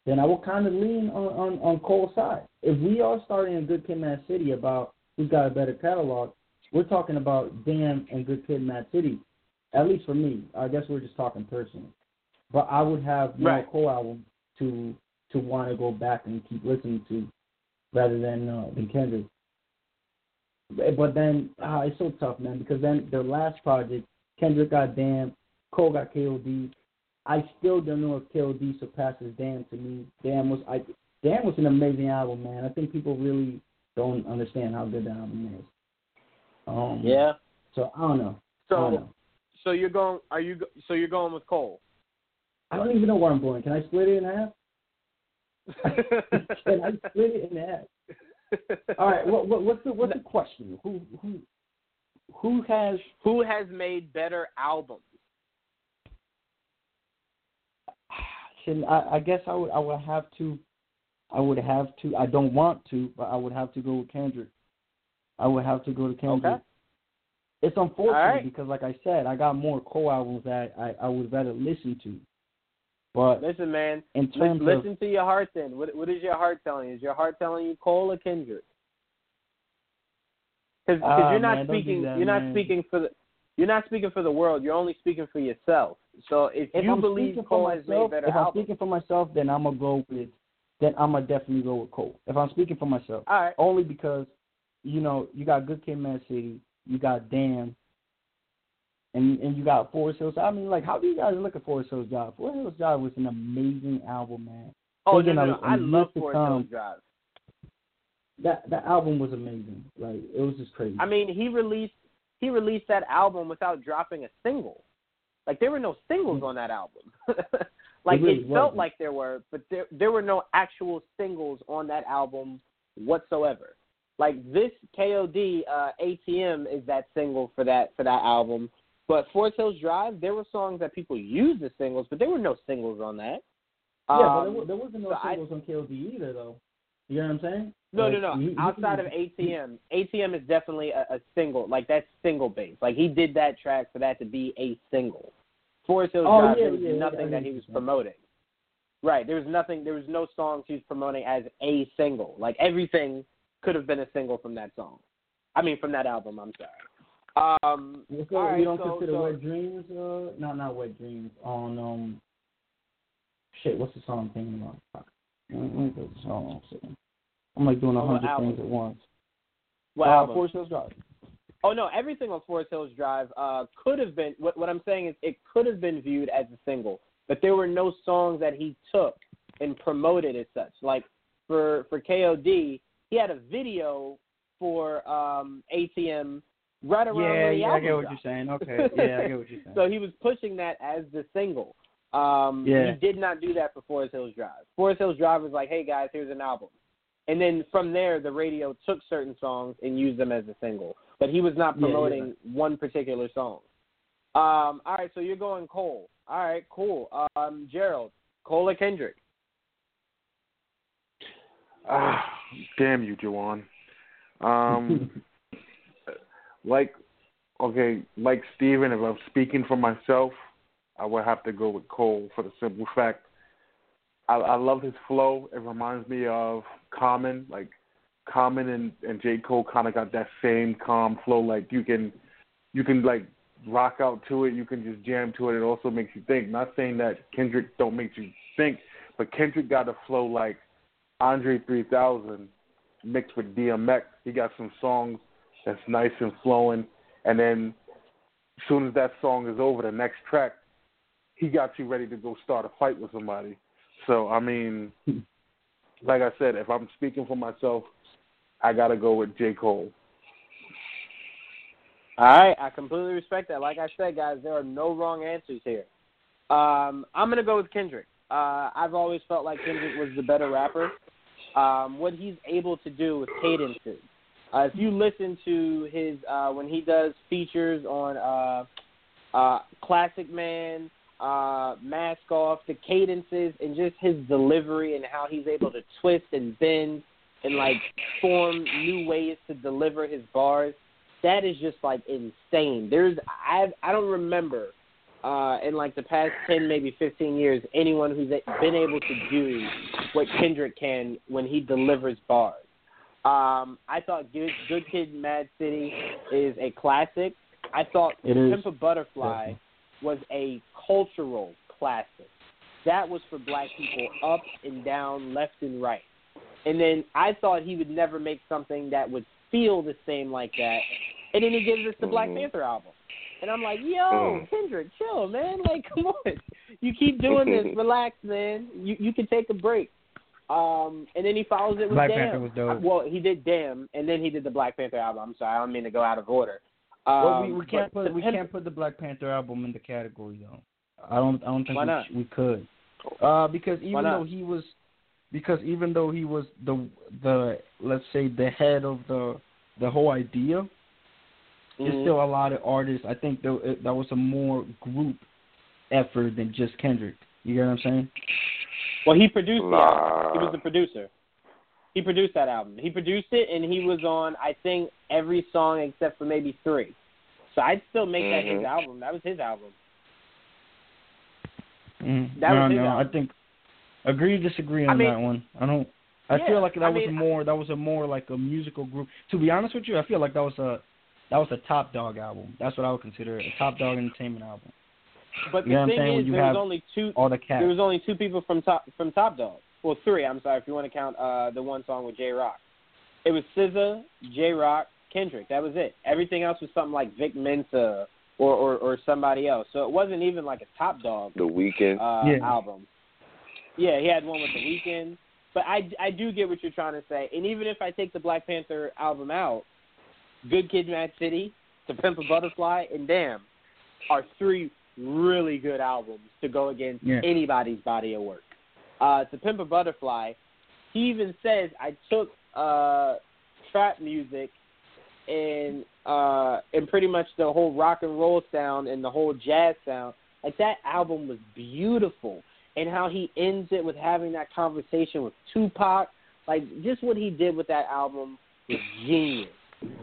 then I will kind of lean on, on, on Cole's side. If we are starting a Good Kid, Mad City about who's got a better catalog, we're talking about Damn and Good Kid, Mad City. At least for me, I guess we're just talking personally. But I would have more right. Cole album to to want to go back and keep listening to, rather than uh, than Kendrick. But then uh, it's so tough, man, because then the last project, Kendrick got Damn, Cole got KOD. I still don't know if KOD surpasses Damn to me. Damn was I Damn was an amazing album, man. I think people really don't understand how good that album is. Um, yeah. So I don't know. So don't know. so you're going? Are you? So you're going with Cole? I don't even know where I'm going. Can I split it in half? (laughs) Can I split it in half? All right. What, what, what's the what's the question? Who who who has who has made better albums? Can I, I guess I would I would have to I would have to I don't want to, but I would have to go with Kendrick. I would have to go to Kendrick. Okay. It's unfortunate right. because, like I said, I got more Cole albums that I, I would rather listen to. But listen, man, in terms listen of, to your heart. Then, what what is your heart telling you? Is your heart telling you Cole or Kendrick? Because Ah, you're not man, speaking. that, you're not man. speaking for the. You're not speaking for the world. You're only speaking for yourself. So if, if you I'm believe speaking Cole for has myself, made better if I'm albums, speaking for myself, then I'm gonna go with then I'm gonna definitely go with Cole. If I'm speaking for myself, all right. only because you know you got Good Kid, Mad City, you got Damn, and and you got Forest Hills. I mean, like, how do you guys look at Forest Hills Drive? Forest Hills Drive was an amazing album, man. Oh no, Thinking no, I love Forest Hills Drive. That that album was amazing. Like, it was just crazy. I mean, he released he released that album without dropping a single. Like there were no singles on that album. (laughs) like There really it felt like there were, but there there were no actual singles on that album whatsoever. Like this KOD uh, ATM is that single for that for that album. But Forest Hills Drive, there were songs that people used as singles, but there were no singles on that. yeah, but Um, there, wa- there wasn't no so I- singles on KOD either, though. You know what I'm saying? No, Like, no, no. he- he- Outside of ATM, ATM is definitely a, a single. Like that's single based. Like he did that track for that to be a single. Forest Hills Oh, Drive, yeah, there was yeah, yeah, nothing get that he was promoting. Right. There was nothing. There was no songs he was promoting as a single. Like everything could have been a single from that song. I mean, from that album. I'm sorry. Um, So all right, you don't so- consider so- Wet Dreams? Uh, not not Wet Dreams. On um, shit. What's the song I'm thinking about? Let me go to the song. I'm like doing a hundred things at once. What uh, album? Forest Hills Drive. Oh no, everything on Forest Hills Drive uh, could have been. What, what I'm saying is, it could have been viewed as a single, but there were no songs that he took and promoted as such. Like for for KOD, he had a video for um, ATM right around Yeah, yeah, I get what dropped. you're saying. Okay, (laughs) yeah, I get what you're saying. So he was pushing that as the single. Um, Yeah. He did not do that for Forest Hills Drive. Forest Hills Drive was like, hey guys, here's an album. And then from there, the radio took certain songs and used them as a single. But he was not Yeah, you're promoting one particular song. Um, all right, so you're going Cole. All right, cool. Um, Gerald, Cole or Kendrick? Ah, damn you, Jawan. Um, (laughs) like, okay, like Steven, if I'm speaking for myself, I would have to go with Cole for the simple fact I, I love his flow. It reminds me of Common. Like Common and, and J. Cole kind of got that same calm flow. Like you can, you can like rock out to it. You can just jam to it. It also makes you think. Not saying that Kendrick don't make you think, but Kendrick got a flow like Andre 3000 mixed with DMX. He got some songs that's nice and flowing, and then as soon as that song is over, the next track, he got you ready to go start a fight with somebody. So I mean, like I said, if I'm speaking for myself, I gotta go with J Cole. All right, I completely respect that. Like I said, guys, there are no wrong answers here. Um, I'm gonna go with Kendrick. Uh, I've always felt like Kendrick was the better rapper. Um, what he's able to do with cadences. Uh, if you listen to his uh, when he does features on uh, uh, Classic Man, uh, Mask Off, the cadences and just his delivery and how he's able to twist and bend and like form new ways to deliver his bars that is just like insane. There's I I don't remember uh in like the past 10 maybe 15 years anyone who's been able to do what Kendrick can when he delivers bars. Um I thought Good, Good Kid Mad City is a classic. I thought. Pimp a Butterfly Definitely. Was a cultural classic. That was for black people up and down, left and right. And then I thought he would never make something that would feel the same like that. And then he gives us the Black Mhm. Panther album. And I'm like, yo, Mm. Kendrick, chill, man. (laughs) Like, come on. You keep doing this. (laughs) Relax, man. You you can take a break. Um, and then he follows it with Black Damn. Panther was dope. Well, he did Damn, and then he did the Black Panther album. I'm sorry, I don't mean to go out of order. Um, well, we, we can't put we Pimp- can't put the Black Panther album in the category though. I don't I don't think Why we, not? we could. Uh, because Why even not? though he was, because even though he was the the let's say the head of the the whole idea, there's Mhm. still a lot of artists. I think that that was a more group effort than just Kendrick. You get what I'm saying? Well, he produced the Nah. album. He was the producer. He produced that album. He produced it, and he was on, I think, every song except for maybe three. So I'd still make that his Mhm. album. That was his album. Mm. That no, was his no. I think agree to disagree I on mean- that one. I don't. I Yeah, feel like that I was mean, more. That was a more like a musical group. To be honest with you, I feel like that was a that was a Top Dawg album. That's what I would consider a Top Dawg Entertainment album. But the You know what I'm thing saying? is, When you there have was only two. All the cats. There was only two people from Top from Top Dawg. Well, three. I'm sorry if you want to count uh, the one song with Jay Rock. It was SZA, Jay Rock, Kendrick. That was it. Everything else was something like Vic Mensa or, or or somebody else. So it wasn't even like a Top Dawg The Weeknd. uh, Yeah. album. Yeah, he had one with the Weeknd. But I, I do get what you're trying to say. And even if I take the Black Panther album out, Good Kid, Mad City, To Pimp a Butterfly, and Damn are three really good albums to go against Yeah. anybody's body of work. Uh, to Pimp a Butterfly, he even says I took uh, trap music and uh, and pretty much the whole rock and roll sound and the whole jazz sound. Like that album was beautiful, and how he ends it with having that conversation with Tupac. Like just what he did with that album was genius,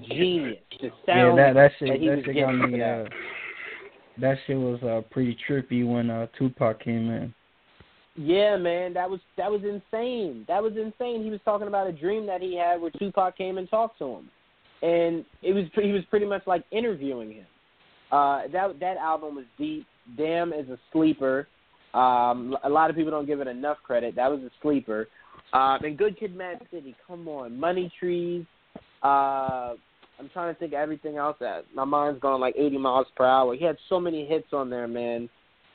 genius. The yeah, sound that that shit that he that was shit got getting me. Uh, that. that shit was uh pretty trippy when uh Tupac came in. Yeah, man, that was that was insane. That was insane. He was talking about a dream that he had where Tupac came and talked to him, and it was he was pretty much like interviewing him. Uh, that that album was deep. Damn is a sleeper. Um, a lot of people don't give it enough credit. That was a sleeper. Uh, and Good Kid, Mad City. Come on, Money Trees. Uh, I'm trying to think of everything else. That my mind's going like 80 miles per hour. He had so many hits on there, man.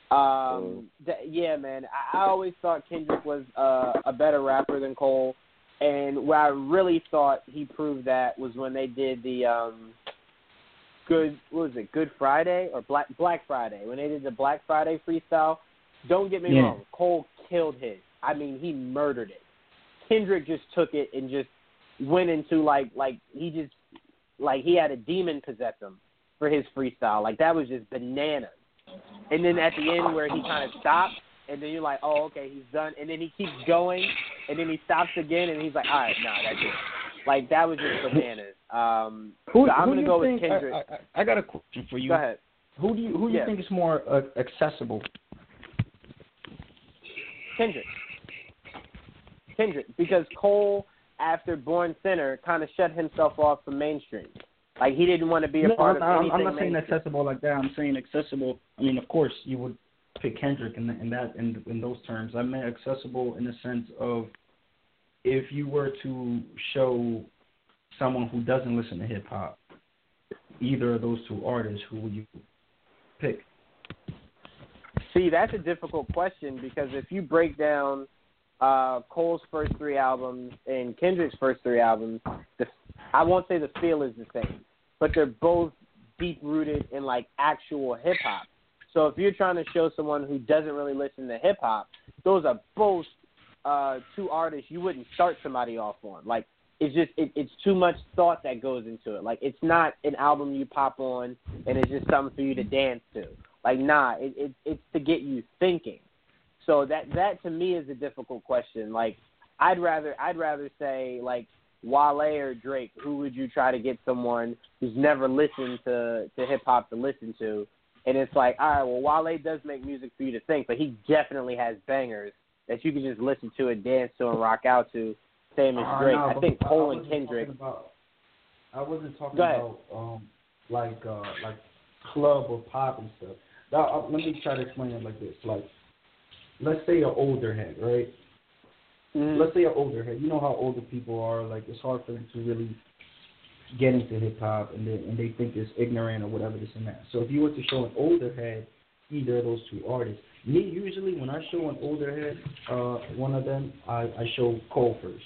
Um, th- yeah, man. I, I always thought Kendrick was uh, a better rapper than Cole, and where I really thought he proved that was when they did the um, good. What was it? Good Friday or Black Black Friday? When they did the Black Friday freestyle. Don't get me Yeah. wrong. Cole killed his. I mean, he murdered it. Kendrick just took it and just went into like like he just like he had a demon possess him for his freestyle. Like that was just bananas. And then at the end where he kind of stops, and then you're like, oh okay, he's done. And then he keeps going, and then he stops again, and he's like, all right, no, that's it. Like that was just bananas. Um, Who, so I'm who gonna go think, with Kendrick. I, I, I got a question for you. go ahead. Who do you who do you Yeah. think is more uh, accessible? Kendrick. Kendrick, because Cole, after Born Sinner, kind of shut himself off from mainstream. Like he didn't want to be a No, part I'm, of anything. I'm not saying mainstream. accessible like that. I'm saying accessible. I mean, of course, you would pick Kendrick in, in that in in those terms. I meant accessible in the sense of if you were to show someone who doesn't listen to hip hop, either of those two artists, who would you pick? See, that's a difficult question because if you break down uh, Cole's first three albums and Kendrick's first three albums, the, I won't say the feel is the same, but they're both deep rooted in like actual hip hop. So if you're trying to show someone who doesn't really listen to hip hop, those are both uh, two artists you wouldn't start somebody off on. Like it's just it, it's too much thought that goes into it. Like it's not an album you pop on and it's just something for you to dance to. Like nah, it, it it's to get you thinking. So that that to me is a difficult question. Like I'd rather I'd rather say like Wale or Drake. Who would you try to get someone who's never listened to to hip hop to listen to? And it's like, all right, well, Wale does make music for you to think, but he definitely has bangers that you can just listen to and dance to and rock out to. Same as Uh, Drake. no, I think Cole and Kendrick. About, I wasn't talking about um like uh like club or pop and stuff. Now, uh, let me try to explain it like this. Like, let's say an older head, right? Mhm. Let's say an older head. You know how older people are. Like, it's hard for them to really get into hip hop, and they and they think it's ignorant or whatever this and that. So if you were to show an older head either of those two artists, me usually when I show an older head, uh, one of them, I I show Cole first.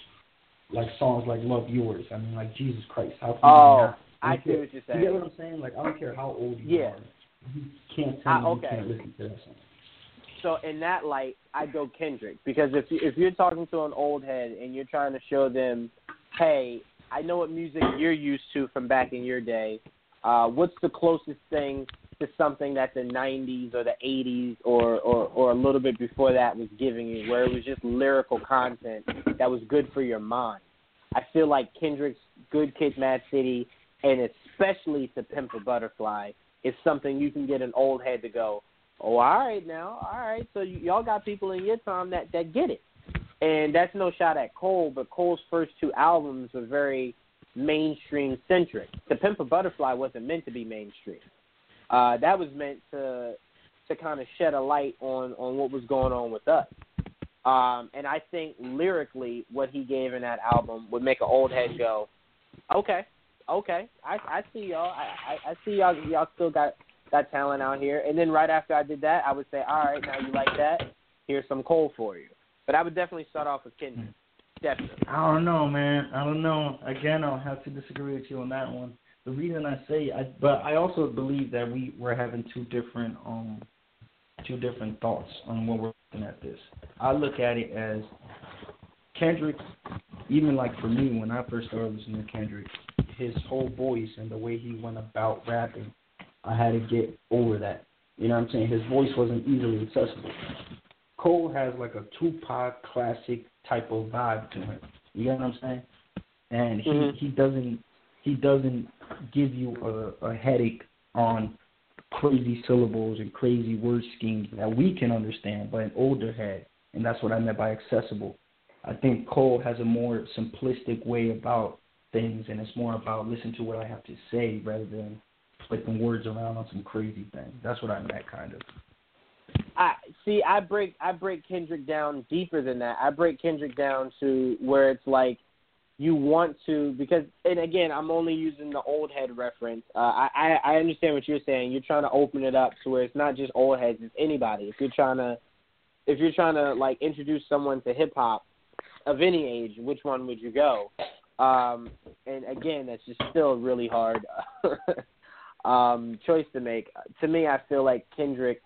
Like songs like Love Yours. I mean, like Jesus Christ, how can Oh, you not? I see what you're saying. You get what I'm saying? Like I don't care how old you Yeah. are. You can't tell Ah, me okay. you can't listen to that song. So in that light, I go Kendrick because if if you're talking to an old head and you're trying to show them, hey, I know what music you're used to from back in your day. Uh, what's the closest thing to something that the '90s or the '80s or, or or a little bit before that was giving you, where it was just lyrical content that was good for your mind? I feel like Kendrick's "Good Kid, Mad City" and especially "To Pimp a Butterfly" is something you can get an old head to go, Oh, all right now, all right. So y- y'all got people in your time that that get it, and that's no shot at Cole, but Cole's first two albums were very mainstream centric. The Pimp a Butterfly wasn't meant to be mainstream. Uh, that was meant to to kind of shed a light on on what was going on with us. Um, and I think lyrically, what he gave in that album would make an old head go, okay, okay, I I see y'all, I I, I see y'all y'all still got got talent out here. And then right after I did that, I would say, all right, now you like that? Here's some Cole for you. But I would definitely start off with Kendrick. Definitely. I don't know, man. I don't know. Again, I'll have to disagree with you on that one. The reason I say, I, but I also believe that we we're having two different um two different thoughts on when we're looking at this. I look at it as Kendrick, even like for me when I first started listening to Kendrick, his whole voice and the way he went about rapping, I had to get over that. You know what I'm saying? His voice wasn't easily accessible. Cole has like a Tupac classic type of vibe to him. You know what I'm saying? And he Mhm. he doesn't he doesn't give you a, a headache on crazy syllables and crazy word schemes that we can understand, but an older head, and that's what I meant by accessible. I think Cole has a more simplistic way about things, and it's more about listen to what I have to say rather than flipping words around on some crazy thing. That's what I meant, kind of. I see. I break I break Kendrick down deeper than that. I break Kendrick down to where it's like you want to because and again I'm only using the old head reference. Uh, I I understand what you're saying. You're trying to open it up to where it's not just old heads. It's anybody. If you're trying to if you're trying to like introduce someone to hip hop of any age, which one would you go? Um, and again, that's just still really hard (laughs) um, choice to make. To me, I feel like Kendrick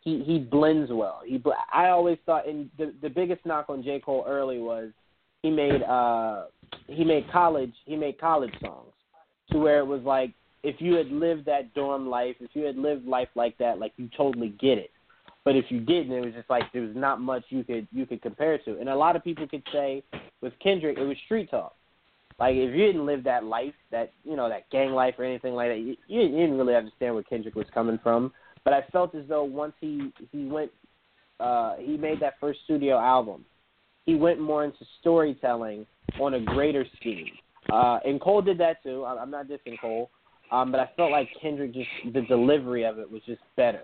he he blends well. He I always thought, and the the biggest knock on J Cole early was he made uh he made college he made college songs to where it was like if you had lived that dorm life, if you had lived life like that, like you totally get it. But if you didn't, it was just like there was not much you could you could compare to. And a lot of people could say with Kendrick, it was street talk. Like if you didn't live that life, that you know that gang life or anything like that, you, you didn't really understand where Kendrick was coming from. But I felt as though once he he went, uh, he made that first studio album, he went more into storytelling on a greater scheme. Uh, and Cole did that too. I'm not dissing Cole, um, but I felt like Kendrick just the delivery of it was just better.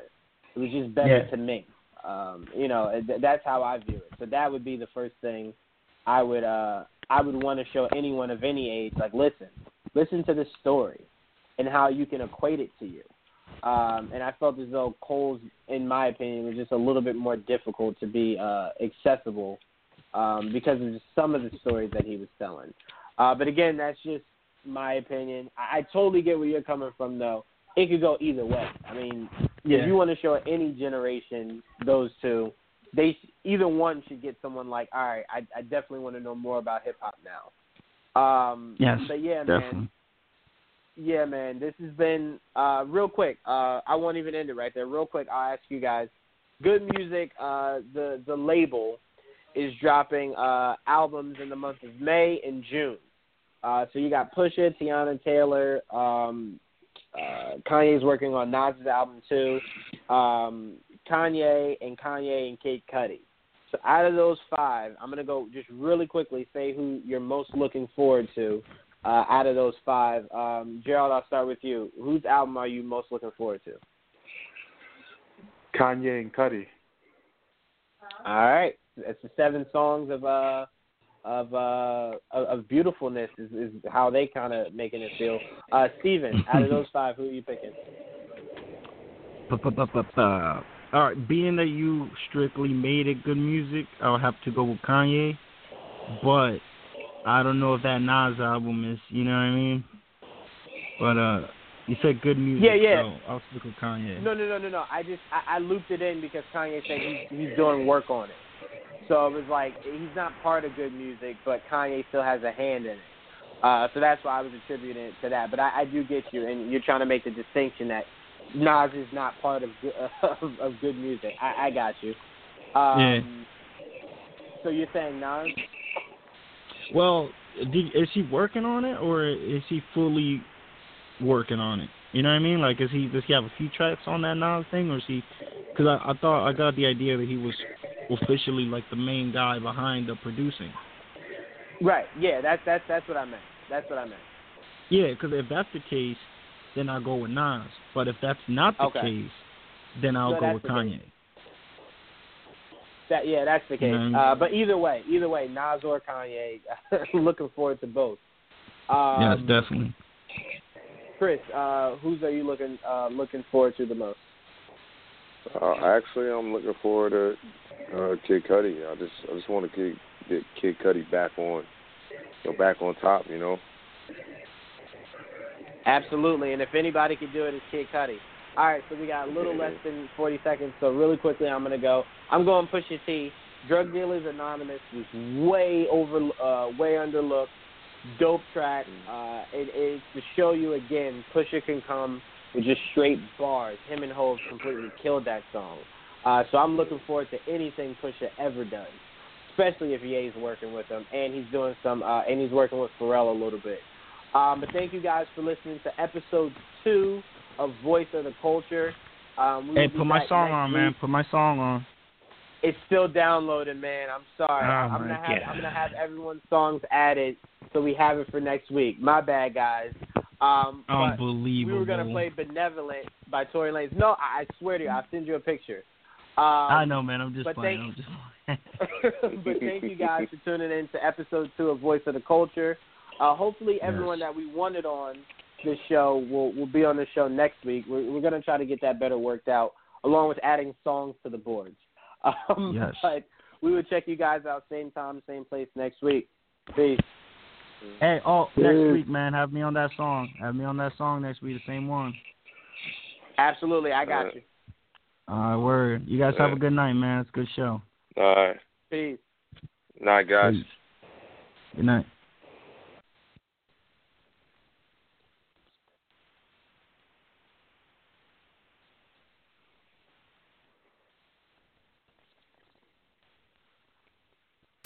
It was just better yeah. to me. Um, you know, that's how I view it. So that would be the first thing I would uh, I would want to show anyone of any age. Like, listen, listen to the story and how you can equate it to you. Um, and I felt as though Cole's, in my opinion, was just a little bit more difficult to be uh, accessible um, because of some of the stories that he was telling. Uh, but again, that's just my opinion. I, I totally get where you're coming from, though. It could go either way. I mean, yeah. if you want to show any generation those two, they either one should get someone like, all right, I, I definitely want to know more about hip hop now. Um, yes, but yeah, definitely. man. Yeah, man. This has been uh, real quick. Uh, I won't even end it right there. Real quick, I'll ask you guys. Good music. Uh, the the label is dropping uh, albums in the month of May and June. Uh, so you got Pusha, Teyana Taylor, um, uh, Kanye's working on Nas's album too. Um, Kanye and Kanye and Kid Cudi. So out of those five, I'm gonna go just really quickly say who you're most looking forward to uh, out of those five. Um, Gerald, I'll start with you. Whose album are you most looking forward to? Kanye and Cudi. All right, it's the seven songs of uh of uh of, of beautifulness is, is how they kind of making it feel. Uh, Steven, out of (laughs) those five, who are you picking? All right, being that you strictly made it good music, I'll have to go with Kanye. But I don't know if that Nas album is, you know what I mean? But uh you said good music, yeah, yeah. so I'll stick with Kanye. No, no, no, no, no. I just I, I looped it in because Kanye said he's he's doing work on it. So it was like he's not part of good music, but Kanye still has a hand in it. Uh, so that's why I was attributing it to that. But I, I do get you, and you're trying to make the distinction that Nas is not part of (laughs) of, of good music. I, I got you. Um, yeah. So you're saying Nas? Well, did, is he working on it, or is he fully working on it? You know what I mean? Like, is he does he have a few tracks on that Nas thing, or is he? Because I, I thought I got the idea that he was officially like the main guy behind the producing. Right. Yeah. That's that's that's what I meant. That's what I meant. Yeah, because if that's the case, then I'll go with Nas. But if that's not the okay. case, then I'll so go with Kanye. Case. That yeah, that's the case. Mm-hmm. Uh, but either way, either way, Nas or Kanye, (laughs) looking forward to both. Um, yes, definitely. Chris, uh, whose are you looking uh, looking forward to the most? Uh, actually, I'm looking forward to uh, Kid Cudi. I just I just want to get, get Kid Cudi back on, you know, back on top. You know. Absolutely, and if anybody could do it, it's Kid Cudi. All right, so we got a little less than 40 seconds, so really quickly I'm to go. I'm going Pusha T. Drug Dealers Anonymous was way over, uh, way underlooked. Dope track. Uh, it is to show you again, Pusha can come with just straight bars. Him and Hove completely killed that song. Uh, so I'm looking forward to anything Pusha ever does, especially if Ye's working with him and he's doing some, uh, and he's working with Pharrell a little bit. Um, but thank you guys for listening to episode two of Voice of the Culture. Um, hey, put my song on, week. man. Put my song on. It's still downloading, man. I'm sorry. Oh, I'm gonna have God. I'm gonna have everyone's songs added so we have it for next week. My bad, guys. Um, Unbelievable. We were gonna play "Benevolent" by Tory Lanez. No, I, I swear to you, I'll send you a picture. Um, I know, man. I'm just playing. thank- I'm just (laughs) playing. but thank you guys for tuning in to episode two of Voice of the Culture. Uh, hopefully, Yes. everyone that we wanted on this show will will be on the show next week. We're, we're going to try to get that better worked out, along with adding songs to the boards. (laughs) Um, Yes. But we will check you guys out same time, same place next week. Peace. Hey, oh, Yeah. next week, man, have me on that song. Have me on that song next week, the same one. Absolutely, I got Uh, you. All right, word. You guys have a good night, man. It's a good show. All right. Peace. Night, guys. Peace. Good night.